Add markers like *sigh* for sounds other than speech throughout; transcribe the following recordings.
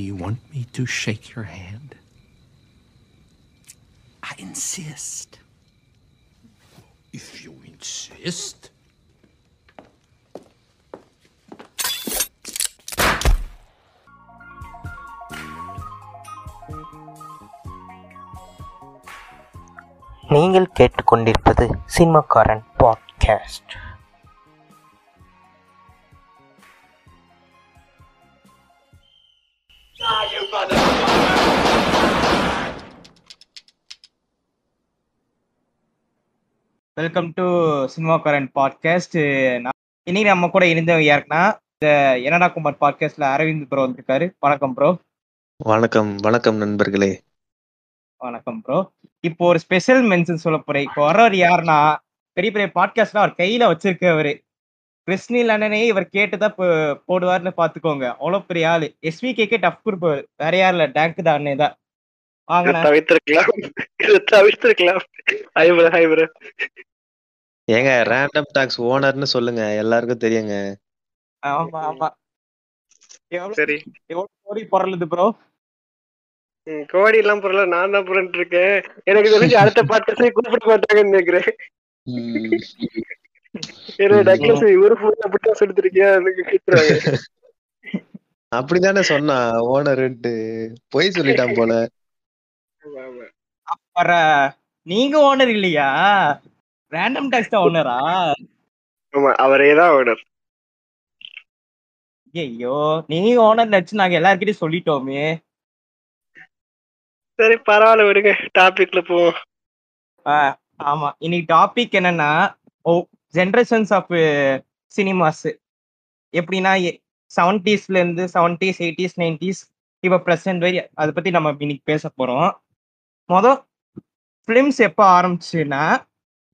do you want me to shake your hand? I insist. If you insist. நீங்கள் கேட்டுக்கொண்டிருப்பது Cinemakkaran podcast welcome to Cinemakkaran podcast இன்னைக்கு நம்ம கூட இருந்தவங்க யாருக்குன்னா இந்த என்னடா குமார் பாட்காஸ்ட்ல அரவிந்த் ப்ரோ வந்திருக்காரு. வணக்கம் ப்ரோ வணக்கம் வணக்கம் நண்பர்களே. வணக்கம் ப்ரோ இப்போ ஒரு ஸ்பெஷல் மென்ஷன் சொல்ல போறேன். இப்போ வர்றவர் யாருன்னா பெரிய பெரிய பாட்காஸ்ட்லாம் அவர் கையில வச்சிருக்கவரு கிருஷ்ணில் அண்ணனே இவர் கேட்டுதான் போடுவார்னு பாத்துக்கோங்க அவ்வளவு பெரிய ஆளு. எஸ்வி கேக்கே டஃப் கொடுப்பாரு வேற யாரும் இல்ல. டேங்க் தான் அண்ணே தான். ஏங்க ரேண்டம் டாக்ஸ் ஓனர்னு சொல்லுங்க. எல்லாருக்கும் தெரியுங்க. ஆமா ஆமா. எவ்வளவு சரி. எவ்வளவு கோடி பொருளுது ப்ரோ கோடி எல்லாம் பொருள நான் தான் புரண்டு இருக்கேன் எனக்கு தெரிஞ்சு அடுத்த பாட்டு கூப்பிட மாட்டாங்கன்னு நினைக்கிறேன். அப்படிதானே சொன்னா ஓனர்ன்ட்டு பொய் சொல்லிட்டான் போல. வர நீங்க ஓனர் இல்லையா? ரேண்டம் டாக்ஸ் தான் ஓனரா ஆமா அவரே தான் ஓனர் ஐயோ நீங்க ஓனர் நினைச்சு நாங்க எல்லார்கிட்டயும் சொல்லிட்டோமே. சரி பரவாயில்ல விடுங்க. டாபிக்ல போவோம். ஆமா. இன்னைக்கு டாபிக் என்னன்னா ஓ ஜென்ரேஷன்ஸ் ஆஃப் சினிமாஸ் எப்படின்னா செவன்டிஸ்ல இருந்து செவன்டிஸ் எயிட்டிஸ் நைன்டிஸ் இப்போ ப்ரெசென்ட் வரை அதை பத்தி நம்ம இன்னைக்கு பேச போறோம். மொதல் ஃபிலிம்ஸ் எப்போ ஆரம்பிச்சுன்னா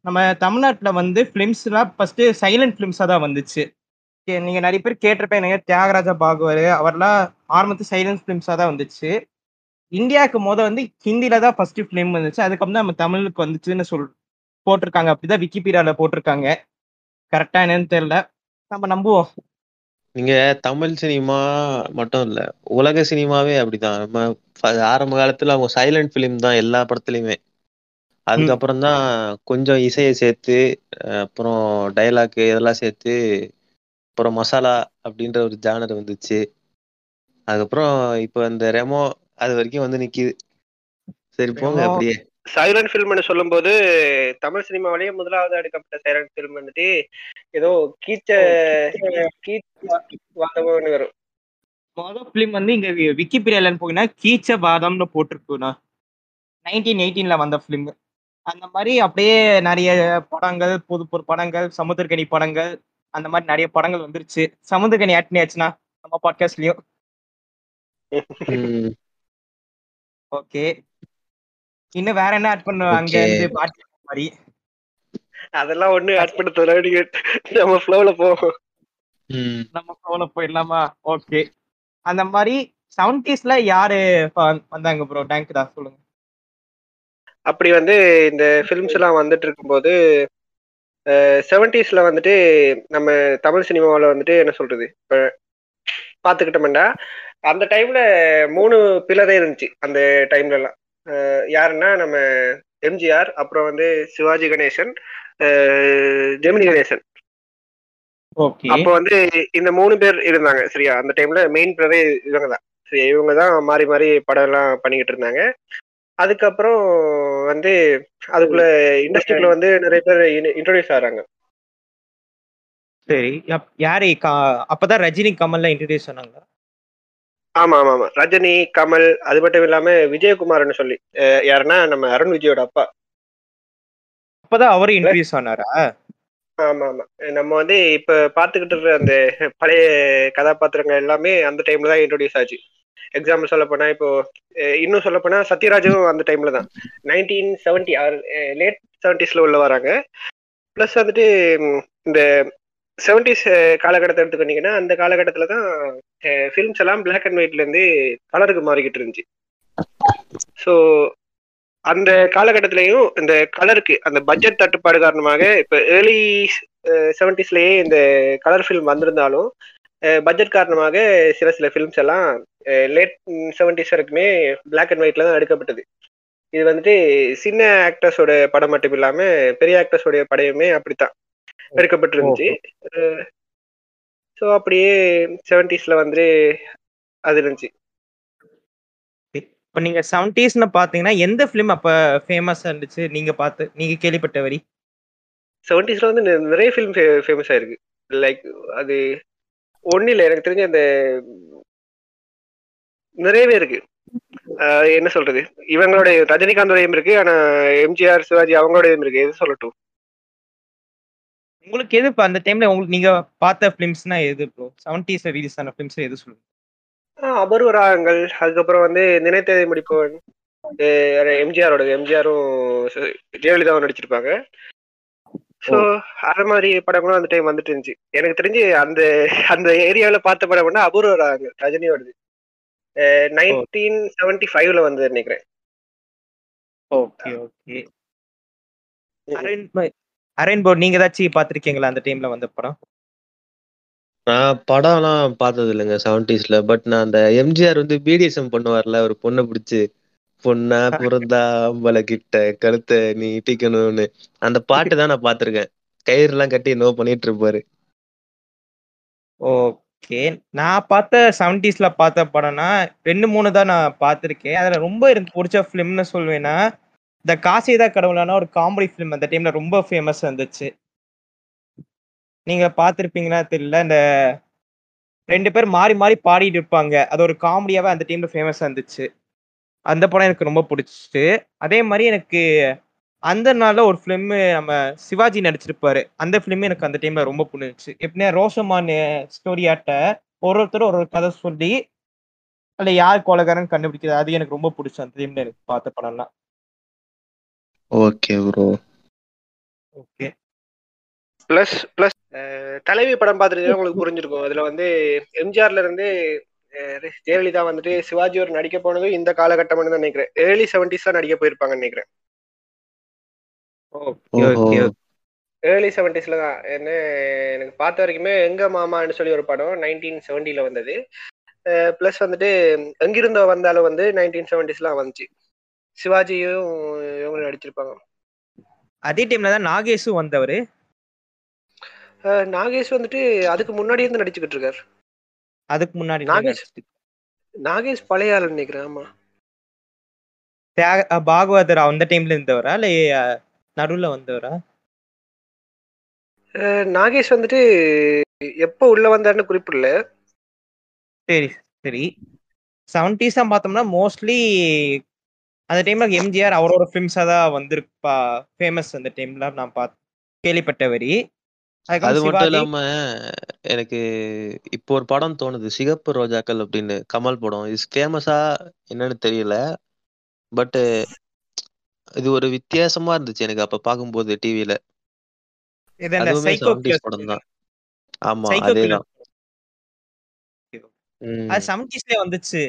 நம்ம தமிழ்நாட்டில் வந்து ஃபிலிம்ஸ்லாம் ஃபஸ்ட்டு சைலண்ட் ஃபிலிம்ஸாக தான் வந்துச்சு. நீங்கள் நிறைய பேர் கேட்டிருப்பேன் தியாகராஜா பாகவர் அவர்லாம் ஆரம்பத்து சைலண்ட் ஃபிலிம்ஸாக தான் வந்துச்சு. இந்தியாவுக்கு மொதல் வந்து ஹிந்தியில் தான் ஃபஸ்ட்டு ஃபிலிம் வந்துச்சு. அதுக்கப்புறம் தான் நம்ம தமிழுக்கு வந்துச்சுன்னு சொல் போட்டிருக்காங்க. அப்படி தான் விக்கிபீடியாவில் போட்டிருக்காங்க. கரெக்டாக என்னன்னு தெரியல. நம்ம நம்புவோம். நீங்க தமிழ் சினிமா மட்டும் இல்ல உலக சினிமாவே அப்படிதான். நம்ம ஃப- ஆரம்ப காலத்துல அவங்க சைலண்ட் பிலிம் தான் எல்லா படத்துலயுமே. அதுக்கப்புறம் தான் கொஞ்சம் இசையை சேர்த்து அஹ் அப்புறம் டைலாக் இதெல்லாம் சேர்த்து அப்புறம் மசாலா அப்படின்ற ஒரு ஜானர் வந்துச்சு. அதுக்கப்புறம் இப்போ இந்த ரெமோ அது வரைக்கும் வந்து நிக்குது. சரி போங்க ரெமோ. அப்படியே. சைலண்ட் ஃபில்ம்னு சொல்லும்போது தமிழ் சினிமாவிலேயே முதலாவது எடுக்கப்பட்ட சைலண்ட் ஃபில்ம் வந்துட்டு ஏதோ கீச்ச கீச்ச வாதம்னு வரும். மொதல் ஃபிலிம் வந்து இங்க வி- விக்கிபீடியாலன்னு போனீங்கன்னா கீச்ச பாதம்னு போட்டிருக்குண்ணா. நைன்டீன் எயிட்டீன்ல வந்த ஃபிலிம் அந்த மாதிரி அப்படியே நிறைய படங்கள் புது புது படங்கள் சமுத்திரக்கனி படங்கள் அந்த மாதிரி நிறைய படங்கள் வந்துருச்சு. சமுத்திரக்கனி ஆட் பண்ணியாச்சுன்னா நம்ம பாட்காஸ்ட்லயும் ஓகே இன்னும் வேற என்ன ஆட் பண்ணுவோம் அங்க Okay. இருந்து பாட்டு மாதிரி. அதெல்லாம் ஒண்ணு ஆட் பண்ண நீங்க நம்ம ஃப்ளோல போவோம் ம். நம்ம போல போயிடலாமா? ஓகே அந்த மாதிரி செவன்டிஸ்ல யாரு வந்தாங்க ப்ரோ டேங்க் தான் சொல்லுங்க. அப்படி வந்து இந்த ஃபிலிம்ஸ் எல்லாம் வந்துட்டு இருக்கும்போது செவன்டிஸ்ல வந்துட்டு நம்ம தமிழ் சினிமாவில் வந்துட்டு என்ன சொல்றது? இப்போ பார்த்துக்கிட்டோம்னா அந்த டைம்ல மூணு பில்லரே இருந்துச்சு அந்த டைம்ல எல்லாம். அஹ் யாருன்னா நம்ம எம்ஜிஆர் அப்புறம் வந்து சிவாஜி கணேசன் ஜெமினி கணேசன். அப்போ வந்து இந்த மூணு பேர் இருந்தாங்க சரியா? அந்த டைம்ல மெயின் பிளரே இவங்க தான் சரி இவங்க தான் மாறி மாறி படம் எல்லாம் பண்ணிக்கிட்டு இருந்தாங்க. அதுக்கப்புறம் வந்து அதுக்குள்ள இண்டஸ்ட்ரிக்குள்ள வந்து நிறைய பேர் இன்ட்ரோடியூஸ் ஆகிறாங்க. சரி. யாரு அப்பதான் ரஜினி கமல்ல இன்ட்ரடியூஸ் பண்ணாங்க ஆமா ஆமா ஆமா ரஜினி கமல் அது மட்டும் இல்லாம விஜயகுமார்னு சொல்லி யாருன்னா நம்ம அருண் விஜயோட அப்பா. அப்பதான் அவரும் இன்ட்ரடியூஸ் ஆனாரா? ஆமா ஆமா நம்ம வந்து இப்ப பாத்துக்கிட்டு இருக்கிற அந்த பழைய கதாபாத்திரங்கள் எல்லாமே அந்த டைம்ல தான் இன்ட்ரோடியூஸ் ஆச்சு. எக்ஸாம்பிள் சொல்ல போனா இப்போ இன்னும் சொல்ல போனா சத்யராஜும் அந்த டைம்ல தான். நைன்டீன் செவன்டி ஆறு லேட் செவன்டிஸ்ல உள்ள வராங்க. ப்ளஸ் வந்துட்டு இந்த செவன்டிஸ் காலகட்டத்தை எடுத்துக்கிட்டீங்கன்னா அந்த காலகட்டத்துல தான் ஃபிலிம்ஸ் எல்லாம் பிளாக் அண்ட் ஒயிட்ல இருந்து கலருக்கு மாறிக்கிட்டு இருந்துச்சு. ஸோ அந்த காலகட்டத்திலையும் இந்த கலருக்கு அந்த பட்ஜெட் தட்டுப்பாடு காரணமாக இப்போ ஏர்லி செவன்டிஸ்லயே இந்த கலர் ஃபிலிம் வந்திருந்தாலும் பட்ஜெட் காரணமாக சில சில ஃபிலிம்ஸ் எல்லாம் லேட் செவன்டிஸ் வரைக்குமே பிளாக் அண்ட் ஒயிட்ல தான் எடுக்கப்பட்டது. இது வந்துட்டு சின்ன ஆக்டர்ஸோட படம் மட்டும் இல்லாம பெரிய ஆக்டர்ஸோட படையுமே அப்படித்தான். எடுக்கப்பட்டிருந்துச்சு. ஸோ அப்படியே செவன்டிஸ்ல வந்து அது இருந்துச்சு. இப்போ நீங்க செவன்டீஸ்னு பாத்தீங்கன்னா எந்த ஃபிலிம் அப்ப ஃபேமஸா இருந்துச்சு? நீங்க பார்த்து நீங்க கேள்விப்பட்ட வரி? செவன்டிஸ்ல வந்து நிறைய ஃபிலிம் ஃபேமஸ் ஆயிருக்கு. லைக் அது ஒன்றும் இல்லை எனக்கு தெரிஞ்ச அந்த நிறையவே இருக்கு. என்ன சொல்றது? இவங்களோட ரஜினிகாந்தோடையும் இருக்கு ஆனா எம்ஜிஆர் சிவாஜி அவங்களோடையும் இருக்கு. எது சொல்லட்டும்? உங்களுக்கு எது இப்போ அந்த டைம்ல உங்களுக்கு நீங்க பார்த்த ஃபிலிம்ஸ்னா எது ப்ரோ செவன்டீஸ்ல ரிலீஸ் ஆன ஃபிலிம்ஸ் எது சொல்லுங்க? அபூர்வராகங்கள் அதுக்கப்புறம் வந்து நினைத்ததை முடிப்பவன் எம்ஜிஆரோட எம்ஜிஆரும் ஜெயலலிதாவும் நடிச்சிருப்பாங்க. ஸோ அது மாதிரி படங்களும் அந்த டைம் வந்துட்டு இருந்துச்சு. எனக்கு தெரிஞ்சு அந்த அந்த ஏரியாவில் பார்த்த படம் அபூர்வ ராகங்கள் ரஜினியோடது. நைன்டீன் செவன்டி ஃபைவ்ல வந்து நினைக்கிறேன். Okay okay. அரேன் போர்ட் நீங்க ஏதாச்சும் பார்த்திருக்கீங்களா அந்த டைம்ல வந்த படம்? நான் படம்லாம் பார்த்தது இல்லைங்க செவன்டிஸ்ல பட் நான் அந்த எம்ஜிஆர் வந்து பிடிஎஸ்எம் பண்ணுவார்ல ஒரு பொண்ணை பிடிச்சு. பொண்ணா பிறந்தா அம்பல கிட்ட கழுத்தை நீ இட்டிக்கணும்னு. அந்த பாட்டு தான் நான் பார்த்திருக்கேன். கயிறு எல்லாம் கட்டி நோ பண்ணிட்டு இருப்பாரு ஓகே. நான் பார்த்த செவன்டிஸ்ல பார்த்த படம்னா ரெண்டு மூணு தான் நான் பார்த்துருக்கேன். அதுல ரொம்ப எனக்கு பிடிச்ச ஃபிலிம்னு சொல்வேன்னா இந்த காசிதா கடவுளான ஒரு காமெடி ஃபிலிம் அந்த டைம்ல ரொம்ப ஃபேமஸ் வந்துச்சு. நீங்க பார்த்துருப்பீங்கன்னா தெரியல இந்த ரெண்டு பேர் மாறி மாறி பாடிட்டு இருப்பாங்க. அது ஒரு காமெடியாவே அந்த டைம்ல ஃபேமஸ் இருந்துச்சு அந்த படம் எனக்கு ரொம்ப பிடிச்சிச்சு. அதே மாதிரி எனக்கு அந்த நாள்ல ஒரு ஃபிலிம் நம்ம சிவாஜி நடிச்சிருப்பாரு. அந்த ஃபிலிம் எனக்கு அந்த டைம்ல ரொம்ப பிடிச்சிச்சு. எப்படின்னா ரோஷமான் ஸ்டோரியாட்ட ஒரு ஒருத்தர் ஒரு ஒரு கதை சொல்லி அதில் யார் கொலகாரன்னு கண்டுபிடிக்கிறது அது எனக்கு ரொம்ப பிடிச்ச அந்த டைம்ல எனக்கு பார்த்த படம்லாம். Okay bro okay plus plus Thalaivi படம் பார்த்துருந்தீங்கன்னா *laughs* உங்களுக்கு புரிஞ்சிருக்கும். அதுல வந்து எம்ஜிஆர்ல இருந்து ஜெயலலிதா வந்துட்டு சிவாஜி ஒரு நடிக்க போனது இந்த காலகட்டம்னு தான் நினைக்கிறேன். ஏர்லி செவன்டிஸ் தான் நடிக்க போயிருப்பாங்கன்னு நினைக்கிறேன். ஓகே ஓகே ஏர்லி செவன்டிஸ்ல தான். என்ன எனக்கு பார்த்த வரைக்குமே எங்க மாமான்னு சொல்லி ஒரு படம் நைன்டீன் செவன்டில வந்தது. ப்ளஸ் வந்துட்டு எங்கிருந்தோ வந்தாலும் வந்து நைன்டீன் செவன்டிஸ்லாம் வந்துச்சு. சிவாஜியும் இவங்க நடிச்சிருப்பாங்க. அதே டைம்ல தான் நாகேஷும் வந்தவர். நாகேஷ் வந்துட்டு அதுக்கு முன்னாடியே இருந்து நடிச்சுக்கிட்டு இருக்காரு. அதுக்கு முன்னாடி நாகேஷ். நாகேஷ் பழைய ஆள் நினைக்கிறேன் ஆமா. தியாக- பாகவதர் அந்த டைம்ல இருந்தவரா? இல்ல நடுவுல வந்தவரா? நாகேஷ் வந்துட்டு எப்போ உள்ள வந்தாருன்னு குறிப்பிடல. சரி சரி. செவன்டிஸா பார்த்தோம்னா மோஸ்ட்லி அந்த டைம்ல எம்ஜிஆர் அவரோட ஃபிலிம்ஸா தான் வந்திருப்பா. ஃபேமஸ் அந்த டைம்ல நான் பார்த்து கேள்விப்பட்ட வரி. அது மட்டும் இல்லாம எனக்கு இப்போ ஒரு படம் தோணுது. சிகப்பு ரோஜாக்கள் அப்படின்னு கமல் படம். இது ஃபேமஸா என்னன்னு தெரியல. பட் இது ஒரு வித்தியாசமா இருந்துச்சு எனக்கு அப்ப பார்க்கும்போது டிவில அதுவுமே சைக்கோ செவன்டிஸ் படம் தான். ஆமா சைக்கோ அதேதான் அது ம், செவன்டிஸ்லயே வந்துச்சு.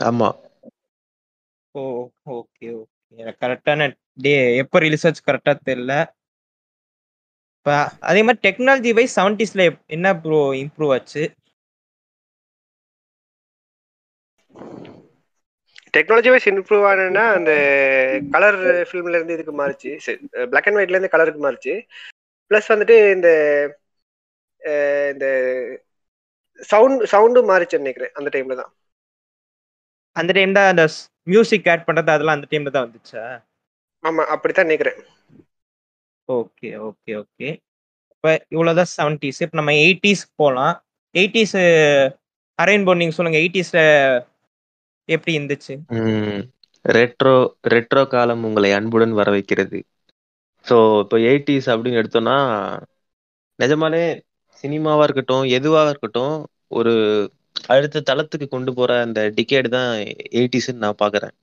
ஆமா. Oh okay okay. கரெக்டான டே எப்போ ரிலீஸ் ஆச்சு கரெக்டா தெரியல. இப்போ அதே மாதிரி டெக்னாலஜி வைஸ் செவன்டிஸ்ல என்ன ப்ரோ இம்ப்ரூவ் ஆச்சு? டெக்னாலஜி வைஸ் இம்ப்ரூவ் ஆனா அந்த கலர் ஃபிலிம்ல இருந்து இதுக்கு மாறிச்சு. பிளாக் அண்ட் ஒயிட்ல இருந்து கலருக்கு மாறிச்சு. ப்ளஸ் வந்துட்டு இந்த இந்த சவுண்ட் சவுண்டும் மாறிச்சுன்னு நினைக்கிறேன் அந்த டைம்ல தான். அந்த டைம் தான் அந்த மியூசிக் ஆட் பண்றது அதெல்லாம் அந்த டைம்ல தான் வந்துச்சா? ஆமா அப்படித்தான் நினைக்கிறேன். ஓகே ஓகே ஓகே இப்போ இவ்வளோதான் செவன்டிஸ் இப்போ நம்ம எயிட்டிஸ் போகலாம் எயிட்டிஸ் பண்ணி நீங்கள் சொல்லுங்க எயிட்டிஸ்ல எப்படி இருந்துச்சு? ரெட்ரோ ரெட்ரோ காலம் உங்களை அன்புடன் வர வைக்கிறது ஸோ இப்போ எயிட்டிஸ் அப்படின்னு எடுத்தோம்னா நிஜமாலே சினிமாவா இருக்கட்டும் எதுவாக இருக்கட்டும் ஒரு அடுத்த தளத்துக்கு கொண்டு போற அந்த டிகேடு தான் எயிட்டிஸ்ன்னு நான் பாக்குறேன்.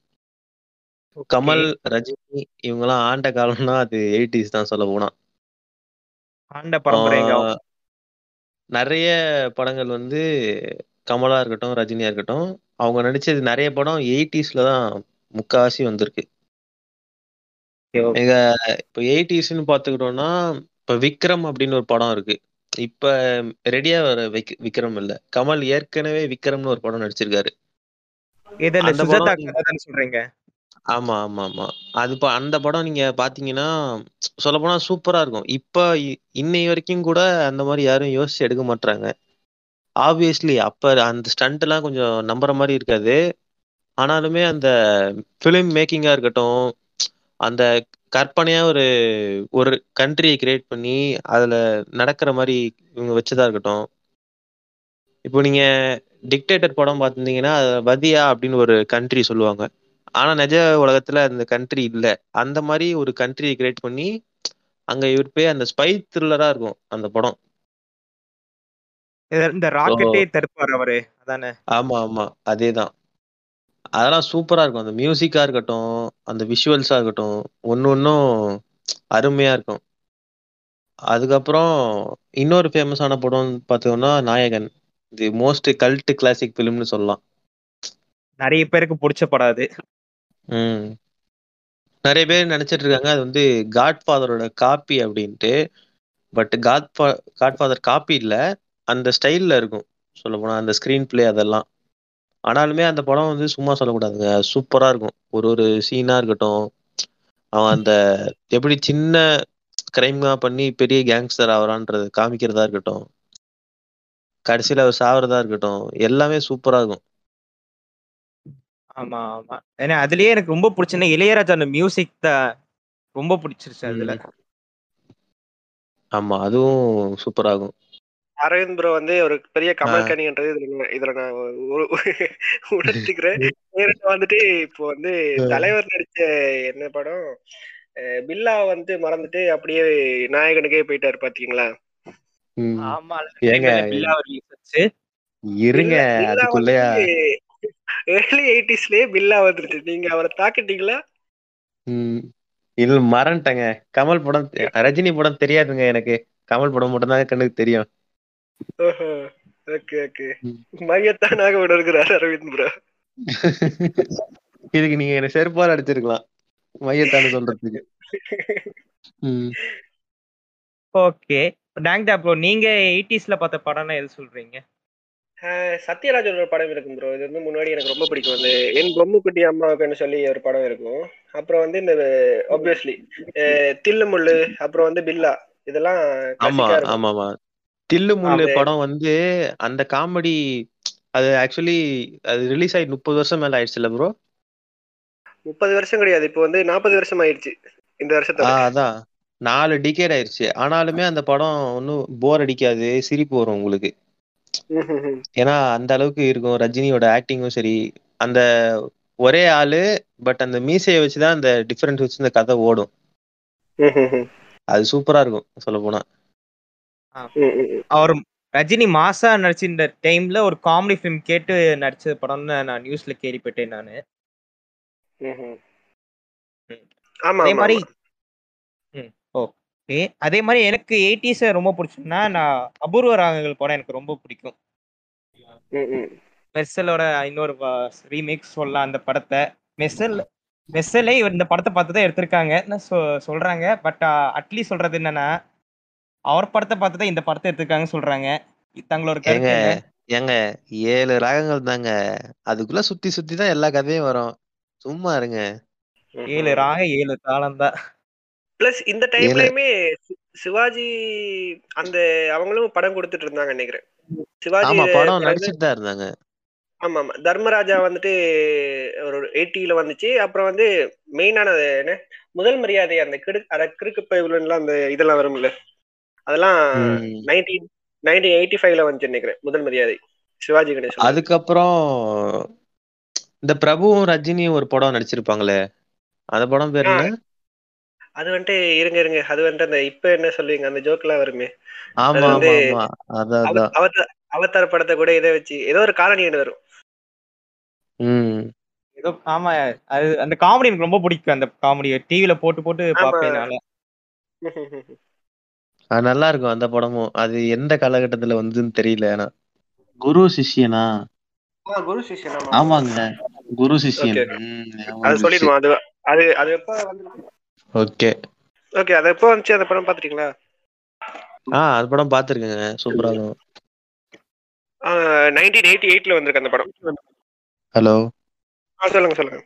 கமல் ரஜினி இவங்கெல்லாம் ஆண்ட காலம்னா அது எயிட்டிஸ் தான் சொல்ல போனா. ஆண்ட பரம்பரைங்க ஆஹ் நிறைய படங்கள் வந்து கமலா இருக்கட்டும் ரஜினியா இருக்கட்டும் அவங்க நடிச்சது நிறைய படம் எயிட்டிஸ்ல தான் முக்காவாசி வந்திருக்கு. எங்க இப்போ எயிட்டிஸ்ன்னு பாத்துக்கிட்டோம்னா இப்ப விக்ரம் அப்படின்னு ஒரு படம் இருக்கு. இப்ப ரெடியா வர விக்- விக்ரம் இல்ல. கமல் ஏற்கனவே விக்ரம்னு ஒரு படம் நடிச்சிருக்காரு. சொல்றீங்க? ஆமா ஆமா ஆமா. அது அந்த படம் நீங்க பாத்தீங்கன்னா சொல்ல போனா சூப்பரா இருக்கும். இப்ப இன்னை வரைக்கும் கூட அந்த மாதிரி யாரும் யோசிச்சு எடுக்க மாட்டாங்க ஆப்வியஸ்லி அப்ப அந்த ஸ்டண்ட் எல்லாம் கொஞ்சம் நம்புற மாதிரி இருக்காது. ஆனாலுமே அந்த ஃபிலிம் மேக்கிங்கா இருக்கட்டும் அந்த கற்பனையா ஒரு ஒரு கண்ட்ரியை கிரியேட் பண்ணி அதுல நடக்கிற மாதிரி இவங்க வச்சதா இருக்கட்டும். இப்போ நீங்க டிக்டேட்டர் படம் பார்த்திருந்தீங்கன்னா அது வதியா அப்படின்னு ஒரு கண்ட்ரி சொல்லுவாங்க. ஆனா நிஜ உலகத்துல அந்த கண்ட்ரி இல்ல. அந்த மாதிரி ஒரு கண்ட்ரியை கிரியேட் பண்ணி அங்க இவர் போய் அந்த ஸ்பை த்ரில்லரா இருக்கும் அந்த படம். இந்த ராக்கெட்டே தடுப்பாரு அவரு. அதானே? ஆமா ஆமா. அதேதான். அதெல்லாம் சூப்பரா இருக்கும். அந்த மியூசிக்கா இருக்கட்டும் அந்த விஷுவல்ஸா இருக்கட்டும் ஒன்னு ஒன்னும் அருமையா இருக்கும். அதுக்கப்புறம் இன்னொரு ஃபேமஸான படம் பார்த்தோம்னா Nayakan. The most cult classic ஃபிலிம்னு சொல்லலாம். நிறைய பேருக்கு பிடிச்ச படம் அது ம். நிறைய பேர் நினைச்சிட்டு இருக்காங்க அது வந்து காட்ஃபாதரோட காப்பி அப்படின்ட்டு. பட் காட் காட்ஃபாதர் காப்பி இல்ல அந்த ஸ்டைல்ல இருக்கும். சொல்ல போனா அந்த ஸ்கிரீன் பிளே அதெல்லாம். ஆனாலுமே அந்த படம் வந்து சும்மா சொல்லக்கூடாதுங்க. சூப்பரா இருக்கும். ஒரு ஒரு சீனா இருக்கட்டும். அவன் அந்த எப்படி சின்ன கிரைம்னா பண்ணி பெரிய கேங்ஸ்டர் ஆவறான்றது காமிக்கிறதா இருக்கட்டும். கடைசியில அவர் சாவறதா இருக்கட்டும். எல்லாமே சூப்பரா இருக்கும். ஆமா ஆமா. ஏன்னா அதுலயே எனக்கு ரொம்ப பிடிச்சுன்னா இளையராஜா அந்த மியூசிக் தான் ரொம்ப பிடிச்சிருச்சு அதுல. ஆமா அதுவும் சூப்பரா இருக்கும். அரவிந்த் ப்ரோ வந்து ஒரு பெரிய ஆ. கமல் கனின்றது இதுல இதுல நான் உணர்த்திக்கிறேன். *laughs* வந்துட்டு இப்போ வந்து. தலைவர் நடிச்ச என்ன படம்? பில்லா வந்து மறந்துட்டு அப்படியே நாயகனுக்கே போயிட்டாரு பாத்தீங்களா. ஆமா ஏங்க பில்லா இருங்க அதுக்குள்ளயா? ஏர்லி எயிட்டிஸ்லயே பில்லா வந்துருச்சு. நீங்க அவரை தாக்கிட்டீங்களா? ம். இல்ல மறந்துட்டேங்க. கமல் படம் ரஜினி படம் தெரியாதுங்க எனக்கு. கமல் படம் மட்டும் தான் கண்ணுக்கு தெரியும். Okay okay. மையத்தானாக உணர்கிறார் அரவிந்த் ப்ரோ *laughs* இதுக்கு நீங்க என்ன செருப்பால் அடிச்சிருக்கலாம். மையத்தானு சொல்றதுக்கு. ஓகே டேங்டா ப்ரோ நீங்க எயிட்டிஸ்ல பார்த்த படம்னா எது சொல்றீங்க? ஒரு படம் இருக்கும் ப்ரோ இது வந்து முன்னாடி எனக்கு ரொம்ப பிடிக்கும். அந்த என் பொம்முக்குட்டி அம்மாவுக்குன்னு சொல்லி ஒரு படம் இருக்கும். அப்புறம் வந்து இந்த ஆப்வியஸ்லி தில்லுமுள்ளு அப்புறம் வந்து பில்லா. இதெல்லாம் ஆமா ஆமா. தில்லு முள்ளு படம் வந்து அந்த காமெடி அது ஆக்சுவலி அது ரிலீஸ் ஆகி முப்பது வருஷம் மேல ஆயிடுச்சுல ப்ரோ முப்பது வருஷம் கிடையாது. இப்போ வந்து நாற்பது வருஷம் ஆயிடுச்சு இந்த ஆ வருஷத்தோட அதான் நாலு டிகேட் ஆயிடுச்சு. ஆனாலுமே அந்த படம் ஒன்றும் போர் அடிக்காது சிரிப்பு வரும் உங்களுக்கு. ஏன்னா அந்த அளவுக்கு இருக்கும். ரஜினியோட ஆக்டிங்கும் சரி. அந்த ஒரே ஆளு பட் அந்த மீசையை வச்சுதான் அந்த டிஃபரன்ஸ் வச்சு இந்த கதை ஓடும். அது சூப்பரா இருக்கும் சொல்ல போனா. அவர் ரஜினி மாசா நடிச்சிருந்த டைம்ல ஒரு காமெடி ஃபிலிம் கேட்டு நடிச்ச படம்னு நான் நியூஸ்ல கேள்விப்பட்டேன் நானு. அதே மாதிரி ஓகே. அதே மாதிரி எனக்கு எயிட்டிஸ ரொம்ப பிடிச்சுன்னா நான் அபூர்வ ராகங்கள் படம் எனக்கு ரொம்ப பிடிக்கும். மெர்சலோட இன்னொரு ரீமேக் சொல்லலாம் அந்த படத்தை. மெர்சல் மெர்சலே இந்த படத்தை பார்த்து தான் எடுத்திருக்காங்கன்னு சொ- சொல்றாங்க. பட் அட்லீஸ்ட் சொல்றது என்னன்னா அவர் படத்தை பார்த்து தான் இந்த படத்தை எடுத்திருக்காங்கன்னு சொல்றாங்க. தங்களோட கருத்து ஏங்க ஏழு ராகங்கள் தாங்க. அதுக்குள்ள சுத்தி சுத்தி தான் எல்லா கதையும் வரும். சும்மா இருங்க. ஏழு ராக ஏழு தாளம் தான். பிளஸ் இந்த டைம்லயுமே சி- சிவாஜி அந்த அவங்களும் படம் கொடுத்துட்டு இருந்தாங்க நினைக்கிறேன். சிவாஜி ஆமா படம் நடிச்சிட்டு தான் இருந்தாங்க. ஆமா ஆமா. தர்மராஜா வந்துட்டு ஒரு எயிட்டில வந்துச்சு. அப்புறம் வந்து மெயினானது என்ன? முதல் மரியாதை அந்த கிடு அத கிறுக்கு பைவுலாம் அந்த இதெல்லாம் வரும்ல. அதெல்லாம். நைன்டீன் நைன்டீன் எயிட்டி ஃபைவ்ல வந்துச்சு நினைக்கிறேன் முதல் மரியாதை. சிவாஜி கணேசன். அதுக்கப்புறம் இந்த பிரபுவும் ரஜினியும் ஒரு படம் நடிச்சிருப்பாங்களே அந்த படம் பேர் என்ன? அது வந்துட்டு இருங்க இருங்க அது வந்துட்டு அந்த இப்ப என்ன சொல்லுவீங்க அந்த ஜோக்லாம் வருமே. ஆமா ஆமா வந்து அதான் அவ- அதான் அவதார் படத்தை கூட இதை வச்சு ஏதோ ஒரு காலனி வரும். ம். ஏதோ ஆமா அது அந்த காமெடி எனக்கு ரொம்ப பிடிக்கும் அந்த காமெடி டிவில போட்டு போட்டு. பார்ப்பேன் *laughs* அது நல்லா இருக்கும் அந்த படமும். அது எந்த காலகட்டத்துல வந்துன்னு தெரியல ஆனா. குரு சிஷ்யனா? ஆ, குரு சிஷ்யன் ஆமா. ஆமாங்க. குரு சிஷ்யன். Okay, okay. அது சொல்லிடுவோம் அது அது அது எப்போ வந்து ஓகே. ஓகே அது எப்போ வந்துச்சு? அந்த படம் பாத்துட்டீங்களா ஆ அது படம் பார்த்துருக்கேங்க. சூப்பரா இருக்கும். நைன்டீன் எயிட்டி எயிட்ல வந்திருக்கு அந்த படம். ஹலோ. ஆ சொல்லுங்க சொல்லுங்க.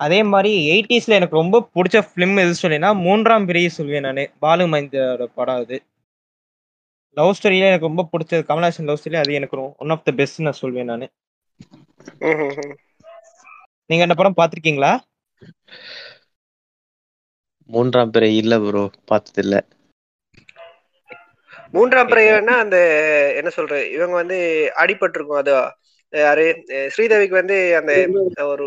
அதே மாதிரி எயிட்டிஸ்ல எனக்கு ரொம்ப பிடிச்ச ஃபிலிம் எது சொல்லினா மூன்றாம் பிரிவு சொல்வேன் நான். பாலு மஹிந்தரோட படம் அது. லவ் ஸ்டோரியில எனக்கு ரொம்ப பிடிச்சது கமல்ஹாசன் லவ் ஸ்டோரி அது எனக்கு ஒன் ஆஃப் த பெஸ்ட் நான் சொல்வேன் நான். *laughs* நீங்க அந்த படம் பார்த்திருக்கீங்களா? மூன்றாம் பிறை இல்ல ப்ரோ பார்த்தது இல்ல மூன்றாம் பிறையன்னா அந்த என்ன சொல்ற இவங்க வந்து அடிபட்டிருக்கும் அது யாரு ஸ்ரீதேவிக்கு வந்து அந்த ஒரு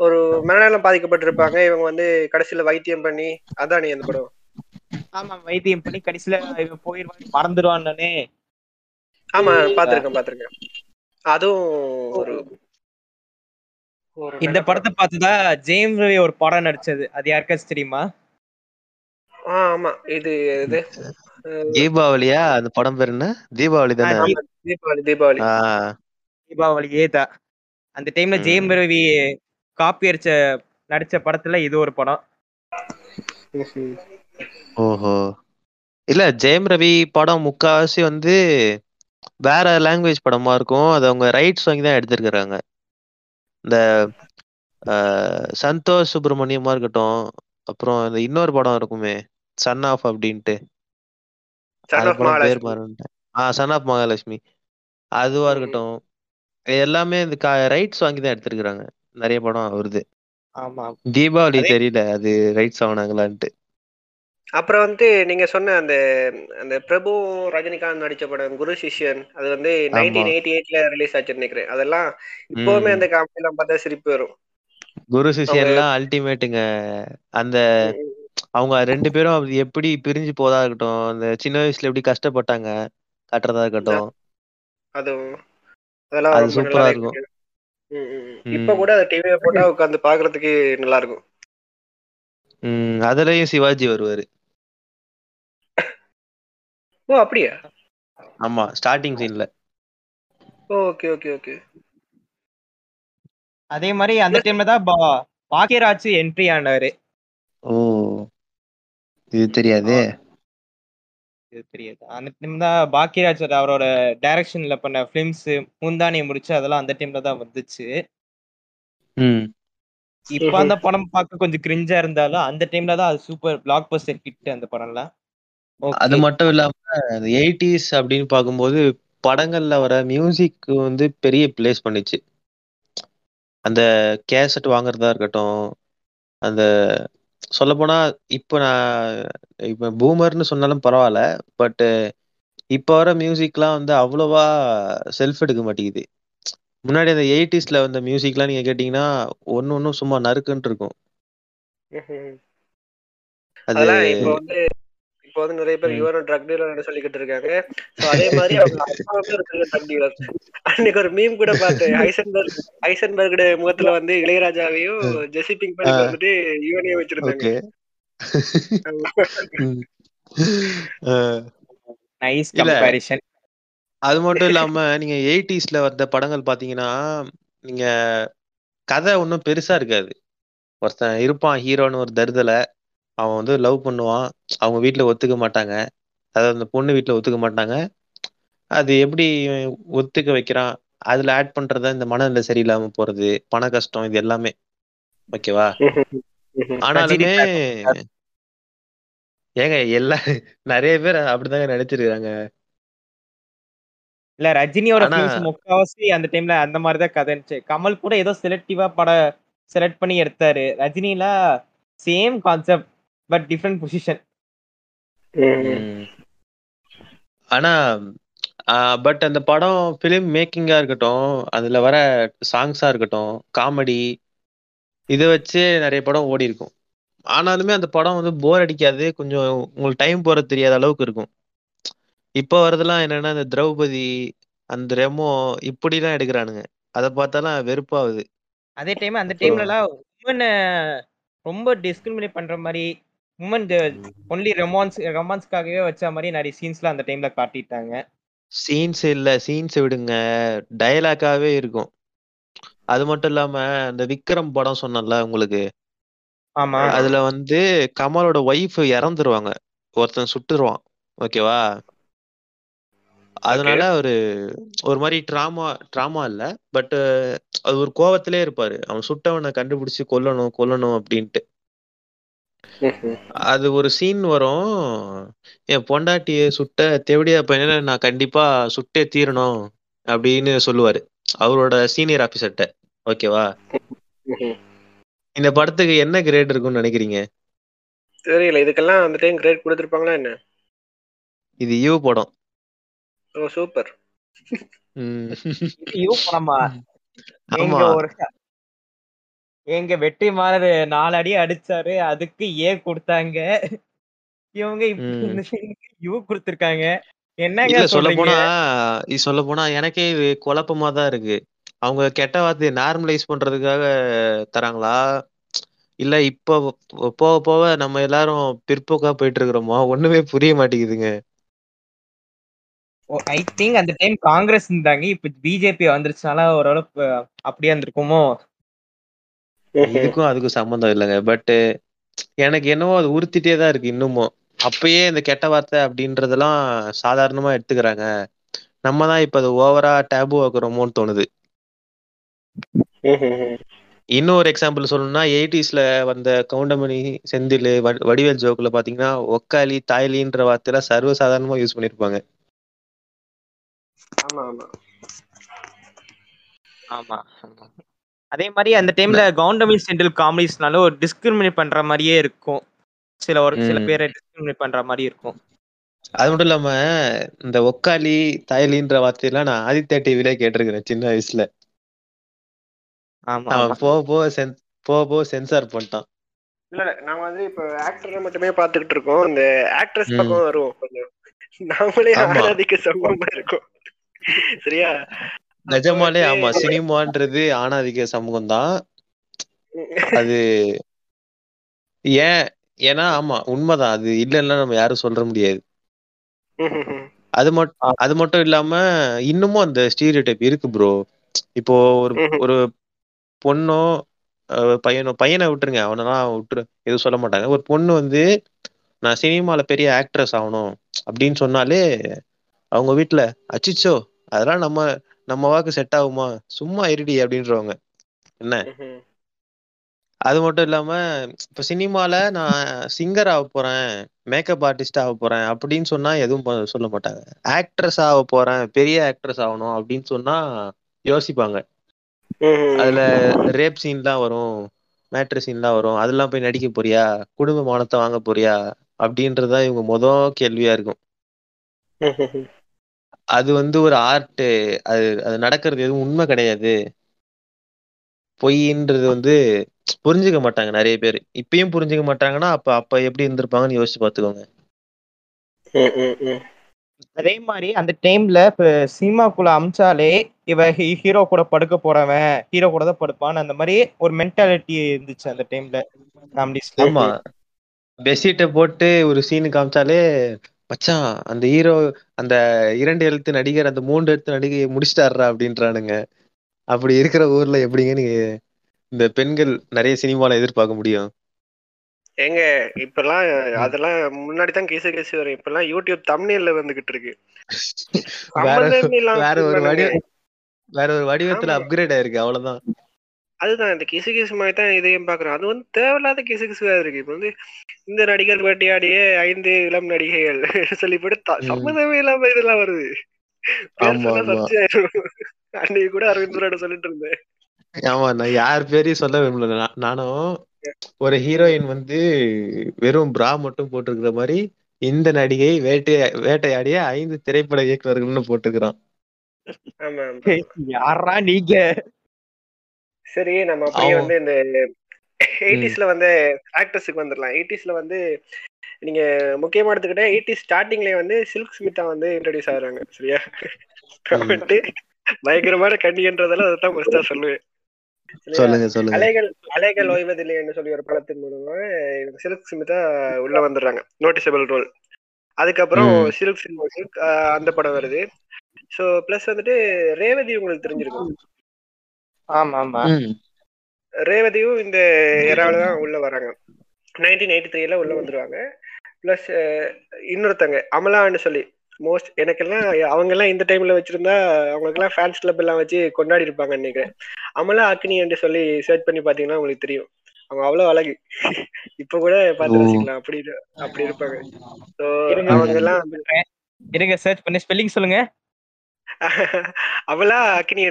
ஒரு மனநலம் பாதிக்கப்பட்டிருப்பாங்க. இவங்க வந்து கடைசியில வைத்தியம் பண்ணி அதானே அந்த படம். ஆமா வைத்தியம் பண்ணி கடைசியில இவன் போயிருவான் மறந்துடுவான்னு ஆமா பாத்திருக்கேன் பாத்திருக்கேன். அதுவும் ஒரு இந்த படத்தை பார்த்துதான் ஜெயம் ரவி ஒரு படம் நடிச்சது. அது யாருக்காச்சும் தெரியுமா? ஆமா. இது இது தீபாவளியா? அந்த படம் பேர் என்ன? தீபாவளி தானே? தீபாவளி தீபாவளி. ஆ. தீபாவளியே தான் அந்த டைம்ல. ஜெயம் ரவி காப்பி அடிச்ச நடிச்ச படத்துல இது ஒரு படம். ஓஹோ. இல்ல ஜெயம் ரவி படம் முக்காவாசி வந்து வேற லாங்குவேஜ் படமா இருக்கும். அது அவங்க ரைட்ஸ் வாங்கி தான் எடுத்திருக்கிறாங்க. இந்த சந்தோஷ் சுப்பிரமணியமா இருக்கட்டும். அப்புறம் இந்த இன்னொரு படம் இருக்குமே சன் ஆஃப் அப்படின்ட்டு. பேர் ஆ சன் ஆஃப் மகாலட்சுமி. அதுவா. இருக்கட்டும். எல்லாமே இந்த ரைட்ஸ் வாங்கி தான் எடுத்திருக்கிறாங்க. நிறைய படம் வருது. ஆமா. தீபாவளி தெரியல அது ரைட்ஸ் வாங்கினாங்களான்ட்டு அப்புறம் வந்து நீங்க சொன்ன அந்த அந்த பிரபு ரஜினிகாந்த் நடிச்ச படம் குரு சிஷ்யன் அது வந்து நைன்டீன் எயிட்டி எயிட்ல ரிலீஸ் ஆச்சுன்னு நினைக்கிறேன். அதெல்லாம் இப்பவுமே. அந்த காமெடி எல்லாம் பார்த்தா சிரிப்பு வரும். குரு சிஷியன்லாம் அல்டிமேட்டுங்க அந்த அவங்க ரெண்டு பேரும் அது எப்படி பிரிஞ்சு போதா இருக்கட்டும் அந்த சின்ன வயசுல எப்படி கஷ்டப்பட்டாங்க காட்டுறதா இருக்கட்டும். அது சூப்பரா இருக்கும். இப்ப கூட அதை டிவியை போட்டா உட்காந்து பாக்குறதுக்கு நல்லா இருக்கும் ம் அதுலயும் சிவாஜி வருவாரு. ஓ அப்படியா? ஆமா ஸ்டார்டிங் சீன்ல ஓகே ஓகே ஓகே. அதே மாதிரி அந்த டைம்ல தான் பா- பாக்யராஜ் என்ட்ரி ஆனாரு. ஓ இது தெரியாதே. இது தெரியாது. அந்த டைம் தான் பாக்யராஜ் அவரோட டைரக்ஷன்ல பண்ண பிலிம்ஸ் முந்தானியை முடிச்சு அதெல்லாம் அந்த டைம்ல தான் வந்துச்சு. இப்ப அந்த படம் பார்க்க கொஞ்சம் கிரிஞ்சா இருந்தாலும் அந்த டைம்ல தான் அது சூப்பர் பிளாக் பஸ்டர் ஹிட் அந்த படம்லாம் அது. மட்டும் இல்லாம எயிட்டிஸ் அப்படின்னு பார்க்கும்போது படங்கள்ல வர மியூசிக் வந்து பெரிய பிளேஸ் பண்ணுச்சு. அந்த கேசட் வாங்குறதா இருக்கட்டும் அந்த சொல்லப்போனா இப்போ நான் இப்போ பூமர்னு சொன்னாலும் பரவாயில்ல பட் இப்போ வர மியூசிக்லாம் வந்து அவ்வளோவா செல்ஃப் எடுக்க மாட்டேங்குது முன்னாடி அந்த எயிட்டிஸ்ல வந்த மியூசிக்லாம் நீங்க கேட்டீங்கன்னா ஒன்னு ஒன்னும் சும்மா நறுக்குன்ட்டு இருக்கும். அது இப்போ வந்து இப்போ வந்து நிறைய பேர் ம். யுவன் ட்ரக் டீலர் சொல்லிக்கிட்டு இருக்காங்க. சோ அதே மாதிரி அவங்க *laughs* அப்பா வந்து ஒரு ட்ரக் டீலர் அன்னைக்கு ஒரு மீம் கூட பார்த்தேன். ஹைசன்பர்க் ஹைசன்பர்க் முகத்துல வந்து இளையராஜாவையும் ஜெசி பிங்க் பண்ணி. வந்துட்டு யுவனையும் வச்சிருந்தாங்க. நைஸ். *laughs* கம்பேரிஷன் அது மட்டும் இல்லாம நீங்க எயிட்டிஸ்ல வந்த படங்கள் பாத்தீங்கன்னா நீங்க கதை ஒன்றும் பெருசா இருக்காது. ஒருத்தன் இருப்பான் ஹீரோன்னு ஒரு தருதல அவன் வந்து லவ் பண்ணுவான். அவங்க வீட்ல ஒத்துக்க மாட்டாங்க. அதாவது அந்த பொண்ணு வீட்ல ஒத்துக்க மாட்டாங்க. அது எப்படி ஒத்துக்க வைக்கிறான்? அதுல ஆட் பண்றதா இந்த மனநிலை சரியில்லாம போறது. பண கஷ்டம் இது எல்லாமே. ஓகேவா *laughs* ஆனாலுமே ஏங்க எல்லா நிறைய பேர் அப்படிதாங்க நடிச்சிருக்காங்க இல்ல ரஜினியோட முக்காவாசி அந்த டைம்ல அந்த மாதிரி தான் கதை இருந்துச்சு. கமல் கூட ஏதோ செலக்டிவா படம் செலக்ட் பண்ணி எடுத்தாரு. ரஜினில same concept but different position. ஆனா பட் அந்த படம் ஃபிலிம் மேக்கிங்கா இருக்கட்டும் அதுல வர சாங்ஸா இருக்கட்டும் காமெடி இதை வச்சு நிறைய படம் ஓடி இருக்கும். ஆனாலுமே அந்த படம் வந்து போர் அடிக்காது கொஞ்சம் உங்களுக்கு டைம் போறது தெரியாத அளவுக்கு இருக்கும். இப்போ வரதெல்லாம் என்னன்னா இந்த திரௌபதி அந்த ரெமோ இப்படிலாம் எடுக்கிறானுங்க. அதை பார்த்தாலாம் வெறுப்பாகுது. அதே டைம் அந்த டைம்ல எல்லாம் உமன் ரொம்ப டிஸ்கிரிமினேட் பண்ற மாதிரி உமன் ஒன்லி ரொமான்ஸ் ரொமான்ஸ்க்காகவே வச்ச மாதிரி நிறைய சீன்ஸ்லாம் அந்த டைம்ல காட்டிட்டாங்க. சீன்ஸ் இல்ல சீன்ஸ் விடுங்க. டயலாக்காவே இருக்கும். அது மட்டும் இல்லாம இந்த விக்ரம் படம் சொன்னேன்ல உங்களுக்கு? ஆமா. அதுல வந்து கமலோட ஒய்ஃப் இறந்துருவாங்க. ஒருத்தன் சுட்டுருவான். ஓகேவா அதனால ஒரு ஒரு மாதிரி ட்ராமா ட்ராமா இல்ல. பட் அது ஒரு கோவத்திலே இருப்பாரு. அவன் சுட்டவனை கண்டுபிடிச்சு கொல்லணும் கொல்லணும் அப்படின்ட்டு. அது ஒரு சீன் வரும். என் பொண்டாட்டிய சுட்ட தேவடியா பையனை நான் கண்டிப்பா சுட்டே தீரணும் அப்படின்னு சொல்லுவாரு. அவரோட சீனியர் ஆபீசர்ட்ட ஓகேவா? இந்த படத்துக்கு என்ன கிரேட் இருக்கும்னு நினைக்கிறீங்க? தெரியல. இதுக்கெல்லாம் அந்த டைம் கிரேட் கொடுத்துருப்பாங்களா என்ன? இது யூ படம். ஓ சூப்பர் ம். யூ படமா? ஆமா. ஒரு எங்க வெற்றி மாறது நாலு அடி அடிச்சாரு. அதுக்கு ஏ கொடுத்தாங்க. இவங்க யூ கொடுத்திருக்காங்க. என்னங்க சொல்ல போனா இது சொல்ல போனா எனக்கே இது குழப்பமா தான் இருக்கு. அவங்க கெட்ட வார்த்தையை நார்மலைஸ் பண்றதுக்காக தராங்களா? இல்ல இப்ப போக போக நம்ம எல்லாரும் பிற்போக்கா போயிட்டு இருக்கிறோமா? ஒண்ணுமே புரிய மாட்டேங்குதுங்க. ஐ திங்க் அந்த டைம் காங்கிரஸ் இருந்தாங்க. இப்ப பிஜேபி வந்துருச்சுனால ஓரளவுக்கு அப்படியே இருந்திருக்குமோ? இதுக்கும் அதுக்கும் சம்மந்தம் இல்லைங்க. பட் எனக்கு என்னவோ அது உறுத்திட்டே தான் இருக்கு இன்னமும் அப்பயே இந்த கெட்ட வார்த்தை அப்படின்றதெல்லாம் சாதாரணமா எடுத்துக்கிறாங்க. நம்ம தான் இப்ப அது ஓவரா டேபு ஆக்குறோமோன்னு தோணுது. இன்னொரு எக்ஸாம்பிள் சொல்லணும்னா எயிட்டிஸ்ல வந்த கவுண்டமணி செந்தில் வடிவேல் ஜோக்குல பாத்தீங்கன்னா ஒக்காலி தாய்லின்ற வார்த்தையெல்லாம் சர்வசாதாரணமா யூஸ் பண்ணிருப்பாங்க. ஆமா. ஆமா ஆமா. அதே மாதிரி அந்த டைம்ல கவுண்டமில் சென்ட்ரல் காமெடிஸ்னால ஒரு டிஸ்கிரிமினேட் பண்ற மாதிரியே இருக்கும். சில ஒரு சில. பேரை டிஸ்கிரிமினேட் பண்ற மாதிரி இருக்கும். அது மட்டும் இல்லாம இந்த ஒக்காலி தாய்லின்ற வார்த்தையெல்லாம் நான் ஆதித்யா டிவிலே கேட்டிருக்கிறேன் சின்ன வயசுல. அவன் போக போக சென் போக போக சென்சார் பண்ணிட்டான். இல்ல இல்ல. நாம வந்து இப்ப ஆக்டரை மட்டுமே பாத்துக்கிட்டு இருக்கோம். இந்த ஆக்ட்ரஸ். பக்கம் வருவோம் கொஞ்சம். நாமளே. ஆராதிக்க சமமா இருக்கும். சரியா? நிஜமாலே ஆமா சினிமான்றது ஆணாதிக்க சமூகம் தான் அது ஏன் ஏன்னா ஆமா உண்மைதான். அது இல்லைன்னா நம்ம யாரும் சொல்ற முடியாது. அது மட்டும் அது மட்டும் இல்லாம இன்னமும் அந்த ஸ்டீரியோ டைப் இருக்கு ப்ரோ இப்போ ஒரு. ஒரு பொண்ணோ பையனோ பையனை விட்டுருங்க. அவனெல்லாம் விட்டுரு எதுவும் சொல்ல மாட்டாங்க. ஒரு பொண்ணு வந்து நான் சினிமால பெரிய ஆக்ட்ரஸ் ஆகணும் அப்படின்னு சொன்னாலே அவங்க வீட்ல அச்சிச்சோ அதெல்லாம் நம்ம நம்ம வாக்கு செட் ஆகுமா? சும்மா இருடி அப்படின்றவங்க. என்ன? அது மட்டும் இல்லாம இப்ப சினிமால நான் சிங்கர் ஆக போறேன் மேக்கப் ஆர்டிஸ்ட் ஆக போறேன் அப்படின்னு சொன்னா எதுவும் சொல்ல மாட்டாங்க. ஆக்ட்ரஸ் ஆக போறேன் பெரிய ஆக்ட்ரஸ் ஆகணும் அப்படின்னு சொன்னா யோசிப்பாங்க. அதுல ரேப் சீன்லாம் வரும் மேட்ரு சீன்லாம் வரும் அதெல்லாம் போய் நடிக்க போறியா? குடும்ப மானத்தை வாங்க போறியா? அப்படின்றதுதான் இவங்க முத கேள்வியா இருக்கும். அது வந்து ஒரு ஆர்ட் அது அது நடக்கிறது எதுவும் உண்மை கிடையாது. பொய்ன்றது வந்து புரிஞ்சுக்க மாட்டாங்க நிறைய பேர். இப்பயும் புரிஞ்சுக்க மாட்டாங்கன்னா அப்ப அப்ப எப்படி இருந்திருப்பாங்கன்னு யோசிச்சு பாத்துக்கோங்க அதே மாதிரி அந்த டைம்ல இப்ப சினிமாக்குள்ள அமிச்சாலே இவ ஹீரோ கூட படுக்க போறவன் ஹீரோ கூட தான் படுப்பான் அந்த மாதிரி ஒரு மென்டாலிட்டி இருந்துச்சு அந்த டைம்ல காமெடிஸ்ல ஆமா பெட்ஷீட்டை போட்டு ஒரு சீனு காமிச்சாலே மச்சான் அந்த ஹீரோ அந்த இரண்டு எழுத்து நடிகர் அந்த மூன்று எழுத்து நடிகை முடிச்சிட்டாருடா அப்படின்றானுங்க. அப்படி இருக்கிற ஊர்ல எப்படிங்க நீங்க இந்த பெண்கள் நிறைய சினிமால எதிர்பார்க்க முடியும்? எங்க இப்பெல்லாம் அதெல்லாம் முன்னாடி தான் கேசு கேசு வரும். இப்பெல்லாம் யூடியூப் தமிழ்ல வந்துகிட்டு இருக்கு. வேற ஒரு வடி சொல்றானுங்க. வேற ஒரு வடிவத்துல. அப்கிரேட் ஆயிருக்கு அவ்வளவுதான். அதுதான் இந்த கிசு கிசு மாதிரி தான் இதையும் பாக்குறோம் அது வந்து தேவையில்லாத கிசு கிசுவா இருக்கு. இப்ப வந்து இந்த நடிகர் வேட்டையாடிய ஐந்து இளம் நடிகைகள் *laughs* சொல்லிப்பட்டு த- ம். சம்மந்தமே இல்லாம இதெல்லாம் வருது. *laughs* அன்னைக்கு கூட அரவிந்தரோட சொல்லிட்டு இருந்தேன். ஆமா நான் யார் பேரையும் சொல்ல விரும்பல. நானும் ஒரு ஹீரோயின் வந்து வெறும் பிரா மட்டும் போட்டிருக்கிற மாதிரி இந்த நடிகை வேட்டை வேட்டையாடிய ஐந்து திரைப்பட இயக்குனர்கள்னு போட்டுக்கிறான் *laughs* யாரா நீங்க? சரி நம்ம அப்படியே வந்து இந்த எயிட்டிஸ்ல வந்து ஆக்டர்ஸுக்கு வந்துடலாம் எயிட்டிஸ்ல வந்து நீங்க முக்கியமா எடுத்துக்கிட்டா எயிட்டிஸ் ஸ்டார்டிங்லயே வந்து சில்க் ஸ்மிதா வந்து இன்ட்ரடியூஸ் ஆகுறாங்க. சரியா. வந்துட்டு பயங்கரமான கண்ணின்றதெல்லாம் அதான் ஃபர்ஸ்டா சொல்லுவேன். சரியா? சொல்லுங்க சொல்லுங்க. அலைகள் அலைகள் ஓய்வதில்லைன்னு சொல்லி ஒரு படத்தின் மூலமா சில்க் ஸ்மிதா உள்ள வந்துடுறாங்க. நோட்டிசபிள் ரோல் அதுக்கப்புறம். சில்க் சில்க் அந்த படம் வருது. ஸோ ப்ளஸ் வந்துட்டு ரேவதி உங்களுக்கு தெரிஞ்சிருக்கும். ஆமா ஆமா. ரேவதியும் இந்த எராவில தான் உள்ள வராங்க. நைன்டீன் எயிட்டி த்ரீல உள்ள வந்துருவாங்க. ப்ளஸ் இன்னொருத்தங்க அமலான்னு சொல்லி மோஸ்ட் எனக்கெல்லாம் அவங்க எல்லாம் இந்த டைம்ல வச்சிருந்தா அவங்களுக்கெல்லாம் ஃபேன்ஸ் கிளப் எல்லாம் வச்சு கொண்டாடி இருப்பாங்க நினைக்கிறேன். அமலா அக்னி என்று சொல்லி சர்ச் பண்ணி பாத்தீங்கன்னா உங்களுக்கு தெரியும். அவங்க அவ்வளவு அழகு. இப்ப கூட பார்த்து ஓ. ரசிக்கலாம். அப்படி அப்படி இருப்பாங்க. அவங்க எல்லாம் இருங்க. சர்ச் பண்ணி ஸ்பெல்லிங் சொல்லுங்க. அவளா அக்னி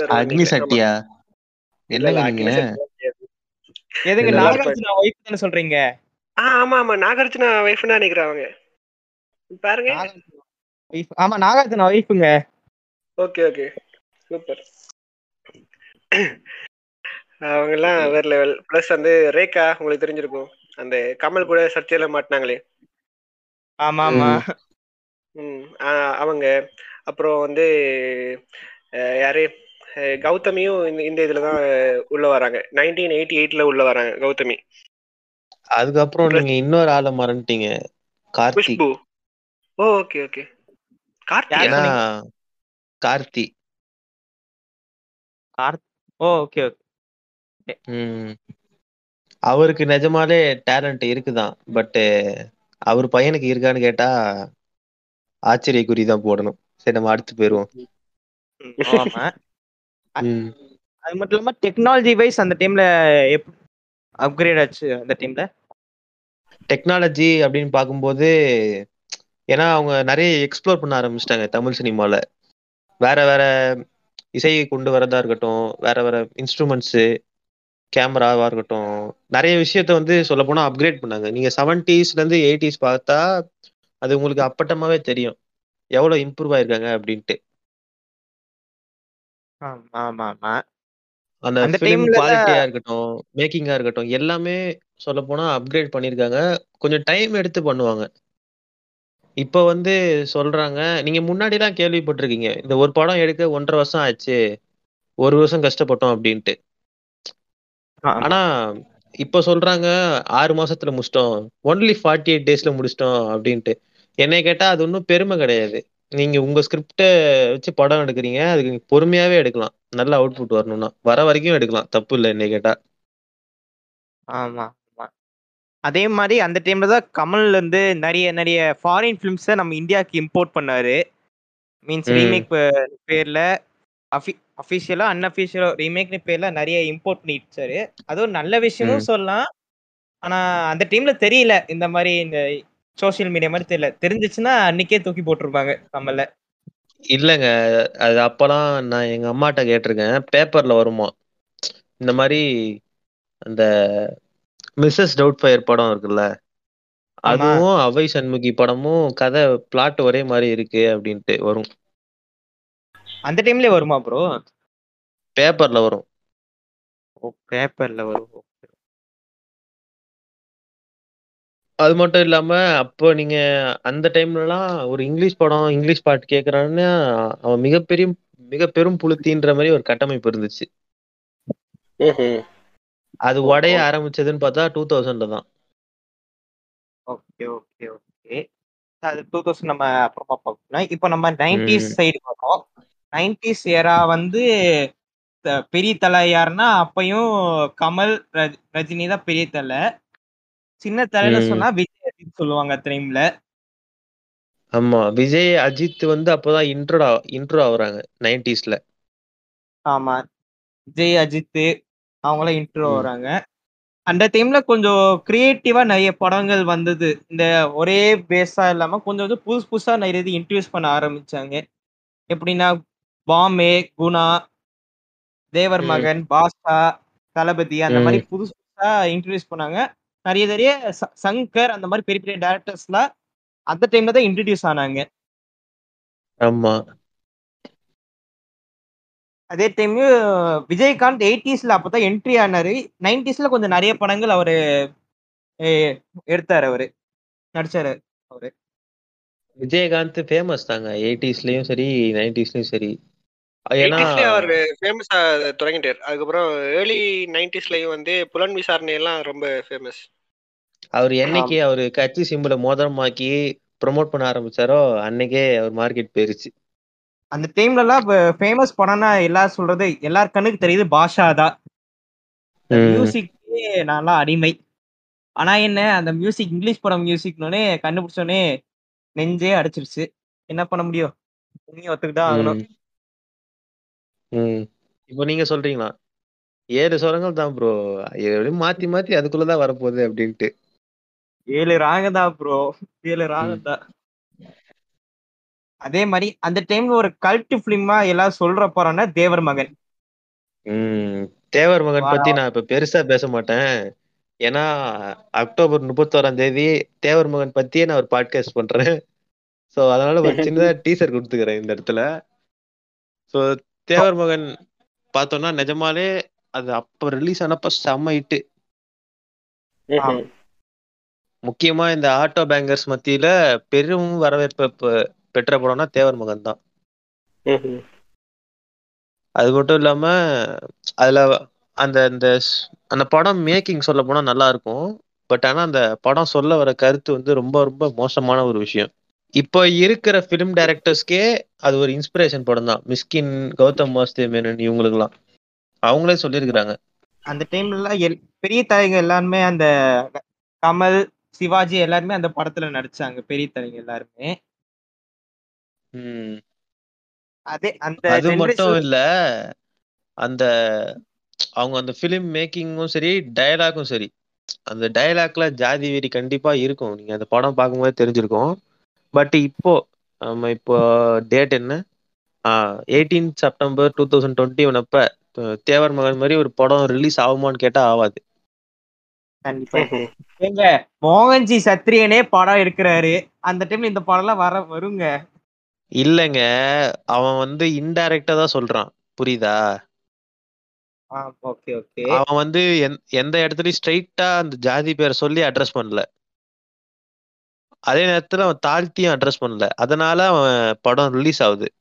வரும் அக்னி இல்ல, என்னங்க நீங்க? நாகார்ஜுனா ஒய்ஃப் தானே சொல்றீங்க? ஆமா ஆமா நாகார்ஜுனா வைஃப் தான் நினைக்கிறேன் அவங்க. பாருங்க. ஆமா நாகார்ஜுனா ஓகே ஓகே. சூப்பர். அவங்க எல்லாம் வேற லெவல் ப்ளஸ் வந்து ரேகா உங்களுக்கு தெரிஞ்சிருக்கும். அந்த கமல் கூட சர்ச்சையில மாட்டினாங்களே. ஆமா ஆமா. அவங்க அப்புறம் வந்து யாரு? கௌதமியும் இந்த இந்த இதுல தான் உள்ள வராங்க. நைன்டீன் எயிட்டி எயிட்ல உள்ள வராங்க கௌதமி. அதுக்கப்புறம் நீங்க இன்னொரு ஆளை மறந்துட்டீங்க. Karthik Khushbu. Oh okay okay. ஏன்னா கார்த்தி. Oh okay okay. ம். அவருக்கு நிஜமாலே டேலண்ட் இருக்குதான். பட் அவர் பையனுக்கு இருக்கான்னு கேட்டா ஆச்சரிய குறி தான் போடணும். சரி நம்ம அடுத்து போயிருவோம். ஆமா. ம். அது மட்டும் இல்லாம டெக்னாலஜி வைஸ் அந்த டைம்ல அப்கிரேட் ஆச்சு அந்த டைம்ல டெக்னாலஜி அப்படின்னு பார்க்கும்போது ஏன்னா அவங்க நிறைய எக்ஸ்ப்ளோர் பண்ண ஆரம்பிச்சிட்டாங்க தமிழ் சினிமால. வேற வேற இசையை கொண்டு வரதா இருக்கட்டும் வேற வேற இன்ஸ்ட்ருமெண்ட்ஸு கேமராவா இருக்கட்டும் நிறைய விஷயத்த வந்து சொல்ல போனா அப்கிரேட் பண்ணாங்க. நீங்க செவன்டிஸ்ல இருந்து எயிட்டிஸ் பார்த்தா அது உங்களுக்கு அப்பட்டமாவே தெரியும். எவ்வளவு இம்ப்ரூவ் ஆயிருக்காங்க அப்படின்ட்டு. ஆமா ஆமா ஆமா அந்த அந்த ஃபிலிம் குவாலிட்டியா இருக்கட்டும் மேக்கிங்கா இருக்கட்டும் எல்லாமே சொல்ல போனா அப்கிரேட் பண்ணிருக்காங்க கொஞ்சம் டைம் எடுத்து பண்ணுவாங்க. இப்ப வந்து சொல்றாங்க நீங்க முன்னாடி எல்லாம் கேள்விப்பட்டிருக்கீங்க இந்த ஒரு படம் எடுக்க ஒன்றரை வருஷம் ஆச்சு ஒரு வருஷம் கஷ்டப்பட்டோம் அப்படின்ட்டு. ஆனா இப்ப சொல்றாங்க ஆறு மாசத்துல முடிச்சிட்டோம் ஒன்லி ஃபார்ட்டி எயிட் டேஸ்ல முடிச்சிட்டோம் அப்படின்ட்டு. என்னை கேட்டா அது ஒன்றும் பெருமை கிடையாது. நீங்க உங்க ஸ்கிரிப்டை வச்சு படம் எடுக்கிறீங்க அதுக்கு நீங்க பொறுமையாவே எடுக்கலாம். நல்ல அவுட்புட் வரணும்னா. வர வரைக்கும் எடுக்கலாம். தப்பு இல்லை என்னை கேட்டா. ஆமா ஆமா. அதே மாதிரி அந்த டைம்ல தான் கமல் வந்து நிறைய நிறைய ஃபாரின் ஃபிலிம்ஸை நம்ம இந்தியாவுக்கு இம்போர்ட் பண்ணாரு. மீன்ஸ். ரீமேக் பேர்ல அஃபி அஃபிஷியலா அன்அஃபிஷியலோ ரீமேக்னு பேர்ல நிறைய இம்போர்ட் பண்ணிச்சாரு அதுவும் நல்ல விஷயமும் சொல்லலாம். ஆனா அந்த டைம்ல தெரியல. இந்த மாதிரி இந்த சோஷியல் மீடியா மாதிரி தெரியல. தெரிஞ்சிச்சுன்னா அன்னைக்கே தூக்கி போட்டிருப்பாங்க கமல்ல. இல்லைங்க. அது அப்பெல்லாம் நான் எங்க அம்மாட்ட கேட்டிருக்கேன். பேப்பர்ல வருமா? இந்த மாதிரி அந்த மிஸ்ஸஸ் டவுட் ஃபயர் படம் இருக்குல்ல. அதுவும் அவை சண்முகி படமும் கதை பிளாட் ஒரே மாதிரி இருக்கு அப்படின்ட்டு வரும். அந்த டைம்லயே வருமா ப்ரோ பேப்பர்ல வரும். ஓ பேப்பர்ல வரும். அது மட்டும் இல்லாம அப்போ நீங்க அந்த டைம்லலாம் ஒரு இங்கிலீஷ் படம் இங்கிலீஷ் பாட்டு கேக்குறான்னா அவன் மிகப்பெரிய மிக பெரும் புளுத்தின்ற மாதிரி ஒரு கட்டமைப்பு இருந்துச்சு. அது உடைய ஆரம்பிச்சதுன்னு பார்த்தா டூ தௌசண்ட்ல தான். Okay okay okay. அது டூ தௌசண்ட் நம்ம அப்புறமா பார்க்கலாம். இப்போ நம்ம நைன்டிஸ். சைடு பார்ப்போம். நைன்டிஸ் ஏரா வந்து பெரிய தலை யாருன்னா அப்பயும் கமல் ரஜ்- ரஜினி தான் பெரிய தலை. சின்ன ம். சொன்னா விஜய் அஜித் சொல்லுவாங்க டைம்ல ஆமா விஜய் அஜித் வந்து அப்போதான் இன்ட்ரோ இன்ட்ரோ ஆகுறாங்க நைன்டிஸ்ல ஆமா விஜய் அஜித் அவங்களாம் இன்ட்ரோ. வராங்க அந்த டைம்ல கொஞ்சம் கிரியேட்டிவா நிறைய படங்கள் வந்தது இந்த ஒரே பேஸா இல்லாம கொஞ்சம் வந்து புதுசு புதுசா நிறைய இது இன்ட்ரடியூஸ் பண்ண ஆரம்பிச்சாங்க எப்படின்னா பாமே குணா தேவர். மகன் பாஷா தளபதி அந்த மாதிரி. புதுசு புதுசா இன்ட்ரடியூஸ் பண்ணாங்க நிறைய நிறைய ச- சங்கர் அந்த மாதிரி பெரிய பெரிய டேரக்டர்ஸ்லாம் அந்த டைம்ல தான் இன்ட்ரடியூஸ் ஆனாங்க. ஆமா. அதே டைம் விஜயகாந்த் எயிட்டிஸ்ல அப்பதான் என்ட்ரி ஆனாரு. நைன்டிஸ்ல கொஞ்சம் நிறைய படங்கள் அவரு எடுத்தாரு அவரு. நடிச்சாரு அவரு. விஜயகாந்த் ஃபேமஸ் தாங்க. எயிட்டிஸ்லயும் சரி நைன்டிஸ்லயும் சரி. ஏன்னா 80s அவர் ஃபேமஸா தொடங்கிட்டார். அதுக்கப்புறம் ஏர்லி நைன்டிஸ்லயும் வந்து புலன் விசாரணை எல்லாம் ரொம்ப ஃபேமஸ் அவர் என்னைக்கு அவரு கட்சி சிம்பிளை மோதிரமாக்கி ப்ரோமோட் பண்ண ஆரம்பிச்சாரோ அன்னைக்கே அவர் மார்க்கெட் போயிருச்சு. அந்த டைம்ல எல்லாம் ஃபேமஸ் படம்னா எல்லாரும் சொல்றது எல்லார் கண்ணுக்கு தெரியுது பாஷா தான் ம். மியூசிக் படத்துக்கே நான்லாம் அடிமை. ஆனா என்ன அந்த மியூசிக் இங்கிலீஷ் படம் மியூசிக்னோடனே கண்டுபிடிச்சோடனே நெஞ்சே அடிச்சிருச்சு. என்ன பண்ண முடியும்? நீ ஒத்துக்கிட்டா ஆகணும். இப்போ நீங்க சொல்றீங்களா? ஏழு சுரங்கள் தான் ப்ரோ மாத்தி மாத்தி அதுக்குள்ளதான் வரப்போகுது அப்படின்ட்டு. ஏழு ராகதா ப்ரோ ஏழு ராகதா அதே மாதிரி அந்த டைம்ல ஒரு கல்ட் பிலிமா எல்லாம் சொல்ற போறோம்னா தேவர் மகன். தேவர் மகன் பத்தி நான் இப்ப பெருசா பேச மாட்டேன். ஏன்னா அக்டோபர் முப்பத்தோராம் தேதி தேவர் மகன் பத்தியே நான் ஒரு பாட்காஸ்ட் பண்றேன். சோ அதனால ஒரு சின்னதா *laughs* டீசர் கொடுத்துக்கிறேன் இந்த இடத்துல. சோ தேவர் மகன் பார்த்தோம்னா நிஜமாலே அது அப்ப ரிலீஸ் ஆனப்ப செம்ம ஹிட்டு. முக்கியமா இந்த ஆட்டோ பேங்கர்ஸ் மத்தியில பெரும் வரவேற்பு பெற்ற படம்னா தேவர் மகன் தான். அது மட்டும் இல்லாம அதுல அந்த அந்த அந்த படம் மேக்கிங் சொல்ல போனா நல்லா இருக்கும். பட் ஆனா அந்த படம் சொல்ல வர கருத்து வந்து ரொம்ப ரொம்ப மோசமான ஒரு விஷயம். இப்போ இருக்கிற ஃபிலிம் டைரக்டர்ஸ்க்கே அது ஒரு இன்ஸ்பிரேஷன் படம் தான் மிஸ்கின் கௌதம் வாசுதேவ் மேனன் இவங்களுக்குலாம் அவங்களே சொல்லியிருக்கிறாங்க. அந்த டைம்ல பெரிய தலைங்க எல்லாருமே அந்த கமல் சிவாஜி எல்லாருமே அந்த படத்துல நடிச்சாங்க பெரிய தலைங்க எல்லாருமே. அதே அந்த அது மட்டும் இல்ல அந்த அவங்க அந்த ஃபிலிம் மேக்கிங்கும் சரி டயலாகும் சரி. அந்த டயலாக்ல ஜாதி வெறி கண்டிப்பா இருக்கும். நீங்க அந்த படம் பார்க்கும்போது தெரிஞ்சிருக்கும். பட் இப்போ நம்ம இப்போ டேட் என்ன? Eighteen September two thousand twenty one அப்ப தேவர் மகன் மாதிரி ஒரு படம் ரிலீஸ் ஆகுமான்னு கேட்டா ஆகாது கண்டிப்பா. மோகன்ஜி சத்ரியனே படம் எடுக்கிறாரு. அந்த டைம்ல இந்த படம் எல்லாம் வர வருங்க. இல்லைங்க. அவன் வந்து இன்டைரக்டா தான் சொல்றான். புரியுதா? Okay okay. அவன் வந்து எந்- எந்த இடத்துலயும் ஸ்ட்ரைட்டா அந்த ஜாதி பேரை சொல்லி அட்ரஸ் பண்ணல. அதே நேரத்துல அவன் தாழ்த்தியும் அட்ரஸ் பண்ணல. அதனால அவன் படம் ரிலீஸ் ஆகுது.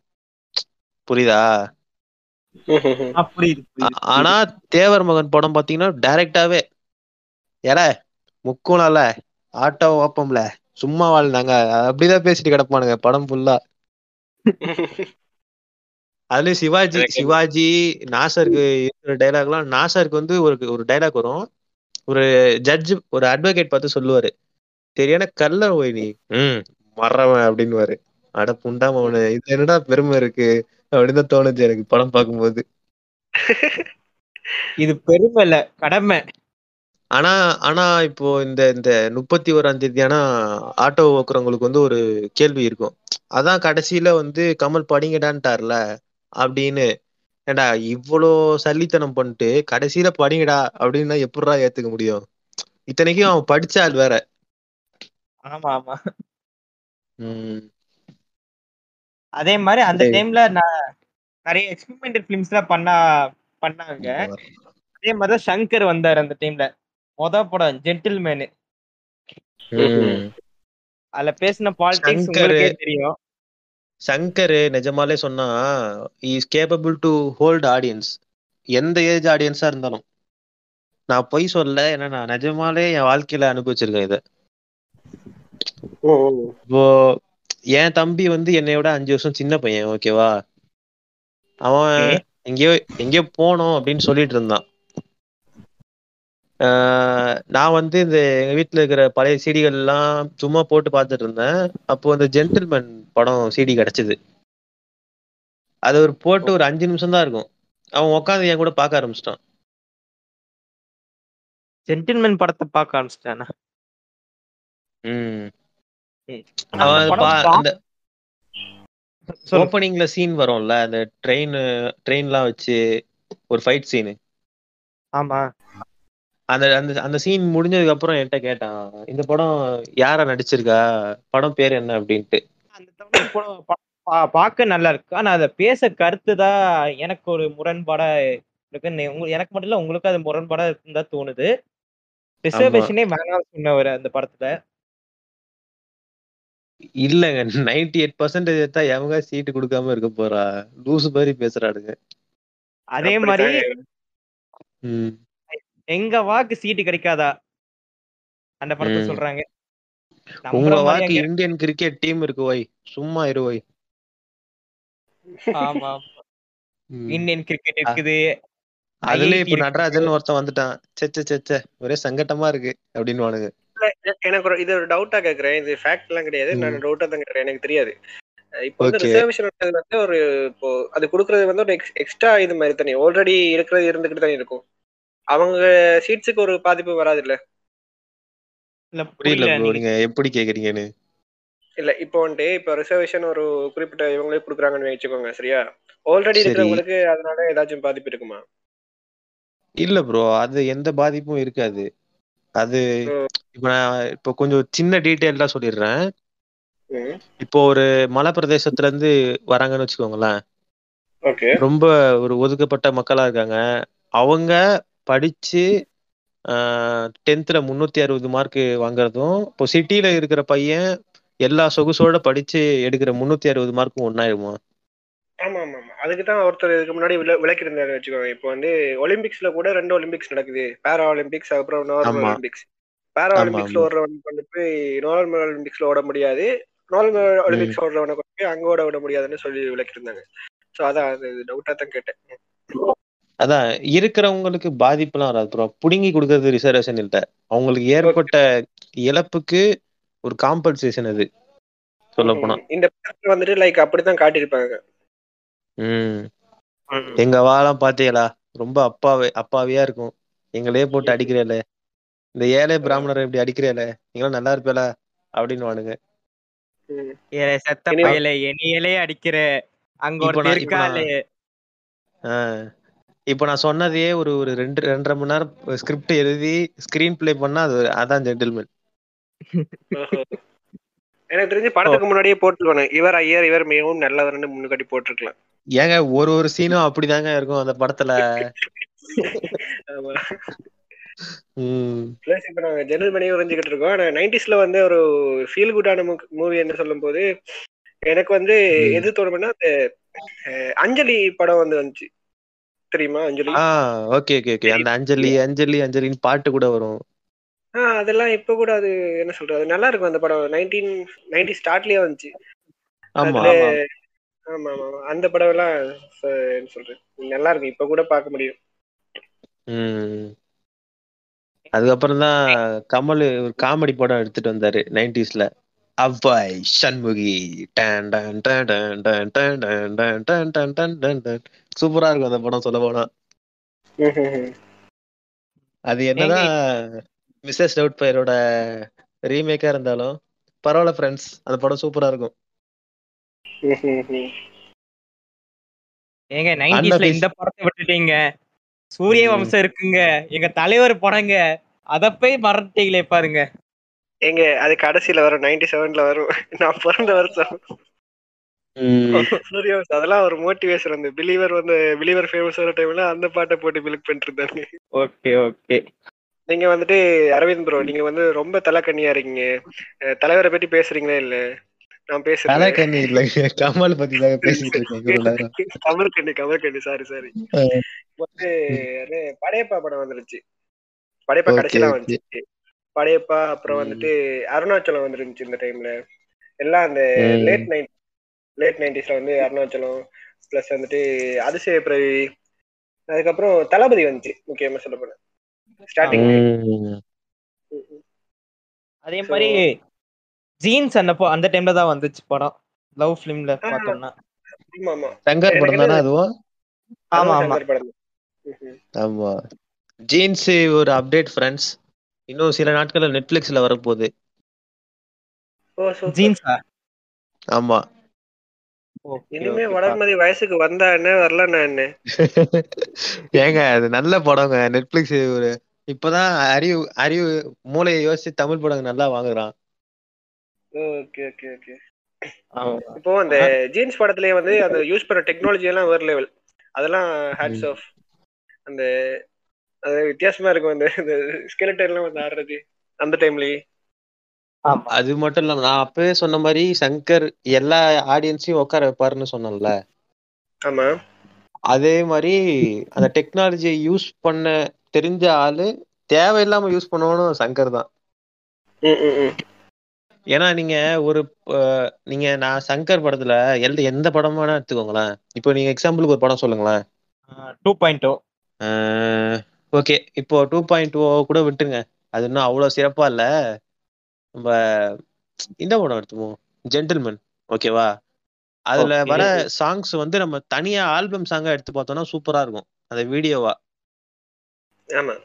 புரியுது, ஆனா தேவர் மகன் படம் பாத்தீங்கன்னா டைரக்டாவே ஏல முக்கும்ல ஆட்டோ ஓப்பம்ல சும்மா வாழ்ந்தாங்க. அப்படிதான் பேசிட்டு கிடப்பானுங்க படம் ஃபுல்லா அதுலயும் சிவாஜி. சிவாஜி நாசருக்கு இருக்கிற டைலாக்லாம் நாசருக்கு வந்து ஒரு ஒரு டைலாக் வரும். ஒரு ஜட்ஜ் ஒரு அட்வொகேட் பார்த்து சொல்லுவாரு. சரியான கல்ல போய் நீ. ம் மறவன் அப்படின்னுவாரு. அட புண்டாம அவனு இது என்னடா பெருமை இருக்கு? அப்படின்னு தான் தோணுச்சு எனக்கு படம் பார்க்கும்போது. இது பெருமை இல்ல கடமை. ஆனா ஆனா இப்போ இந்த இந்த முப்பத்தி ஓராம் தேதி ஆனா ஆட்டோ ஓக்குறவங்களுக்கு வந்து ஒரு கேள்வி இருக்கும். அதான் கடைசியில வந்து கமல் படிங்கடான்ட்டார்ல அப்படின்னு. ஏண்டா இவ்வளோ சல்லித்தனம் பண்ணிட்டு கடைசியில படிங்கடா அப்படின்னா எப்படிடா ஏத்துக்க முடியும்? இத்தனைக்கும் அவன் படிச்ச ஆள் வேற. ஆமா ஆமா. உம் அதே மாதிரி அந்த. டைம்ல நான் நிறைய எக்ஸ்பெரிமெண்டல் பிலிம்ஸ் எல்லாம் பண்ணா பண்ணாங்க. அதே மாதிரிதான் சங்கர் வந்தாரு அந்த டைம்ல. மொத படம் ஜென்டில்மேனு அதுல பேசின பாலிடிக்ஸ். உங்களுக்கே தெரியும். சங்கர் நிஜமாலே சொன்னா is capable to hold audience எந்த ஏஜ் ஆடியன்ஸா இருந்தாலும். நான் பொய் சொல்ல ஏன்னா நான் நிஜமாலே என் வாழ்க்கையில அனுபவிச்சிருக்கேன் இதை. இப்போ என் தம்பி வந்து என்னை விட அஞ்சு வருஷம் சின்ன பையன் ஓகேவா அவன். எங்கேயோ எங்கேயோ போனோம் அப்படின்னு சொல்லிட்டு இருந்தான். நான் வந்து இந்த எங்க வீட்டுல இருக்கிற பழைய சீடிகள் எல்லாம் சும்மா போட்டு பார்த்துட்டு இருந்தேன் அப்போ அந்த ஜென்டில்மேன் படம் சிடி கிடைச்சது. அது ஒரு போட்டு ஒரு அஞ்சு நிமிஷம் தான் இருக்கும். அவன் உட்காந்து என் கூட பார்க்க ஆரம்பிச்சிட்டான். ஜென்டில்மேன் படத்தை பார்க்க ஆரம்பிச்சிட்டானா? ம். ஆனா அவன் அந்த. ஓப்பனிங்ல சீன் வரும்ல அந்த ட்ரெயின் ட்ரெயின்லாம் வச்சு ஒரு ஃபைட் சீனு ஆமா. அந்த அந்த அந்த சீன் முடிஞ்சதுக்கு அப்புறம் என்கிட்ட கேட்டான் இந்த படம் யாரா நடிச்சிருக்கா? படம் பேர் என்ன அப்படின்ட்டு. அந்த தமிழ் படம் பார்க்க நல்லா இருக்கு. ஆனா அத பேச கருத்து தான் எனக்கு ஒரு முரண்பாடா இருக்கு. நீ- உங்க- எனக்கு மட்டும் இல்ல உங்களுக்கு அது முரண்பாடா இருக்குன்னு தான் தோணுது. ரிசர்வேஷனே வேணாம் சொன்னவர் அந்த படத்துல. இல்லங்க நைன்டி எயிட் பர்சன்டேஜ் எடுத்தா எவங்க சீட்டு கொடுக்காம இருக்க போறா? லூசு மாதிரி பேசுறாடுங்க அதே மாதிரி. எங்க வாக்கு சீட்டு கிடைக்காதா? அந்த படத்தை. சொல்றாங்க. உங்க வாக்கு இந்தியன் கிரிக்கெட் டீம் இருக்கு வை சும்மா இரு வை ஆமா. இந்தியன் கிரிக்கெட் இருக்குது. அதுலயே இப்ப நடராஜன் ஒருத்தன் வந்துட்டான். செச்ச செச்ச ஒரே சங்கட்டமா இருக்கு அப்படின்னு வானுங்க எனக்கு ஒரு இது ஒரு டவுட்டா கேக்குறேன். இது ஃபேக்ட் எல்லாம் கிடையாது. நான் டவுட்டா தான் கேக்குறேன். எனக்கு தெரியாது. இப்போ வந்து. ரிசர்வேஷன் வந்து ஒரு இப்போ அது கொடுக்கறது வந்து ஒரு எக்ஸ்ட்ரா இது மாதிரி தானே. ஆல்ரெடி இருக்கிறது இருந்துகிட்டு தானே இருக்கும். அவங்க சீட்ஸுக்கு ஒரு பாதிப்பு வராது இல்ல இல்ல புரியல ப்ரோ நீங்க. எப்படி கேக்குறீங்கன்னு? இல்ல இப்போ வந்துட்டு இப்போ ரிசர்வேஷன் ஒரு குறிப்பிட்ட இவங்களே கொடுக்குறாங்கன்னு வச்சுக்கோங்க சரியா? ஆல்ரெடி. இருக்கிறவங்களுக்கு அதனால ஏதாச்சும் பாதிப்பு இருக்குமா? இல்ல ப்ரோ அது எந்த பாதிப்பும் இருக்காது. அது. இப்ப நான் இப்போ கொஞ்சம் சின்ன டீட்டெயில்டா சொல்லிடுறேன். இப்போ ஒரு மலை பிரதேசத்துல இருந்து வராங்கன்னு வச்சுக்கோங்களேன். ஓகே. ரொம்ப ஒரு ஒதுக்கப்பட்ட மக்களா இருக்காங்க. அவங்க படிச்சு டென்த்ல முன்னூத்தி அறுபது மார்க் வாங்குறதும் இப்போ சிட்டில இருக்கிற பையன் எல்லா சொகுசோட படிச்சு எடுக்கிற முன்னூத்தி அறுபது மார்க்கும் ஒன்னாயிருமா ஆமா ஆமா ஆமா அதுக்கு தான் ஒருத்தர் இதுக்கு முன்னாடி விள விளக்கி இருந்தாரு வச்சுக்கோங்க. இப்போ வந்து ஒலிம்பிக்ஸ்ல கூட ரெண்டு ஒலிம்பிக்ஸ் நடக்குது. பேரா ஒலிம்பிக்ஸ் அப்புறம் நார்மல். ஒலிம்பிக்ஸ் பேரா ஒலிம்பிக்ஸ்ல வந்து போய் நார்மல் ஒலிம்பிக்ஸ்ல ஓட முடியாது. நார்மல் ஒலிம்பிக்ஸ் ஓடுறவனை கொண்டு போய் அங்க ஓட விட முடியாதுன்னு சொல்லி விளக்கி இருந்தாங்க ஸோ அதான் அது டவுட்டா தான் கேட்டேன். அதான் இருக்கிறவங்களுக்கு பாதிப்புலாம் வராது ப்ரோ புடுங்கி கொடுக்கறது ரிசர்வேஷன் இல்ல. அவங்களுக்கு ஏற்பட்ட இழப்புக்கு ஒரு காம்பன்சேஷன் அது. சொல்ல போனா இந்த படத்துல வந்துட்டு லைக் அப்படித்தான் காட்டியிருப்பாங்க. ம். எங்க வாழலாம் பாத்தீங்களா ரொம்ப அப்பாவே அப்பாவியா இருக்கும். எங்களையே போட்டு அடிக்கிறேல. இந்த ஏழை பிராமணரை இப்படி அடிக்கிறேல. நீங்களும் நல்லா இருப்பேல அப்படின்னு வானுங்க செத்த பயலே அடிக்கிற. அங்க நான்- இப்ப நான்- சொன்னதையே ஒரு ஒரு ரெண்டு ரெண்டரை மணி நேரம் ஸ்கிரிப்ட் எழுதி ஸ்கிரீன் ப்ளே பண்ணா அது அதான் ஜென்டில்மேன். *laughs* எனக்கு தெரிஞ்சு படத்துக்கு முன்னாடியே போட்டுருவானு இவர் ஐயர் இவர் மிகவும் நல்லவர்னு முன்னாடி போட்டிருக்கலாம். ஏங்க ஒரு ஒரு சீனும் அப்படிதாங்க இருக்கும் அந்த படத்துல. பிளஸ் இப்ப நாங்க ஜெனரல் மணி உறைஞ்சிக்கிட்டு இருக்கோம். நைன்டிஸ்ல வந்து ஒரு ஃபீல் குட்டான மூவி என்ன சொல்லும் போது எனக்கு வந்து. எது தோணும்னா அந்த அஞ்சலி படம் வந்து வந்துச்சு. தெரியுமா அஞ்சலி? ஓகே ஓகே ஓகே அந்த அஞ்சலி அஞ்சலி அஞ்சலின்னு பாட்டு கூட வரும். அதெல்லாம் இப்ப கூட அது என்ன சொல்றது அது நல்லா இருக்கும் அந்த படம். நைன்டீன் நைன்டி ஸ்டார்ட்லயே வந்துச்சு. ஆமா ஆமா. ஆமா. அந்த படம் எல்லாம் என்ன சொல்றது நல்லா இருக்கும். இப்ப கூட பார்க்க முடியும். அதுக்கப்புறம் தான் கமல் ஒரு காமெடி படம் எடுத்துட்டு வந்தாரு நைன்டிஸ்ல அவ்வாய் சண்முகி டன் டன் டன் டன் டன் டன் டன் டன் டன் டன் டன் டன் டன். சூப்பரா இருக்கும் அந்த படம் சொல்ல போனா அது என்னதான் மிஸ்ஸஸ் டவுட் ஃபயரோட ரீமேக்கா இருந்தாலும் பரவாயில்ல ஃப்ரெண்ட்ஸ் அந்த படம் சூப்பரா இருக்கும் ஏங்க நைன்டிஸ்ல. இந்த படத்தை விட்டுட்டீங்க சூரிய. வம்சம் இருக்குங்க எங்க தலைவர் படங்க அத போய் மறந்துட்டீங்களே பாருங்க எங்க அது கடைசியில வரும். நைன்டி செவன்ல வரும். நான் பிறந்த வருஷம். அதெல்லாம் ஒரு மோட்டிவேஷன் அந்த பிலீவர் வந்து பிலீவர் ஃபேமஸ் ஆன டைம்ல அந்த பாட்டை போட்டு பிலிக் பண்ணிட்டு இருந்தாங்க ஓகே ஓகே. நீங்க வந்துட்டு அரவிந்த் ப்ரோ நீங்க வந்து ரொம்ப தலைக்கண்ணியா இருக்கீங்க. தலைவரை பத்தி பேசுறீங்களே இல்ல? நான் பேசுறேன் கலாக்கண்ணி இல்லைங்க கமல் பத்தி தாங்க பேசிட்டு இருக்கேன். இவ்வளவு நேரம் கமர்கண்ணி கமர்கண்ணி சாரி சாரி வந்து படையப்பா படம் வந்துருச்சு. படையப்பா கடைசியில. வந்துச்சு. படையப்பா அப்புறம். வந்துட்டு அருணாச்சலம் வந்துருந்துச்சு இந்த டைம்ல எல்லாம் அந்த. லேட் நைட் லேட் நைன்டிஸ்ல வந்து அருணாச்சலம் பிளஸ் வந்துட்டு அதிசய பிரவி அதுக்கப்புறம் தளபதி வந்துச்சு முக்கியமா சொல்ல போனேன் ஸ்டார்டிங். அதே மாதிரி ஜீன்ஸ் அந்த ப- அந்த டைம்ல தான் வந்துச்சு படம் லவ் ஃபிலிம்ல. பார்த்தோம்னா ஆமா சங்கர் படம் தானே அதுவும் ஆமா ஆமா. ஆமா ஜீன்ஸ் ஒரு அப்டேட் ஃப்ரெண்ட்ஸ் இன்னும் சில நாட்கள்ல நெட்ஃபிளிக்ஸ்ல வரப்போகுது. ஜீன்ஸா? ஆமா. இனிமே வளர்மதி வயசுக்கு வந்தா என்ன வரலன்னா என்ன? *laughs* ஏங்க அது நல்ல படங்க. நெட்ஃபிளிக்ஸ் ஒரு இப்பதான் அறிவு அறிவு மூளையை யோசிச்சு தமிழ் படங்க நல்லா வாங்குறான். ஓகே ஓகே ஓகே இப்போ அந்த ஜீன்ஸ் படத்துலயே வந்து அந்த யூஸ் பண்ண டெக்னாலஜி எல்லாம் வேற லெவல் அதெல்லாம் ஹேட்ஸ் ஆஃப் அந்த அது வித்தியாசமா இருக்கும் அந்த ஸ்கெலட்டன் எல்லாம் வந்து ஆடுறது அந்த டைம்லயே ஆமா. அது மட்டும் இல்லாம நான் அப்பவே சொன்ன மாதிரி சங்கர் எல்லா ஆடியன்ஸையும் உட்கார வைப்பாருன்னு சொன்னேன்ல. ஆமா. அதே மாதிரி அந்த டெக்னாலஜியை யூஸ் பண்ண தெரிஞ்ச ஆளு தேவையில்லாம யூஸ் பண்ணவனும் சங்கர் தான். ம், ம், ம். ஏன்னா நீங்க ஒரு நீங்க நான் சங்கர் படத்துல எந்த எந்த படம் வேணா எடுத்துக்கோங்களேன். இப்போ நீங்க எக்ஸாம்பிளுக்கு ஒரு படம் சொல்லுங்களேன். டூ பாயிண்ட் டூ ஓகே இப்போ டூ பாயிண்ட் ஓ கூட விட்டுருங்க. அது இன்னும் அவ்வளோ சிறப்பா இல்ல. நம்ம இந்த படம் எடுத்துப்போம் ஜென்டில்மேன் ஓகேவா அதுல Okay. வர சாங்ஸ் வந்து நம்ம தனியா ஆல்பம் சாங்கா எடுத்து பார்த்தோம்னா சூப்பரா இருக்கும். அந்த வீடியோவா ஆமா.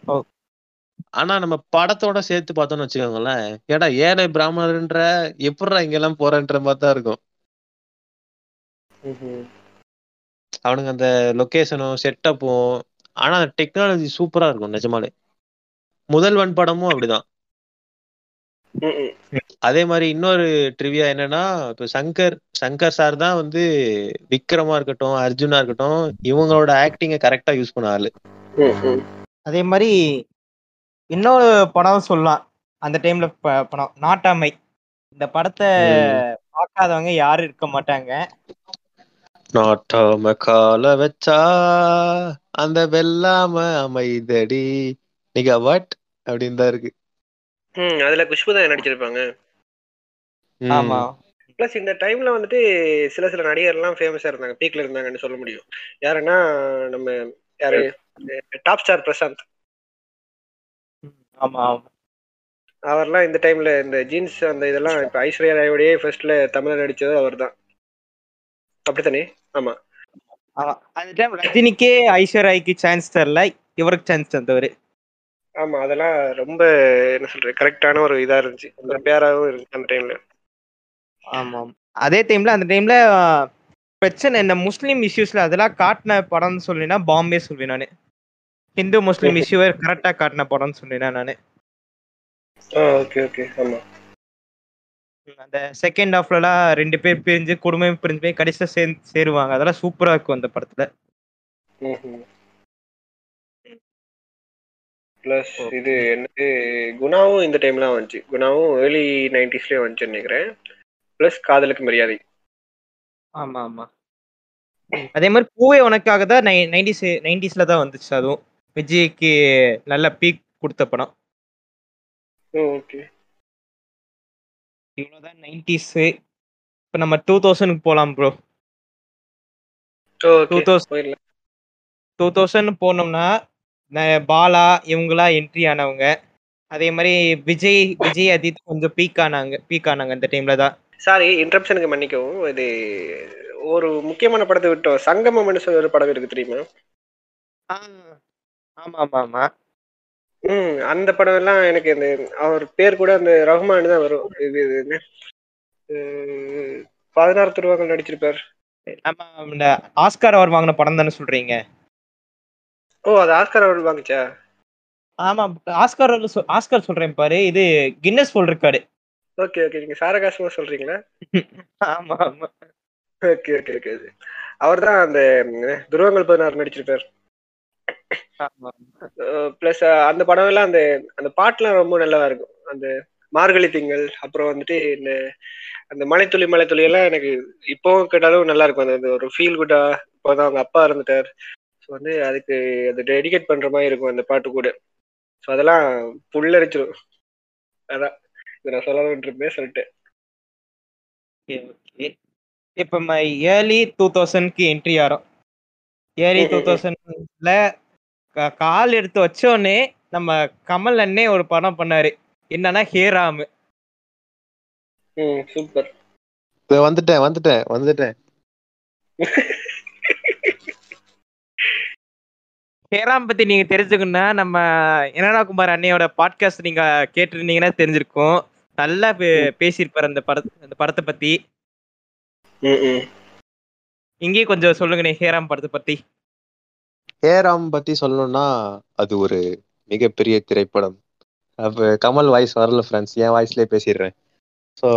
ஆனா நம்ம படத்தோட சேர்த்து பார்த்தோம்னு வச்சுக்கோங்களேன். ஏடா ஏழை பிராமணர்ன்ற எப்படிடா இங்கெல்லாம் போறன்ற மாதிரி தான் இருக்கும். அவனுங்க அந்த லொகேஷனும் செட்டப்பும் ஆனா அந்த டெக்னாலஜி சூப்பரா இருக்கும் நிஜமாலே. முதல்வன் படமும் அப்படிதான். அதே மாதிரி இன்னொரு ட்ரிவியா என்னன்னா இப்ப சங்கர் சங்கர் சார் தான் வந்து விக்ரமா இருக்கட்டும் அர்ஜுனா இருக்கட்டும் இவங்களோட ஆக்டிங்க கரெக்டா யூஸ் பண்ண ஆளு. அதே மாதிரி இன்னொரு படம் சொல்லலாம். அந்த டைம்ல ப- படம் நாட்டாமை. இந்த படத்தை பார்க்காதவங்க யாரும் இருக்க மாட்டாங்க. நாட்டாம கால வச்சா அந்த வெல்லாம அமைதடி. நீங்க வாட் அப்படின்னு தான் இருக்கு. ம், அதுல குஷ்பு தான் நடிச்சிருப்பாங்க. ஆமா. பிளஸ் இந்த டைம்ல வந்துட்டு சில சில நடிகர்லாம் ஃபேமஸா இருந்தாங்க. பீக்ல இருந்தாங்கன்னு சொல்ல முடியும். யாருன்னா நம்ம யாரு? டாப் ஸ்டார் பிரசாந்த் ஆமா ஆமா. அவர்லாம் இந்த டைம்ல இந்த ஜீன்ஸ் அந்த இதெல்லாம் இப்ப ஐஸ்வர்யா ராயோடய ஃபர்ஸ்ட்ல தமிழ்ல நடிச்சது அவர்தான். அப்படித்தானே? ஆமா. அந்த டைம் ரஜினிக்கே ஐஸ்வர்யாய்க்கு சான்ஸ் தரல. இவருக்கு சான்ஸ் தந்தவர். ஆமா அதெல்லாம் ரொம்ப என்ன சொல்றது கரெக்டான ஒரு இதா இருந்துச்சு. ஒரு பேராவும் இருந்துச்சு அந்த டைம்ல ஆமா. அதே டைம்ல அந்த டைம்ல பிரச்சனை இந்த முஸ்லீம் இஷ்யூஸ்ல அதெல்லாம் காட்டின படம்னு சொல்லினா பாம்பே சொல்வேன் நானு. ஹிந்து முஸ்லீம் இஷ்யூவை கரெக்டா காட்டின படம்னு சொன்னேன் நானு. ஓகே ஓகே ஆமா. அந்த செகண்ட் ஹாஃப்லலாம் ரெண்டு பேர் பிரிஞ்சு குடும்பம் பிரிஞ்சு போய் கடைசியில சேர் சேருவாங்க. அதெல்லாம் சூப்பரா இருக்கும் அந்த படத்துல. பிளஸ் இது என்னது குணாவும் இந்த டைம்ல வந்துச்சு. குணாவும் ஏர்லி நைன்டிஸ்லயே வந்துச்சுன்னு நினைக்கிறேன். பிளஸ் காதலுக்கு மரியாதை. ஆமா ஆமா. அதே மாதிரி பூவே உனக்காக தான் நைன்டிஸ் நைன்டிஸ்ல தான் வந்துச்சு. அதுவும். விஜய்க்கு நல்ல பீக் கொடுத்த படம். ஓகே இவ்வளவுதான் நைன்டிஸ் இப்போ நம்ம டூ தௌசண்ட்க்கு போலாம் ப்ரோ 2000 போயிடலாம். டூ தௌசண்ட் போனோம்னா பாலா இவங்களா என்ட்ரி ஆனவங்க. அதே மாதிரி விஜய் விஜய் அஜித் கொஞ்சம் பீக் ஆனாங்க பீக் ஆனாங்க அந்த டைம்ல தான். சாரி இன்டரப்ஷனுக்கு மன்னிக்கவும். இது ஒரு முக்கியமான படத்தை விட்டோம். சங்கமம்னு சொல்லி ஒரு படம் இருக்கு தெரியுமா? ஆமா ஆமா ஆமா. ம் அந்த படம் எல்லாம் எனக்கு இந்த அவர் பேர் கூட அந்த ரஹ்மான் தான் வரும். இது இது பதினாறு திருவாங்கள் நடிச்சிருப்பார். ஆமா இந்த ஆஸ்கார் அவர் வாங்கின படம் தானே சொல்றீங்க? ஓ அது ஆஸ்கார் அவர் வாங்குச்சா? ஆமா ஆஸ்கார் ஆஸ்கார் சொல்றேன் பாரு இது கின்னஸ் போல் இருக்காரு. ஓகே ஓகே நீங்க சாரகாசமா சொல்றீங்களா? ஆமா ஆமா. Okay okay okay. அவர் தான் அந்த துருவங்கள் பதினாறு நடிச்சிருப்பார். ப்ளஸ் அந்த படம் எல்லாம் அந்த அந்த பாட்டுலாம் ரொம்ப நல்லா இருக்கும். அந்த மார்கழி திங்கள் அப்புறம் வந்துட்டு இந்த அந்த மலைத்துளி மலைத்துளி எல்லாம் எனக்கு இப்போ கேட்டாலும் நல்லா இருக்கும். அந்த ஒரு ஃபீல் குட்டா இப்போதான் அவங்க அப்பா இருந்துட்டார் ஸோ வந்து அதுக்கு அது டெடிகேட் பண்ற மாதிரி இருக்கும் அந்த பாட்டு கூட. ஸோ அதெல்லாம் புல்லரிச்சிடும் அதான். இதை நான் சொல்லணும்னு இருந்தேன் சொல்லிட்டேன். ஓகே ஓகே இப்போ ஏர்லி டூ தௌசண்ட்க்கு என்ட்ரி ஆகிறோம் ஏர்லி டூ தௌசண்ட்ல கால் எடுத்து வச்சோடனே நம்ம கமல் அண்ணே ஒரு படம் பண்ணாரு. என்னன்னா ஹேராம் ம் சூப்பர். வந்துட்டேன் வந்துட்டேன் வந்துட்டேன். ஹேராம் பத்தி நீங்க தெரிஞ்சுக்கணும்னா நம்ம என்னடா குமார் அண்ணையோட பாட்காஸ்ட் நீங்க கேட்டிருந்தீங்கன்னா தெரிஞ்சிருக்கும். நல்லா பே- பேசியிருப்பாரு அந்த பட அந்த படத்தை பத்தி. இங்கேயும் கொஞ்சம் சொல்லுங்கண்ணே ஹேராம் படத்தை பத்தி. ஏராம் பத்தி சொல்லணும்னா அது ஒரு மிகப்பெரிய திரைப்படம். அப்ப கமல் வாய்ஸ் வரல ஃப்ரெண்ட்ஸ் என் வாய்ஸ்லயே பேசிடுறேன். ஸோ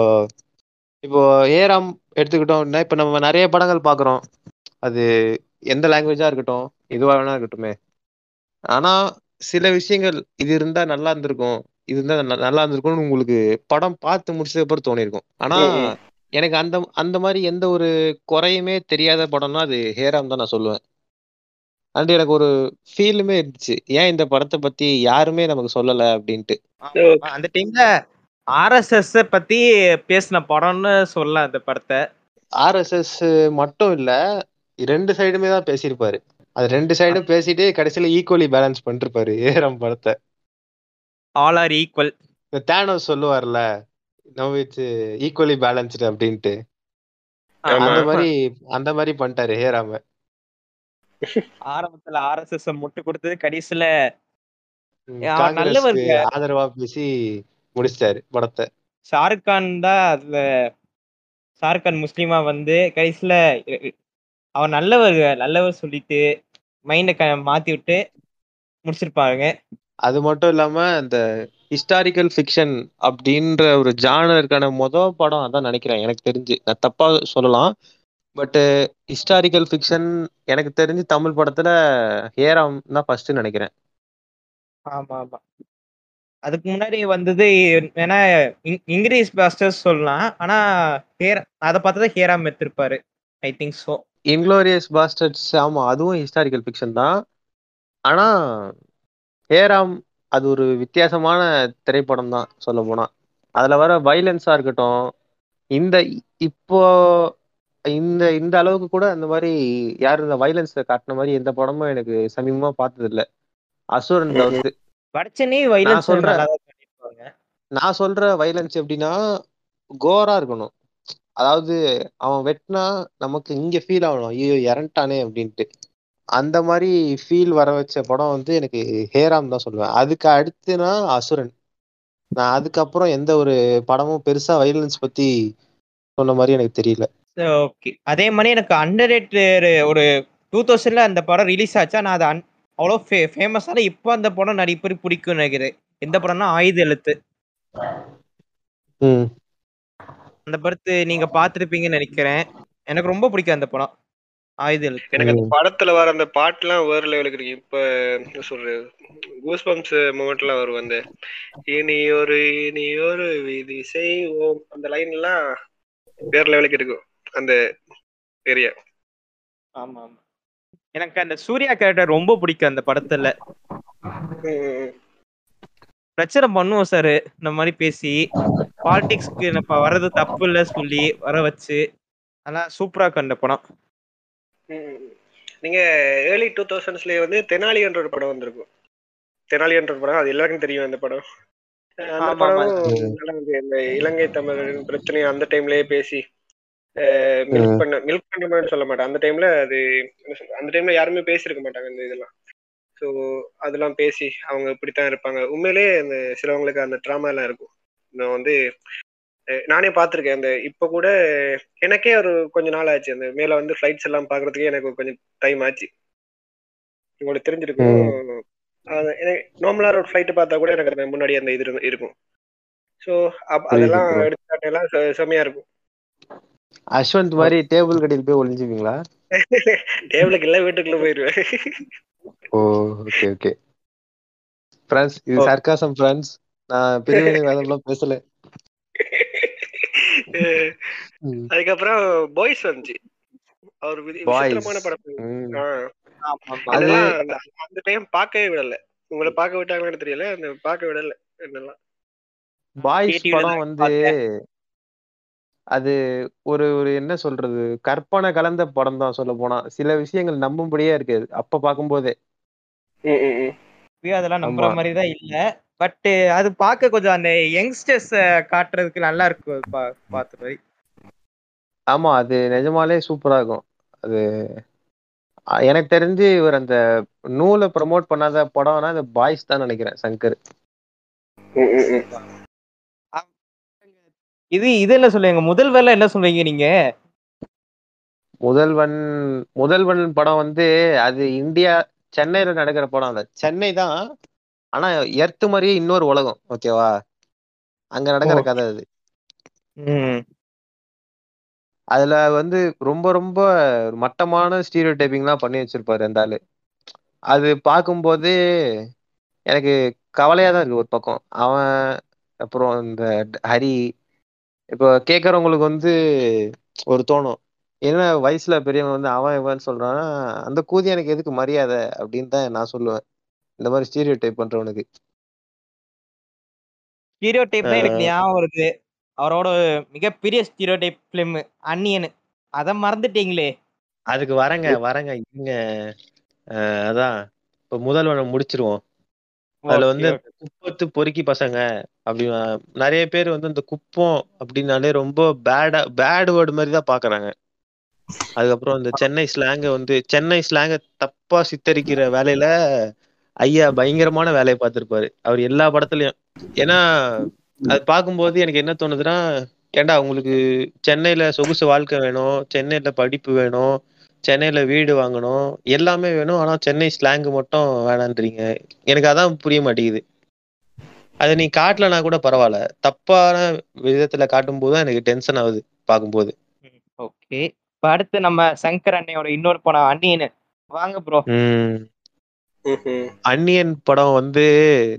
இப்போ ஏராம் எடுத்துக்கிட்டோம் அப்படின்னா இப்போ நம்ம நிறைய படங்கள் பார்க்குறோம். அது எந்த லாங்குவேஜா இருக்கட்டும் இதுவா வேணா இருக்கட்டுமே. ஆனா சில விஷயங்கள் இது இருந்தா நல்லா இருந்திருக்கும் இது இருந்தா ந- நல்லா இருந்திருக்கும்னு உங்களுக்கு படம் பார்த்து முடிச்சதுக்கு அப்புறம் தோணிருக்கும். ஆனா ம், ம். எனக்கு அந்த அந்த மாதிரி எந்த ஒரு குறையுமே தெரியாத படம்னா அது ஹேராம் தான் நான் சொல்லுவேன். அண்ட் எனக்கு ஒரு ஃபீலுமே இருந்துச்சு. ஏன் இந்த படத்தை பத்தி யாருமே நமக்கு சொல்லல அப்படின்ட்டு. அந்த டைம்ல ஆர்எஸ்எஸ் பத்தி பேசின படம்னு சொல்லலாம் அந்த படத்தை. ஆர்எஸ்எஸ் மட்டும் இல்ல ரெண்டு சைடுமே தான் பேசியிருப்பாரு. அது ரெண்டு சைடும் பேசிட்டு கடைசியில ஈக்குவலி பேலன்ஸ் பண்ணிருப்பாரு ஏரம் படத்தை. ஆல் ஆர் ஈக்குவல் இந்த தேனோஸ் சொல்லுவார்ல நோ இட்ஸ் ஈக்குவலி பேலன்ஸ்டு அப்படின்ட்டு. அந்த மாதிரி அந்த மாதிரி பண்ணிட்டாரு ஹேராம ஆரம்பத்துல ஆர்எஸ்எஸ் முட்டு கொடுத்தது கடைசியில நல்லவருங்க. ஆதரவா பேசி முடிச்சிட்டாரு படத்தை. ஷாருக் கான் தான் அதுல ஷாருக் கான் முஸ்லீமா வந்து கடைசியில அவர் நல்லவர் நல்லவர் சொல்லிட்டு மைண்ட மாத்தி விட்டு முடிச்சிருப்பாங்க அது மட்டும் இல்லாம இந்த ஹிஸ்டாரிக்கல் ஃபிக்ஷன் அப்படின்ற ஒரு ஜானருக்கான மொதல் படம் அதான் நினைக்கிறேன். எனக்கு தெரிஞ்சு. நான் தப்பா சொல்லலாம். பட் ஹிஸ்டாரிக்கல் ஃபிக்ஷன் எனக்கு தெரிஞ்சு தமிழ் படத்துல ஹேராம் தான் ஃபர்ஸ்ட் நினைக்கிறேன். ஆமா ஆமா. அதுக்கு முன்னாடி வந்தது வேணா இங்- இங்கிலீஷ் பாஸ்டர்ஸ் சொல்லலாம். ஆனா ஹேர் அதை பார்த்து Hey Ram எடுத்திருப்பாரு. I think so Inglourious Basterds ஆமா அதுவும் ஹிஸ்டாரிக்கல் ஃபிக்ஷன் தான். ஆனா ஹேராம் அது ஒரு வித்தியாசமான திரைப்படம் தான் சொல்ல போனா. அதுல வர வைலன்ஸா இருக்கட்டும் இந்த இப்போ இந்த இந்த அளவுக்கு கூட அந்த மாதிரி யாரும் இந்த வைலன்ஸ் காட்டின மாதிரி எந்த படமும் எனக்கு சமீபமா பார்த்தது இல்ல அசுரன் தவிர்த்து. நல்லா தான் பண்ணிருப்பாங்க. நான் சொல்ற வைலன்ஸ் எப்படின்னா கோரா இருக்கணும். அதாவது அவன் வெட்டினா நமக்கு இங்க ஃபீல் ஆகணும். ஐயோ இறண்டானே அப்படின்ட்டு. அந்த மாதிரி ஃபீல் வர வச்ச படம் வந்து எனக்கு ஹேராம் தான் சொல்லுவேன். அதுக்கு அடுத்துனா அசுரன். நான் அதுக்கப்புறம் எந்த ஒரு படமும் பெருசா வைலன்ஸ் பத்தி சொன்ன மாதிரி எனக்கு தெரியல. ஓகே அதே மாதிரி எனக்கு அண்டர் ஒரு டூ தௌசண்ட்ல அந்த படம் ரிலீஸ் ஆச்சா நான் அது அவ்வளோ ஃபே ஃபேமஸான இப்போ அந்த படம் நிறைய பேர் பிடிக்கும்னு நினைக்கிறேன். எந்த படம்னா ஆயுத எழுத்து. ம். அந்த படத்து நீங்க பார்த்துருப்பீங்கன்னு நினைக்கிறேன். எனக்கு ரொம்ப பிடிக்கும் அந்த படம். ஆயுத எழுத்து. எனக்கு அந்த. படத்துல வர அந்த பாட்டுலாம் வேற லெவலுக்கு இருக்கு. இப்ப என்ன சொல்றது? கூஸ் பம்ப்ஸ் மூமெண்ட்லாம் வரும் அந்த இனி ஒரு இனி ஒரு விதி செய்வோம். அந்த லைன் எல்லாம் வேற லெவலுக்கு இருக்கும். அந்த ஏரியா ஆமா ஆமா எனக்கு அந்த சூர்யா கேரக்டர் ரொம்ப பிடிக்கும் அந்த படத்துல. பிரச்சனை பண்ணுவோம் சார் இந்த மாதிரி பேசி பாலிடிக்ஸ்க்கு நம்ம வர்றது தப்பு இல்லை சொல்லி வர வச்சு அதெல்லாம் சூப்பரா அந்த படம். நீங்க ஏர்லி டூ தௌசண்ட்ஸ்லயே வந்து தெனாலி என்ற ஒரு படம் வந்திருக்கும். தெனாலி என்ற ஒரு படம் அது எல்லாருக்கும் தெரியும் அந்த படம். அந்த படம். இந்த இலங்கை தமிழரின் பிரச்சனையை அந்த டைம்லயே பேசி. மில்க் பண்ண மில்க் பண்ண சொல்ல மாட்டேன். அந்த டைம்ல அது அந்த டைம்ல யாருமே பேசியிருக்க மாட்டாங்க இந்த இதெல்லாம். ஸோ அதெல்லாம் பேசி அவங்க இப்படித்தான் இருப்பாங்க. உண்மையிலேயே அந்த சிலவங்களுக்கு அந்த ட்ராமா எல்லாம் இருக்கும். நான் வந்து நானே பார்த்திருக்கேன். அந்த இப்ப கூட எனக்கே ஒரு கொஞ்ச நாள் ஆச்சு. அந்த மேல வந்து ஃபிளைட்ஸ் எல்லாம் பாக்குறதுக்கே எனக்கு கொஞ்சம் டைம் ஆச்சு. உங்களுக்கு தெரிஞ்சிருக்கும். எனக்கு நார்மலா ஒரு ஃபிளைட் பார்த்தா கூட எனக்கு அந்த முன்னாடி அந்த இது இரு- இருக்கும். ஸோ அதெல்லாம் bro. எடுத்து எல்லாம் செ- செமையா இருக்கும். அஸ்வந்த் மாதிரி டேபிள் கடையில் போய் ஒளிஞ்சுவீங்களா டேபிளுக்கு எல்லாம் வீட்டுக்குள்ள போயிருவேன். Oh okay okay. ஃப்ரெண்ட்ஸ் இது. சர்க்காசம் ஃப்ரெண்ட்ஸ் நான் பிரிவினை வேதம்லாம் பேசல. *laughs* அதுக்கப்புறம் பாய்ஸ் வந்துச்சு. அவர். விசித்திரமான படம். அந்த- டைம் பார்க்கவே விடல. உங்களை பார்க்க விட்டாங்கன்னு தெரியல அந்த பார்க்க விடல என்னெல்லாம். பாய்ஸ் படம் வந்து அது ஒரு ஒரு என்ன சொல்றது? கற்பனை கலந்த படம் தான் சொல்ல போனா சில விஷயங்கள் நம்பும்படியே இருக்காது அப்ப பார்க்கும்போதே. அதெல்லாம் நம்புற ஆமா. மாதிரி தான் இல்ல. பட் அது பார்க்க கொஞ்சம் அந்த யங்ஸ்டர்ஸ் காட்டுறதுக்கு நல்லா இருக்கும். பா- பார்த்த மாதிரி. ஆமா அது நிஜமாலே சூப்பரா இருக்கும். அது எனக்கு தெரிஞ்சு இவர் அந்த நூலை ப்ரமோட் பண்ணாத படம்னா அந்த பாய்ஸ் தான் நினைக்கிறேன் சங்கர். இது இது என்ன சொல்லுவீங்க முதல் வேலை என்ன சொல்றீங்க நீங்க? முதல்வன் முதல்வன் படம் வந்து அது இந்தியா சென்னையில நடக்கிற படம் இல்ல சென்னை தான் ஆனா எர்த்து மாதிரியே இன்னொரு உலகம் ஓகேவா அங்க நடக்கிற. கதை அது. அதுல வந்து ரொம்ப ரொம்ப மட்டமான ஸ்டீரியோ டைப்பிங்லாம் பண்ணி வச்சிருப்பாரு அந்த ஆளு. அது பார்க்கும்போது எனக்கு கவலையா தான் இருக்கு ஒரு பக்கம். அவன் அப்புறம் இந்த ஹரி இப்போ கேட்கறவங்களுக்கு வந்து ஒரு தோணும். என்ன வயசுல பெரியவன் வந்து அவன் இவன் சொல்றான்னா அந்த கூதி எனக்கு எதுக்கு மரியாதை அப்படின்னு தான் நான் சொல்லுவேன். இந்த மாதிரி ஸ்டீரியோ டைப் பண்றவனுக்கு. ஸ்டீரியோ டைப் தான் எனக்கு ஞாபகம் வருது. அவரோட மிகப்பெரிய ஸ்டீரியோ டைப் பிலிம் அன்னியன் அதை மறந்துட்டீங்களே. அதுக்கு வரங்க வரங்க. இருங்க. அஹ் அதான். இப்ப முதல்வனை முடிச்சிருவோம். அதுல வந்து. குப்பத்து பொறுக்கி பசங்க. அப்படி நிறைய பேர் வந்து இந்த குப்பம் அப்படின்னாலே ரொம்ப பேடா பேட் வேர்டு மாதிரி தான் பாக்குறாங்க. அதுக்கப்புறம் இந்த சென்னை ஸ்லாங்க வந்து சென்னை ஸ்லாங்க தப்பா சித்தரிக்கிற வேலையில ஐயா பயங்கரமான வேலையை பார்த்திருப்பாரு. அவர் எல்லா படத்துலயும். ஏன்னா அது பார்க்கும்போது எனக்கு என்ன தோணுதுன்னா ஏன்டா உங்களுக்கு சென்னையில சொகுசு வாழ்க்கை வேணும் சென்னையில படிப்பு வேணும் சென்னையில வீடு வாங்கணும். எல்லாமே வேணும். ஆனா சென்னை ஸ்லாங் மட்டும் வேணான்றீங்க. எனக்கு அதான் புரிய மாட்டேங்குது. அதை நீ காட்டலனா கூட பரவாயில்ல. தப்பான விதத்துல காட்டும் போது தான் எனக்கு டென்ஷன் ஆகுது பார்க்கும்போது. ஓகே. இப்ப அடுத்து நம்ம சங்கர் அண்ணையோட இன்னொரு படம் அண்ணியனு வாங்க ப்ரோ. அன்னியன் படம் வந்து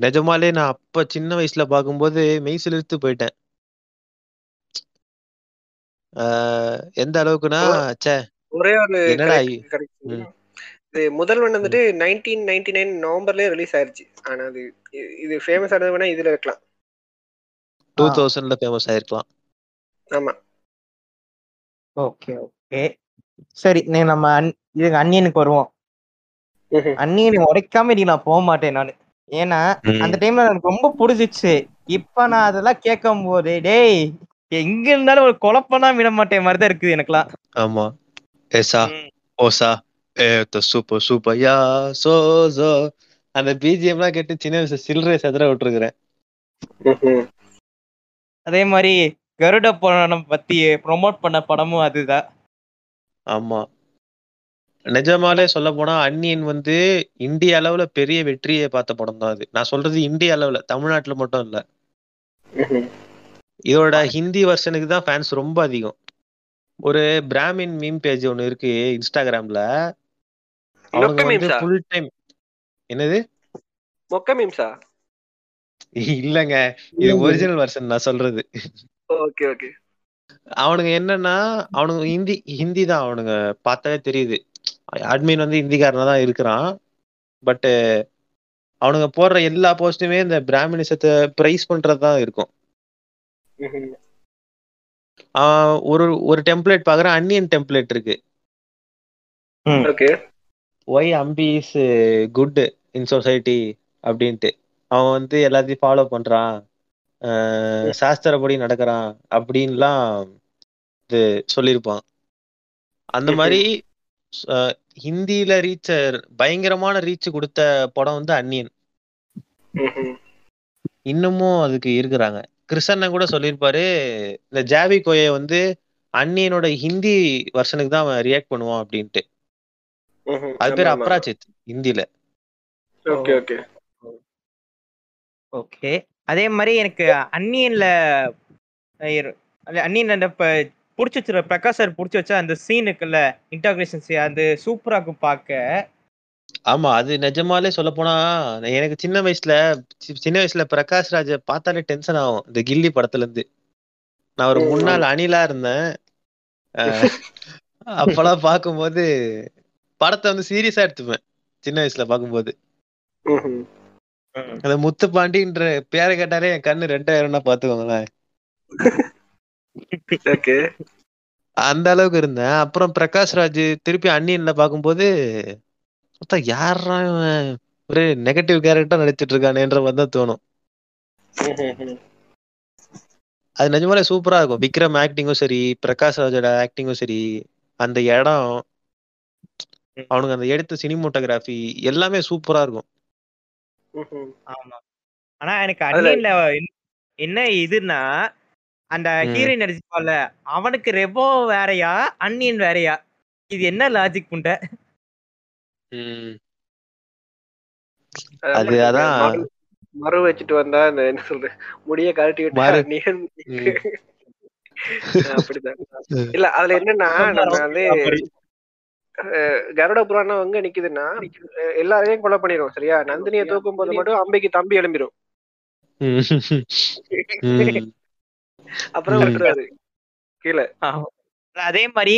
நிஜமாலே நான் அப்ப சின்ன வயசுல பார்க்கும்போது மெய் சிலிர்த்து போயிட்டேன் எந்த அளவுக்குன்னா ச்சே. ஒரே ஒரு. இது? முதல்வன் வந்துட்டு நைன்டீன் நைன்டி நைன் நவம்பர்லயே ரிலீஸ் ஆயிருச்சு. ஆனா அது இது ஃபேமஸ் ஆனது வேணா இதுல இருக்கலாம். டூ தௌசண்ட்ல ஃபேமஸ் ஆயிருக்கலாம். ஆமா. ஓகே ஓகே சரி நீ நம்ம இதுக்கு அன்னியனுக்கு வருவோம். அன்னியனை உடைக்காம நீ நான் போக மாட்டேன் நானு. ஏன்னா. அந்த டைம்ல எனக்கு ரொம்ப பிடிச்சிச்சு. இப்ப நான் அதெல்லாம் கேட்கும் போது டேய் எங்க இருந்தாலும் ஒரு குழப்பம்னா விட மாட்டேன் மாதிரிதான் இருக்குது எனக்குலாம் ஆமா. ஏசா ம். ஓசா ஏ super super yeah so so அந்த பிஜிஎம்லாம் கேட்டு சின்ன வயசு சில்லறை செதற விட்டுருக்கிறேன். அதே மாதிரி கருட புராணம் பத்தி ப்ரோமோட் பண்ண படமும் அதுதான் ஆமா நிஜமாலே சொல்ல போனா அன்னியன் வந்து இந்திய அளவுல பெரிய வெற்றியை பார்த்த படம் தான் அது நான் சொல்றது இந்திய அளவுல தமிழ்நாட்டுல மட்டும் இல்ல. இதோட ஹிந்தி வெர்ஷனுக்கு தான் ஃபேன்ஸ் ரொம்ப அதிகம் ஒரு பிராமின் மீம் பேஜ் ஒன்னு இருக்கு இன்ஸ்டாகிராம்ல அவங்க வந்து ஃபுல் டைம் என்னது? மொக்க மீம்ஸா இல்லங்க இது ஒரிஜினல் வெர்ஷன் நான் சொல்றது. Okay okay. அவனுங்க என்னன்னா அவனுங்க ஹிந்தி ஹிந்தி தான் அவனுங்க பார்த்தாலே தெரியுது. அட்மின் வந்து ஹிந்திக்காரனா தான் இருக்கிறான். பட் அவனுங்க போடுற எல்லா போஸ்ட்டுமே இந்த பிராமணிசத்தை பிரைஸ் பண்றதுதான் இருக்கும். ஒரு ஒரு டெம்ப்ளேட் பாக்குறேன். அன்னியன் டெம்ப்ளேட் இருக்கு. Okay. Why Ambi is good in society அப்படின்ட்டு. அவன் வந்து எல்லாத்தையும் ஃபாலோ பண்றான். ஆஹ் சாஸ்திரப்படி நடக்கிறான் அப்படின்லாம் இது சொல்லியிருப்பான். அந்த மாதிரி ஹிந்தியில ரீச் பயங்கரமான ரீச் கொடுத்த படம் வந்து அன்னியன் இன்னமும் அதுக்கு இருக்கிறாங்க. கிருஷ்ணன் கூட சொல்லியிருப்பாரு இந்த ஜாவி கோயை வந்து அன்னியனோட ஹிந்தி வெர்ஷனுக்கு தான் அவன் ரியாக்ட் பண்ணுவான் அப்படின்ட்டு. அது பேர் அப்ராச்சித் ஹிந்தில. Okay okay. ஓகே. அதே மாதிரி எனக்கு அன்னியன்ல அன்னியன்ல அந்த புடிச்சு வச்சிருக்க பிரகாஷ் சார் புடிச்சு வச்ச அந்த சீன் இருக்குல்ல இன்டாகிரேஷன் சீன் அது சூப்பரா இருக்கும் பார்க்க. ஆமா அது நிஜமாலே சொல்ல போனா எனக்கு சின்ன வயசுல சி- சின்ன வயசுல பிரகாஷ் ராஜ பார்த்தாலே டென்ஷன் ஆகும் இந்த கில்லி படத்துல இருந்து நான் ஒரு ம், முன்னாள் அணிலா இருந்தேன். அஹ், *laughs* அப்பெல்லாம் பார்க்கும்போது படத்தை வந்து சீரியஸா எடுத்துப்பேன் சின்ன வயசுல பார்க்கும்போது. அந்த முத்து பாண்டின்ற பேரை கேட்டாலே என் கண்ணு ரெண்டாயிரம்னா பாத்துக்கோங்களேன் ஓகே. அந்த அளவுக்கு இருந்தேன். அப்புறம் பிரகாஷ் ராஜ் திருப்பி அன்னியன்ல பார்க்கும்போது மொத்தம் யாரா ஒரு நெகட்டிவ் கேரக்டர் நடிச்சிட்டு இருக்கானேன்ற மாதிரி தான் தோணும். அது நிஜமாலே சூப்பரா இருக்கும். விக்ரம் ஆக்டிங்கும் சரி பிரகாஷ் ராஜோட ஆக்டிங்கும் சரி அந்த இடம் அவனுங்க அந்த எடுத்த சினிமோட்டோகிராஃபி எல்லாமே சூப்பரா இருக்கும். ஆமா. ஆனா எனக்கு அன்னியன்ல என்ன- இதுன்னா அந்த. ஹீரோயின் நடிச்சிருப்பான்ல அவனுக்கு ரெபோ வேறயா அன்னியன் வேறயா? இது என்ன லாஜிக் புண்ட? அது அதான் மறு- வச்சுட்டு வந்தா இந்த என்ன சொல்ற முடிய கழட்டி விட்டா. *laughs* அப்படிதான். இல்ல அதுல என்னன்னா நம்ம வந்து கருட புராணம் எங்க நிக்குதுன்னா எல்லாரையும் கொலை பண்ணிரும் சரியா? நந்தினியை தூக்கும் போது மட்டும் அம்பிக்கு தம்பி எழும்பிரும். அப்புறம். விட்டுறாரு. கீழே. அதே மாதிரி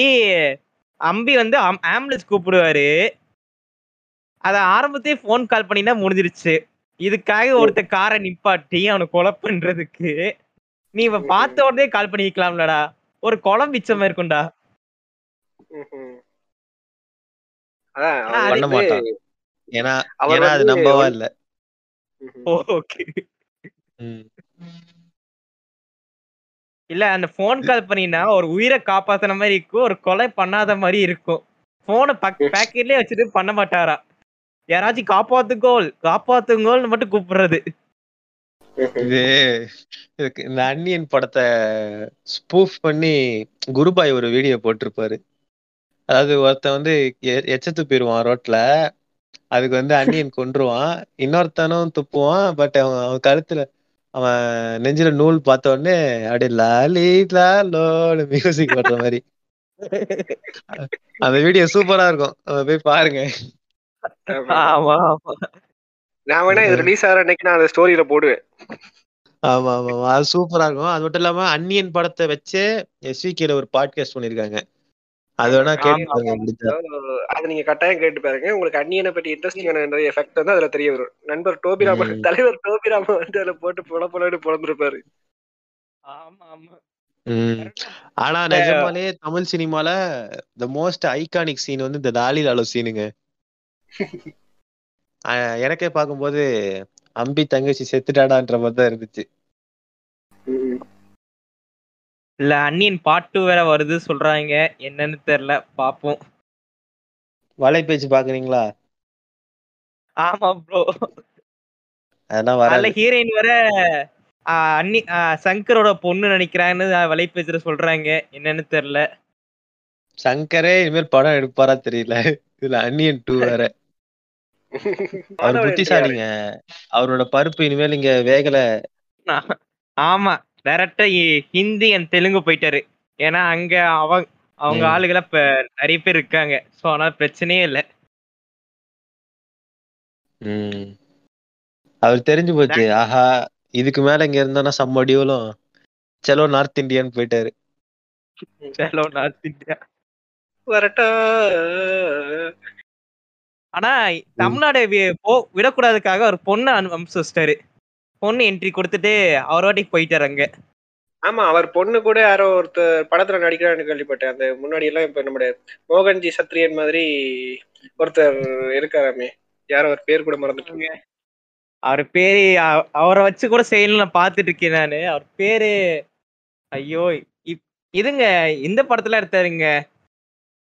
அம்பி வந்து ஆம்புலன்ஸ் கூப்பிடுவாரு. அத ஆரம்பத்தையே ஃபோன் கால் பண்ணினா முடிஞ்சிருச்சு. இதுக்காக ஒருத்த காரை நிப்பாட்டி அவனை கொலை பண்றதுக்கு. நீ இவ பார்த்த உடனே கால் பண்ணிக்கலாம்லடா. ஒரு குளம் மிச்சமா இருக்கும்டா. பண்ண மாட்டான். ஏன்னா ஏன்னா அது நம்பவா இல்ல. ஓகே. இல்ல அந்த போன் கால் பண்ணினா ஒரு உயிரை காப்பாத்துன மாதிரி இருக்கும் ஒரு கொலை பண்ணாத மாதிரி இருக்கும். போனை பேக்கெட்லயே *laughs* வச்சுட்டு பண்ண மாட்டாரா? யாராச்சும் காப்பாத்துக்கோள் காப்பாத்துங்கோள்னு மட்டும் கூப்பிடுறது. இது இந்த அன்னியன் படத்தை ஸ்பூஃப் பண்ணி குருபாய் ஒரு வீடியோ போட்டிருப்பாரு. அதாவது ஒருத்தன் வந்து எ- எச்ச துப்பிடுவான் ரோட்ல. அதுக்கு வந்து அன்னியன் கொன்றுவான். இன்னொருத்தனும் துப்புவான். பட் அவன் அவன் கழுத்துல அவன் நெஞ்சில நூல் பார்த்த உடனே அப்படியே லாலி லாலோன்னு மியூசிக் போடுற மாதிரி. அந்த வீடியோ சூப்பரா இருக்கும். போய் பாருங்க. ஆமா. ஆமா நான் வேணா இது ரிலீஸ் ஆகிற அன்னைக்கு நான் அந்த ஸ்டோரியில போடுவேன். ஆமா ஆமா. அது சூப்பரா இருக்கும் அது மட்டும் இல்லாம அன்னியன் படத்தை வச்சே எஸ்விகேல ஒரு பாட்காஸ்ட் பண்ணிருக்காங்க அது வேணா கேட்டு அது நீங்க கட்டாயம் கேட்டு பாருங்க. உங்களுக்கு அந்நியனை பற்றி இன்ட்ரெஸ்டிங்கான எஃபெக்ட் வந்து அதுல தெரிய வரும். நண்பர் டோபிராம. தலைவர் டோபிராம வந்து அதுல போட்டு புல புலன்னு பிறந்திருப்பாரு. ஆமா ஆமா. ஆனா நிஜமாலே தமிழ் சினிமால த மோஸ்ட் ஐகானிக் சீன் வந்து இந்த லாலி லாலோ சீனுங்க எனக்கே பார்க்கும்போது அம்பி தங்கச்சி செத்துட்டாடான்ற மாதிரி தான் இருந்துச்சு. இல்ல அன்னியன் பார்ட் டூ வேற வருது சொல்றாங்க. என்னன்னு தெரியல பாப்போம். வலைபேச்சு பாக்குறீங்களா ஆமா ப்ரோ அதெல்லாம் அதுல வராது ஹீரோயின் வர ஆஹ் அன்னி ஆஹ் சங்கரோட பொண்ணு நினைக்கிறாங்கன்னு வலைப்பேச்சுல சொல்றாங்க. என்னன்னு தெரியல. சங்கரே இனிமேல் படம் எடுப்பாரா தெரியல. இதுல அன்னியன் டூ வேற. அவர் புத்திசாலிங்க. அவரோட பருப்பு இனிமேல் இங்க வேகல. ஆமா. டைரக்டா ஹிந்தி அண்ட் தெலுங்கு போயிட்டாரு. ஏன்னா அங்க அவங்க அவங்க. ஆளுகளை இப்ப நிறைய பேர் இருக்காங்க. சோ அதனால பிரச்சனையே இல்ல. ம். அவர் தெரிஞ்சு போச்சு. ஆஹா இதுக்கு மேல இங்க இருந்தோம்னா செம்ம அடியோலும் செலோ நார்த் இந்தியன் போயிட்டாரு. செலோ நார்த் இந்தியா. வரட்டா. ஆனா தமிழ்நாடு போ விடக்கூடாதுக்காக ஒரு பொண்ணு அனு- அனுப்பிச்சு வச்சிட்டாரு பொண்ணு என்ட்ரி கொடுத்துட்டு அவர் வாட்டிக்கு போயிட்டாரு அங்க. ஆமா அவர் பொண்ணு கூட யாரோ ஒருத்தர் படத்துல நடிக்கிறான்னு கேள்விப்பட்டேன். அந்த முன்னாடி எல்லாம் இப்ப நம்முடைய மோகன்ஜி சத்ரியன் மாதிரி ஒருத்தர் இருக்காராமே. யாரோ ஒரு பேர் கூட மறந்துட்டு அவர் பேரு அவரை வச்சு கூட செய்யணும் நான் பாத்துட்டு இருக்கேன் நானு. அவர் பேரு ஐயோ இதுங்க இந்த படத்துல எடுத்தாருங்க.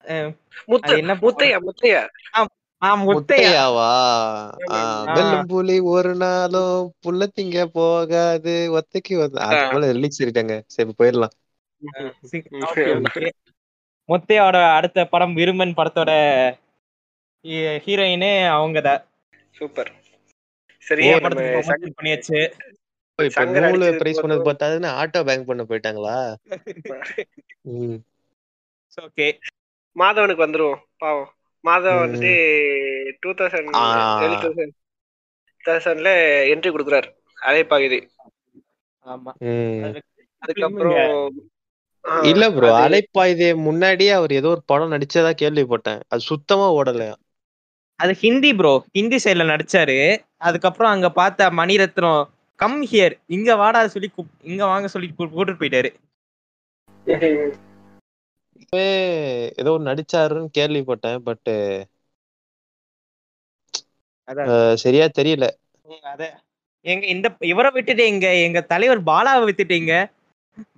என்ன முத்தையா முத்தையா? ஆ முத்தையா. முத்தையாவா? ஆமா, ஆமா. வெள்ளும் புலி ஒரு நாளும் புள்ள திங்க போகாது ஒத்தைக்கு அது போல ரிலீஸ் சொல்லிட்டாங்க. சரி இப்ப போயிடலாம். *laughs* முத்தையோட அடுத்த படம் விருமன் படத்தோட ஹீ- ஹீரோயினே அவங்கதான் சூப்பர். சரியா படத்துக்கு பண்ணியாச்சு. நூலு பிரைஸ் பண்ணது போதும். பார்த்தாதுன்னு ஆட்டோ பேங்க் பண்ண போயிட்டாங்களா? *laughs* ம். ஓகே மாதவனுக்கு வந்துருவோம் பாவம். மாதவன். வந்துட்டு டூ தௌசண்ட். ஏழு தௌசண்ட் தௌசண்ட்ல என்ட்ரி கொடுக்குறாரு அதே பகுதி ஆமா. அதுக்கப்புறம் இல்ல ப்ரோ அலைப்பாயுதே முன்னாடியே அவர் ஏதோ ஒரு படம் நடிச்சதா கேள்விப்பட்டேன். அது சுத்தமா ஓடலையா அது ஹிந்தி ப்ரோ ஹிந்தி சைடுல நடிச்சாரு. அதுக்கப்புறம் அங்க பார்த்த மணிரத்னம் கம் ஹியர் இங்க வாடா சொல்லி இங்க வாங்க சொல்லி கூட்டிட்டு போயிட்டாரு. *laughs* இப்பவே ஏதோ நடிச்சாருன்னு கேள்விப்பட்டேன் பட் அதான். சரியா தெரியல. அத எங்க இந்த இவரை விட்டுட்டு எங்க தலைவர் பாலாவை விட்டுட்டீங்க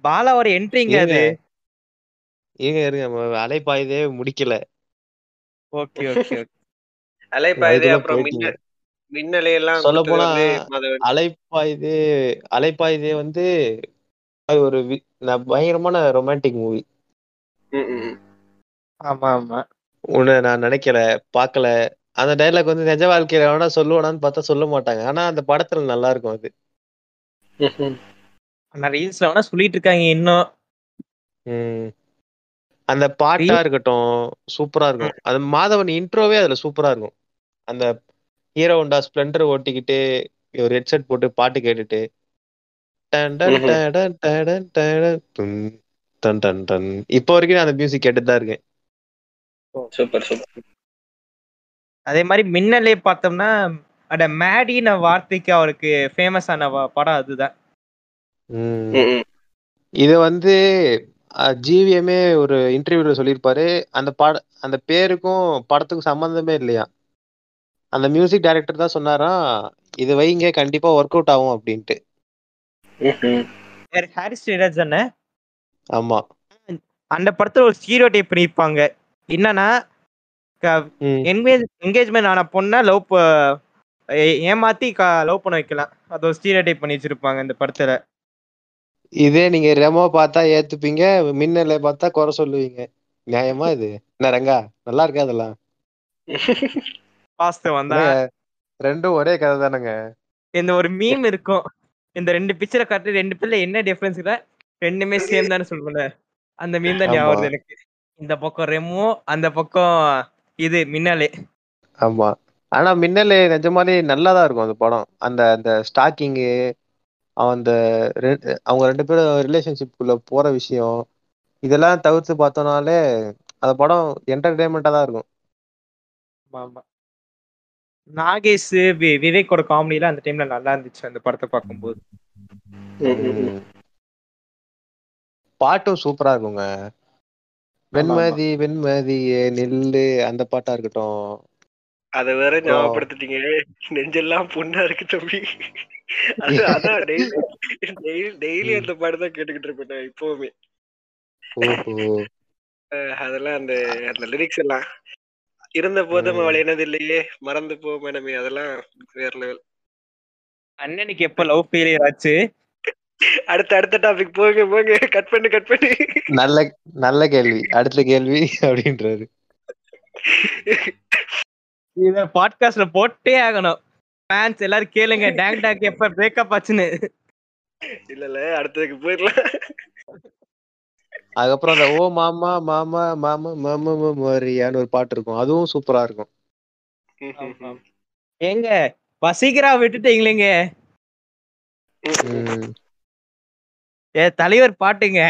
பாலாவோட என்ட்ரிங்க அது? இருங்க இருங்க அலைப்பாயுதே முடிக்கல. ஓகே ஓகே *laughs* அலைப்பாயுதே அப்புறம். மின்னல் மின்னலை எல்லாம் கொடுத்தது போனா அலைப்பாயுதே அலைப்பாயுதே வந்து அது ஒரு பயங்கரமான ரொமான்டிக் மூவி. ஆமா ஆமா உன்னை நான் நினைக்கல பார்க்கல அந்த டைலாக் வந்து நிஜ வாழ்க்கையில வேணா சொல்லுவானான்னு பார்த்தா சொல்ல மாட்டாங்க ஆனா அந்த படத்துல நல்லா இருக்கும் அது ரீல்ஸ்ல வேணா சொல்லிட்டு இருக்காங்க இன்னும். அந்த பாட்டா இருக்கட்டும் சூப்பரா இருக்கும் அது மாதவன் இன்ட்ரோவே அதுல சூப்பரா இருக்கும் அந்த ஹீரோ ஹோண்டா ஸ்ப்ளெண்டர் ஓட்டிக்கிட்டு ஒரு ஹெட்செட் போட்டு பாட்டு கேட்டுட்டு டன் டன் டன். இப்போ வரைக்கும் நான் அந்த மியூசிக் கேட்டுட்டு தான் இருக்கேன். சூப்பர் சூப்பர் அதே மாதிரி மின்னலே பார்த்தோம்னா அட மேடின வார்த்தைக்கு அவருக்கு ஃபேமஸ் ஆன படம் அதுதான். ம். ம், ம். இது வந்து ஜிவிஎம்ஏ ஒரு இன்டர்வியூல சொல்லியிருப்பாரு. அந்த பட அந்த பேருக்கும் படத்துக்கும் சம்பந்தமே இல்லையா? அந்த மியூசிக் டைரக்டர் தான் சொன்னாராம் இது வைங்க கண்டிப்பா ஒர்க் அவுட் ஆகும் அப்படின்ட்டு. ஹாரிஸ் தானே? ஆமா. அந்த படத்துல ஒரு ஸ்டீரியோ டைப் பண்ணியிருப்பாங்க என்னன்னா. என்கேஜ் என்கேஜ்மெண்ட் ஆன பொண்ணை லவ் ஏமாத்தி லவ் பண்ண வைக்கலாம். அது ஒரு ஸ்டீரியோ டைப் பண்ணி வச்சிருப்பாங்க இந்த படத்துல. இதே நீங்க ரெமோ பார்த்தா ஏத்துப்பீங்க மின்னலை பார்த்தா குறை சொல்லுவீங்க. நியாயமா இது? என்ன ரங்கா நல்லா இருக்கா அதெல்லாம் வாஸ்தவம் வந்தா. ரெண்டும் ஒரே கதை தானேங்க. இந்த ஒரு மீம் இருக்கும். இந்த ரெண்டு பிக்சரை காட்டி ரெண்டு பேர்ல என்ன டிஃபரன்ஸ் இல்ல ரெண்டுமே சேம் தானே சொல்லுங்க அந்த மீம் தான் ஞாபகம். எனக்கு. இந்த பக்கம் ரெமோ அந்த பக்கம் இது மின்னலே. ஆமா. ஆனா மின்னல் நிஜமாலே நல்லா தான் இருக்கும் அந்த படம். அந்த அந்த ஸ்டாக்கிங்கு அந்த ரெ- அவங்க ரெண்டு பேரும் ரிலேஷன்ஷிப்குள்ள போற விஷயம் இதெல்லாம் தவிர்த்து பார்த்தோம்னாலே அந்த படம் என்டர்டைன்மெண்டா தான் இருக்கும். ஆமா ஆமா. நாகேஷ் வி- விவேக்கோட காமெடிலாம் அந்த டைம்ல நல்லா இருந்துச்சு அந்த படத்தை பார்க்கும்போது. பாட்டும் சூப்பரா இருக்குங்க. வெண்மதி வெண்மதியே நில்லு அந்த பாட்டா இருக்கட்டும். அத வேற ஞாபகப்படுத்திட்டீங்க. நெஞ்செல்லாம் புண்ணா இருக்கு தம்பி. அது அதான் டெய்லி டெய்லி டெய்லி அந்த பாட்டு தான் கேட்டுக்கிட்டு இருப்பேன் இப்பவுமே. அதெல்லாம் அந்த அந்த லிரிக்ஸ் எல்லாம். இருந்த போதும். அவள் என்னது இல்லையே மறந்து போ மேடமே அதெல்லாம் வேற லெவல் அண்ணனுக்கு எப்ப லவ் ஃபெயிலியர் ஆச்சு? அடுத்த அடுத்த டாபிக் போங்க போங்க. கட் பண்ணு கட் பண்ணு. நல்ல நல்ல கேள்வி. அடுத்த கேள்வி அப்படின்றாரு. இத பாட்காஸ்ட்ல போட்டே ஆகணும். ஃபேன்ஸ் எல்லாரும் கேளுங்க. டேங் டாக் எப்ப பிரேக்கப் ஆச்சுன்னு. இல்ல இல்ல. அடுத்ததுக்கு போயிடலாம். அதுக்கப்புறம் அந்த ஓ மாமா மாமா மாமா மாமா மாரியான்னு ஒரு பாட்டு இருக்கும். அதுவும் சூப்பரா இருக்கும். ஏங்க வசீகரா விட்டுட்டீங்களேங்க. ம். ஏ தலைவர் பாட்டுங்க.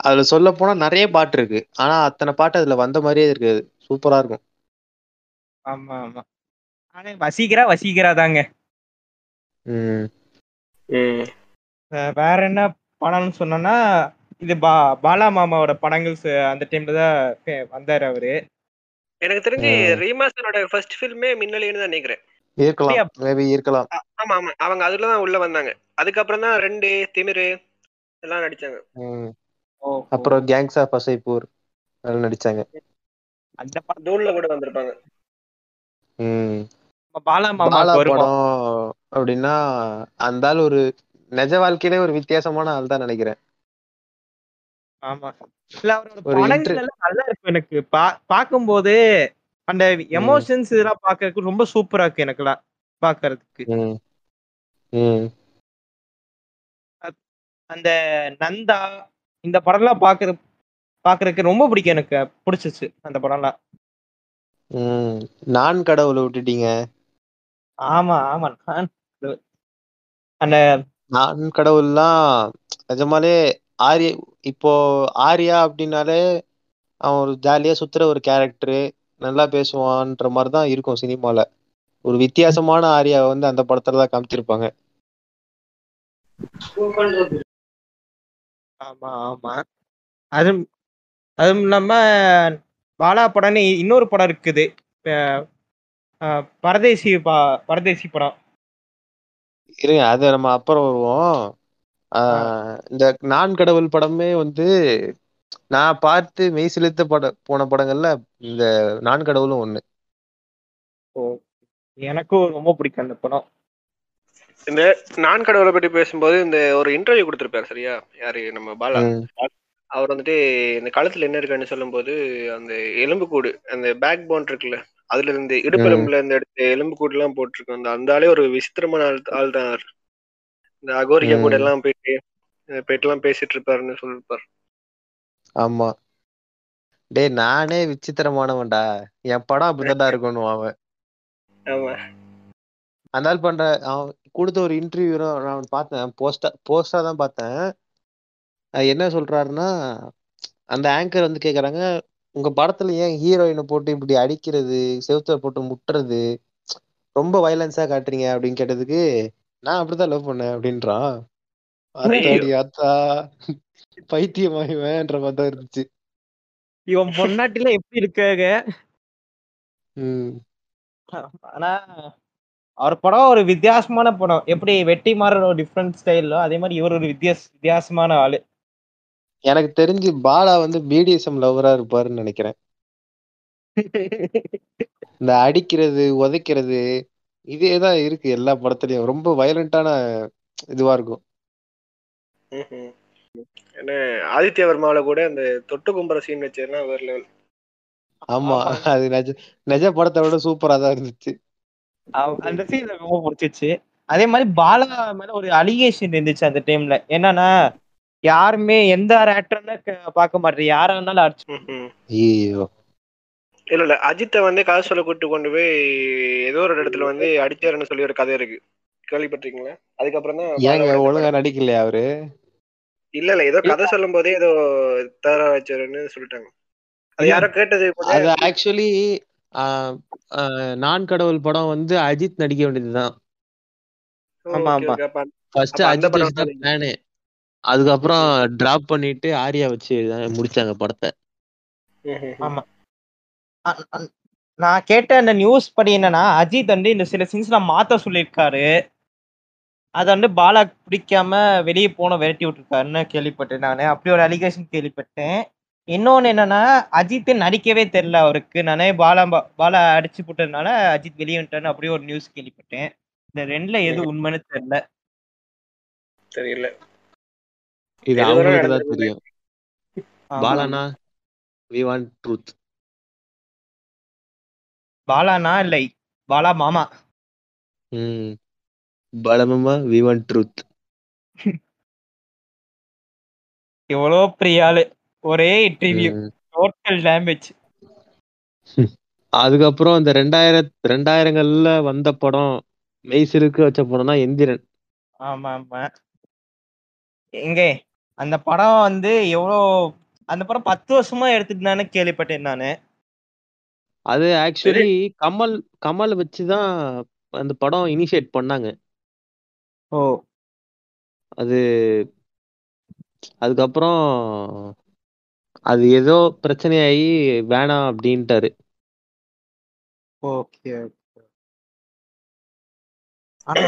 அதுல சொல்ல போனா நிறைய பாட்டு இருக்கு. ஆனா அத்தனை பாட்டு அதுல வந்த மாதிரியே இருக்காது. சூப்பரா இருக்கும். ஆமா ஆமா. ஆனா வசீகரா வசீகரா தாங்க. வேற என்ன படம்னு சொன்னோம்னா இது பா பாலா மாமாவோட படங்கள் அந்த டைம்ல தான் வந்தாரு அவரு. எனக்கு தெரிஞ்சு. ரீமாசனோட ஃபர்ஸ்ட் ஃபில்மே மின்னலேன்னு தான் நினைக்கிறேன். இருக்கலாம். மேபி இருக்கலாம். ஆமா ஆமா. அவங்க அதுல தான் உள்ள வந்தாங்க. அதுக்கப்புறம் தான் ரெண்டு திமிரு எல்லாம் நடிச்சாங்க. அப்புறம் கேங்ஸ் ஆஃப் அசைப்பூர் அதுல நடிச்சாங்க. அந்த படம் தூள்ல கூட வந்திருப்பாங்க. ம். பாலா பாலா மாமாக்கு வருமா? படம் அப்படின்னா அந்த ஆள் ஒரு நிஜ வாழ்க்கையிலே ஒரு வித்தியாசமான ஆள் தான் நினைக்கிறேன். ஆமா. இல்ல அவரோட நல்லா இருக்கும் எனக்கு. பா பார்க்கும்போது அந்த எமோஷன்ஸ் இதெல்லாம் பார்க்கறதுக்கு ரொம்ப சூப்பரா இருக்கு எனக்குலாம். ம். அந்த நந்தா இந்த படம்லாம் பாக்குற பாக்குறதுக்கு ரொம்ப பிடிக்கும் எனக்கு. பிடிச்சிச்சு அந்த படம்லாம். ம். நான் கடவுளை விட்டுட்டீங்க. ஆமா ஆமா. நான் அந்த நான் கடவுள்லாம் நிஜமாலே ஆரிய இப்போ ஆர்யா அப்படின்னாலே அவன் ஒரு ஜாலியா சுத்துற ஒரு கேரக்டரு நல்லா பேசுவான்ற மாதிரி தான் இருக்கும் சினிமால. ஒரு வித்தியாசமான ஆர்யாவை வந்து அந்த படத்துல தான் காமிச்சிருப்பாங்க. ஆமா ஆமா. அதுவும் அதுவும் இல்லாம பாலா படம்னு இன்னொரு படம் இருக்குது. அஹ் பரதேசி பா பரதேசி படம். இருங்க அது நம்ம அப்புறம் வருவோம். ஆஹ் இந்த நான் கடவுள் படமே வந்து நான் பார்த்து மெய் சிலிர்த்த பட போன படங்கள்ல இந்த நான் கடவுளும் ஒண்ணு. எனக்கும் ரொம்ப பிடிக்கும் அந்த படம். இந்த நான் கடவுளை பற்றி பேசும்போது இந்த ஒரு இன்டர்வியூ கொடுத்திருப்பாரு சரியா? யாரு? நம்ம பாலா. அவர் வந்துட்டு இந்த காலத்துல என்ன இருக்குன்னு சொல்லும்போது அந்த எலும்புக்கூடு அந்த பேக் போன் இருக்குல்ல அதுல இருந்து இடுப்பெலும்புல இருந்து எடுத்து எலும்புக்கூடு எல்லாம் போட்டிருக்கோம். அந்த அந்த ஆளே ஒரு விசித்திரமான ஆள் ஆள் தான் இந்த அகோரியா கூட. எல்லாம் போயிட்டு போயிட்டு எல்லாம் பேசிட்டு இருப்பாருன்னு சொல்லிருப்பாரு. ஆமா. டேய் நானே விசித்திரமானவன்டா. என் படம் அப்படிதான்டா *laughs* இருக்கணும் அவன். ஆமா. அந்த ஆள் பண்ற அவன் கொடுத்த ஒரு இன்டர்வியூ நான் பார்த்தேன். போஸ்டா போஸ்டா தான் பார்த்தேன். என்ன சொல்றாருன்னா அந்த ஆங்கர் வந்து கேக்குறாங்க உங்க படத்துல ஏன் ஹீரோயினை போட்டு இப்படி அடிக்கிறது செவுத்துல போட்டு முட்டுறது ரொம்ப வயலன்ஸா காட்டுறீங்க? அப்படின்னு கேட்டதுக்கு நான் அப்படிதான் லவ் பண்ணேன் அப்படின்றான். அத்தா பைத்தியமாயிவேன்ற மாதிரி தான் இருந்துச்சு. இவன் பொன்னாட்டில எப்படி இருக்காங்க? ஆனா அவர் படம் ஒரு வித்தியாசமான படம். எப்படி வெட்டி மாறன் ஒரு டிஃப்ரெண்ட் ஸ்டைலோ அதே மாதிரி இவர் ஒரு வித்தியாச வித்தியாசமான ஆளு. எனக்கு தெரிஞ்சு பாலா வந்து பிடிஎஸ்எம் லவரா இருப்பாருன்னு நினைக்கிறேன். இந்த அடிக்கிறது உதைக்கிறது இதே தான் இருக்கு எல்லா படத்துலயும். ரொம்ப வயலண்டான இதுவா இருக்கும். என்ன ஆதித்ய வர்மாவில கூட அந்த தொட்டு கும்புற சீன் வச்சதுன்னா வேற லெவல் ஆமா. அது நிஜ நிஜ படத்தை விட சூப்பரா தான் இருந்துச்சு. அந்த சீன் ரொம்ப பிடிச்சிச்சு. அதே மாதிரி பாலா மேல ஒரு அலிகேஷன் இருந்துச்சு அந்த டைம்ல என்னன்னா யாருமே எந்த ஆக்டர்னு பார்க்க மாட்டேன் யாரா இருந்தாலும் அடிச்சு இல்ல இல்ல. அஜித்தை வந்து கதை சொல்ல கூட்டு கொண்டு போய் ஏதோ ஒரு இடத்துல வந்து அடிச்சாருன்னு சொல்லி ஒரு கதை இருக்கு. கேள்விப்பட்டிருக்கீங்களா? அதுக்கப்புறம் தான் ஒழுங்கா நடிக்கலையா அவரு? இல்ல இல்ல. ஏதோ கதை சொல்லும் போதே ஏதோ தர வச்சாருன்னு சொல்லிட்டாங்க. அது யாரோ கேட்டது கூட அது ஆக்சுவலி நான் கடவுள் படம் வந்து அஜித் நடிக்க வேண்டியதுதான். ஆமா, ஆமா. ஃபர்ஸ்ட் அஜித் தான் பிளானு அதுக்கப்புறம் டிராப் பண்ணிட்டு ஆர்யா வச்சு முடிச்சாங்க படத்தை. ஆமா. நான் கேட்ட அந்த நியூஸ் படி என்னன்னா அஜித் வந்து இந்த சில சீன்ஸ்ல மாத்த சொல்லியிருக்காரு. அதை வந்து பாலா பிடிக்காம வெளியே போன விரட்டி விட்டுருக்காருன்னு கேள்விப்பட்டேன் நான். அப்படி ஒரு அலிகேஷன் கேள்விப்பட்டேன். இன்னொன்னு என்னன்னா அஜித் நடிக்கவே தெரியல அவருக்கு. நானே பாலா பாலா அடிச்சு போட்டதுனால அஜித் வெளியே வந்துட்டான்னு அப்படி ஒரு நியூஸ் கேள்விப்பட்டேன். இந்த ரெண்டுல எது உண்மைன்னு தெரியல. தெரியல. இது அவங்களுக்கு தான்? தெரியும். பாலானா வி வாண்ட் ட்ரூத் பாலானா இல்லை பாலா மாமா. ம். பாலமாமா வி வாண்ட் ட்ரூத் எவ்வளோ பெரிய ஆளு. ஒரே இன்டர்வியூ டோட்டல் டேமேஜ் அதுக்கப்புறம் இந்த ரெண்டாயிரம் ரெண்டாயிரங்கள்ல வந்த படம் மெய்சிலுக்கு வச்ச படம்னா எந்திரன். ஆமா ஆமா. எங்க? அந்த படம் வந்து எவ்வளோ அந்த படம் பத்து வருஷமா எடுத்துட்டான்னு கேள்விப்பட்டேன் நானு. அது ஆக்சுவலி கமல் கமல் வச்சுதான் அந்த படம் இனிஷியேட் பண்ணாங்க. ஓ. அது அதுக்கப்புறம் அது ஏதோ பிரச்சனையாகி வேணாம் அப்படின்ட்டாரு. ஓகே ஆனா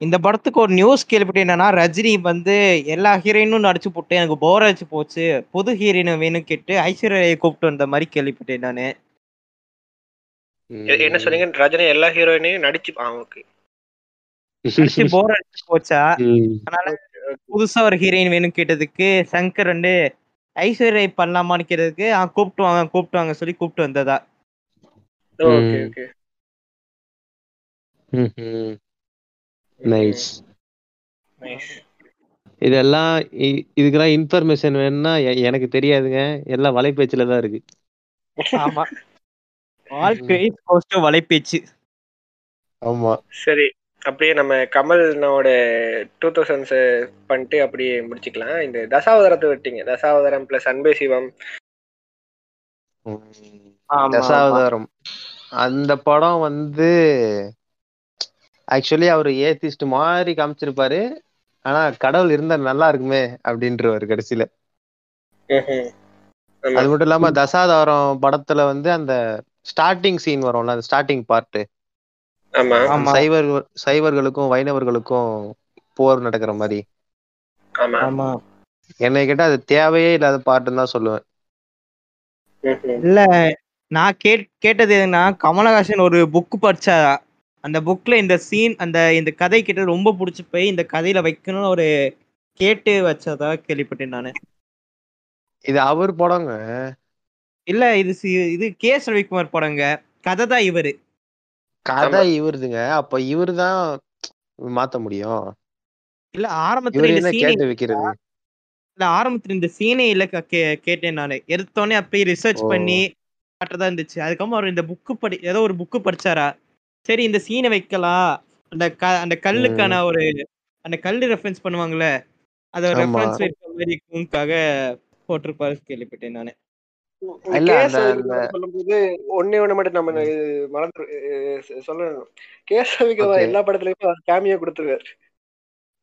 இந்த படத்துக்கு ஒரு நியூஸ் கேள்விப்பட்டேன் என்னன்னா ரஜினி வந்து எல்லா ஹீரோயினும் நடிச்சு போட்டு எனக்கு போர் அடிச்சு போச்சு. புது ஹீரோயின் வேணும் கேட்டு ஐஸ்வர்யா கூப்பிட்டு வந்த மாதிரி கேள்விப்பட்டேன் நானு. என்ன சொன்னீங்க? ரஜினி எல்லா ஹீரோயினையும் நடிச்சு நடிச்சு போர் அடிச்சு போச்சா. அதனால புதுசா ஒரு ஹீரோயின் வேணும் கேட்டதுக்கு சங்கர் வந்து ஐஸ்வர்யா பண்ணலாமான்னு கேட்டதுக்கு ஆ கூப்பிட்டு வாங்க கூப்பிட்டு வாங்க சொல்லி கூப்பிட்டு வந்ததா. ஓகே. ஓகே. நைஸ் நைஸ் இதெல்லாம் இ- இதுக்கெல்லாம் இன்ஃபர்மேஷன் வேணும்னா எனக்கு தெரியாதுங்க. எல்லாம் வலைபேச்சுல தான் இருக்கு. ஆமா. All credit goes to Valaipechu ஆமா. சரி. அப்படியே நம்ம கமல்னோட டூ தௌசண்ட்ஸ் பண்ணிட்டு அப்படியே முடிச்சுக்கலாம். இந்த தசாவதாரத்தை விட்டீங்க. தசாவதாரம் பிளஸ் அன்பே சிவம். தசாவதாரம். அந்த படம் வந்து ஆக்சுவலி அவர் ஏத்திஸ்ட் மாதிரி காமிச்சிருப்பாரு. ஆனா கடவுள் இருந்தா நல்லா இருக்குமே அப்படின்றவர் கடைசியில. அது மட்டும் இல்லாம தசாவதாரம் படத்துல வந்து அந்த ஸ்டார்டிங் சீன் வரும்ல அந்த ஸ்டார்டிங் பார்ட் ஆமா ஆமா சைவர் சைவர்களுக்கும் வைணவர்களுக்கும் போர் நடக்கிற மாதிரி. ஆமா. ஆமா. என்னை கேட்டா அது தேவையே இல்லாத பாட்டுன்னு தான் சொல்லுவேன். இல்ல நான் கேட் கேட்டது என்னன்னா கமலஹாசன் ஒரு புக் படிச்சா அந்த புக்ல இந்த சீன் அந்த இந்த கதை கிட்ட ரொம்ப பிடிச்சி போய் இந்த கதையில வைக்கணும்னு ஒரு கேட்டு வச்சதா கேள்விப்பட்டேன் நானு. இது அவர் படங்க. இல்ல இது இது கே. ரவிக்குமார் படங்க. கதை தான் இவரு. கதை இவருதுங்க. அப்ப இவரு தான் மாத்த முடியும். இல்ல ஆரம்பத்துல இந்த கேட்டு வைக்கிறது? இல்ல ஆரம்பத்துல இந்த சீனே இல்ல கேட்டேன் நானு. எடுத்தோடனே அப்பயே ரிசர்ச். பண்ணி காட்டுறதா இருந்துச்சு. அதுக்கப்புறம் அவர் இந்த புக்கு படி ஏதோ ஒரு புக்கு படிச்சாரா? சரி இந்த சீனை வைக்கலாம் அந்த க அந்த கல்லுக்கான ஒரு அந்த கல்லு ரெஃபரன்ஸ் பண்ணுவாங்கல்ல அத. ரெஃபரன்ஸ் வைக்கிற மாதிரி இருக்கும்காக போட்டிருப்பாரு கேள்விப்பட்டேன் நானு. இல்ல, சொல்லும்போது ஒண்ணே ஒண்ணு மட்டும் நம்ம மறந்து சொல்லணும். Okay. எல்லா படத்துலயுமே கேமியா கொடுத்துருவாரு.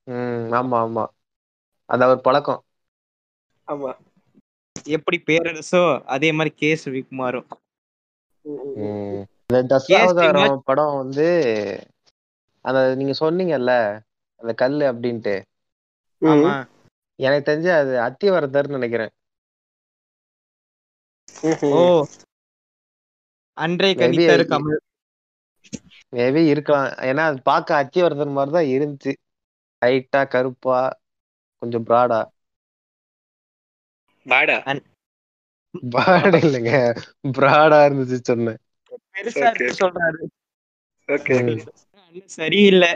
ம் ஆமா ஆமா. அது அவர் பழக்கம். ஆமா. எப்படி பேரரசோ அதே மாதிரி கே ரவிக்குமாரும் ம், ம், ம். ம். இந்த தசாவதாரம் படம் வந்து அந்த நீங்க சொன்னீங்கல்ல அந்த கல்லு அப்படின்ட்டு. ஆமா. எனக்கு தெரிஞ்சு அது அத்திவரதர்னு நினைக்கிறேன். ஓ. அன்றைய Maybe கணித்தரு கமல். மேபி இருக்கலாம். ஏன்னா அது பார்க்க அத்திவரதன் மாதிரி தான் இருந்துச்சு. ஹைட்டா கருப்பா கொஞ்சம் ப்ராடா பாடா ப்ராட் இல்லைங்க. ப்ராடா இருந்துச்சு சொன்னேன். பெருசா சொல்றாரு. ஓகே சரியில்லை.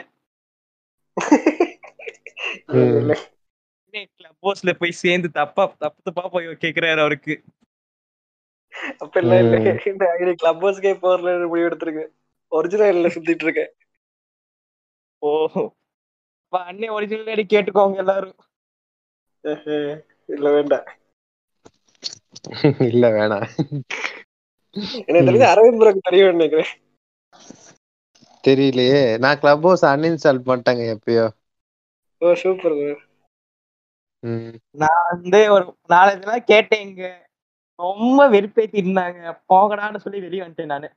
கிளப் போய் சேர்ந்து தப்பா தப்பு தப்பா போய் கேக்குறாரு அவருக்கு. அப்ப இல்ல. இல்ல இந்த ஐடி கிளப் ஹவுஸ்க்கே போறல முடிவு எடுத்திருக்கேன் ஒரிஜினல் சுத்திட்டு இருக்கேன் ஓ அப்ப அண்ணன் ஒரிஜினல் கேட்டுக்கோங்க எல்லாரும். இல்ல வேண்டாம். இல்ல வேணாம். எனக்கு தெரிஞ்ச அரவிந்த் ப்ரோக்கு தெரியும் நினைக்கிறேன். தெரியலையே. நான் கிளப் ஹவுஸ் அன்இன்ஸ்டால் பண்ணிட்டேங்க எப்பயோ. Oh super. நான் வந்து ஒரு நாலஞ்சு நாள் கேட்டேன் இங்க. ரொம்ப வெறுப்பேத்தி இருந்தாங்க போகடான்னு சொல்லி வெளியே வந்துட்டேன் நானு.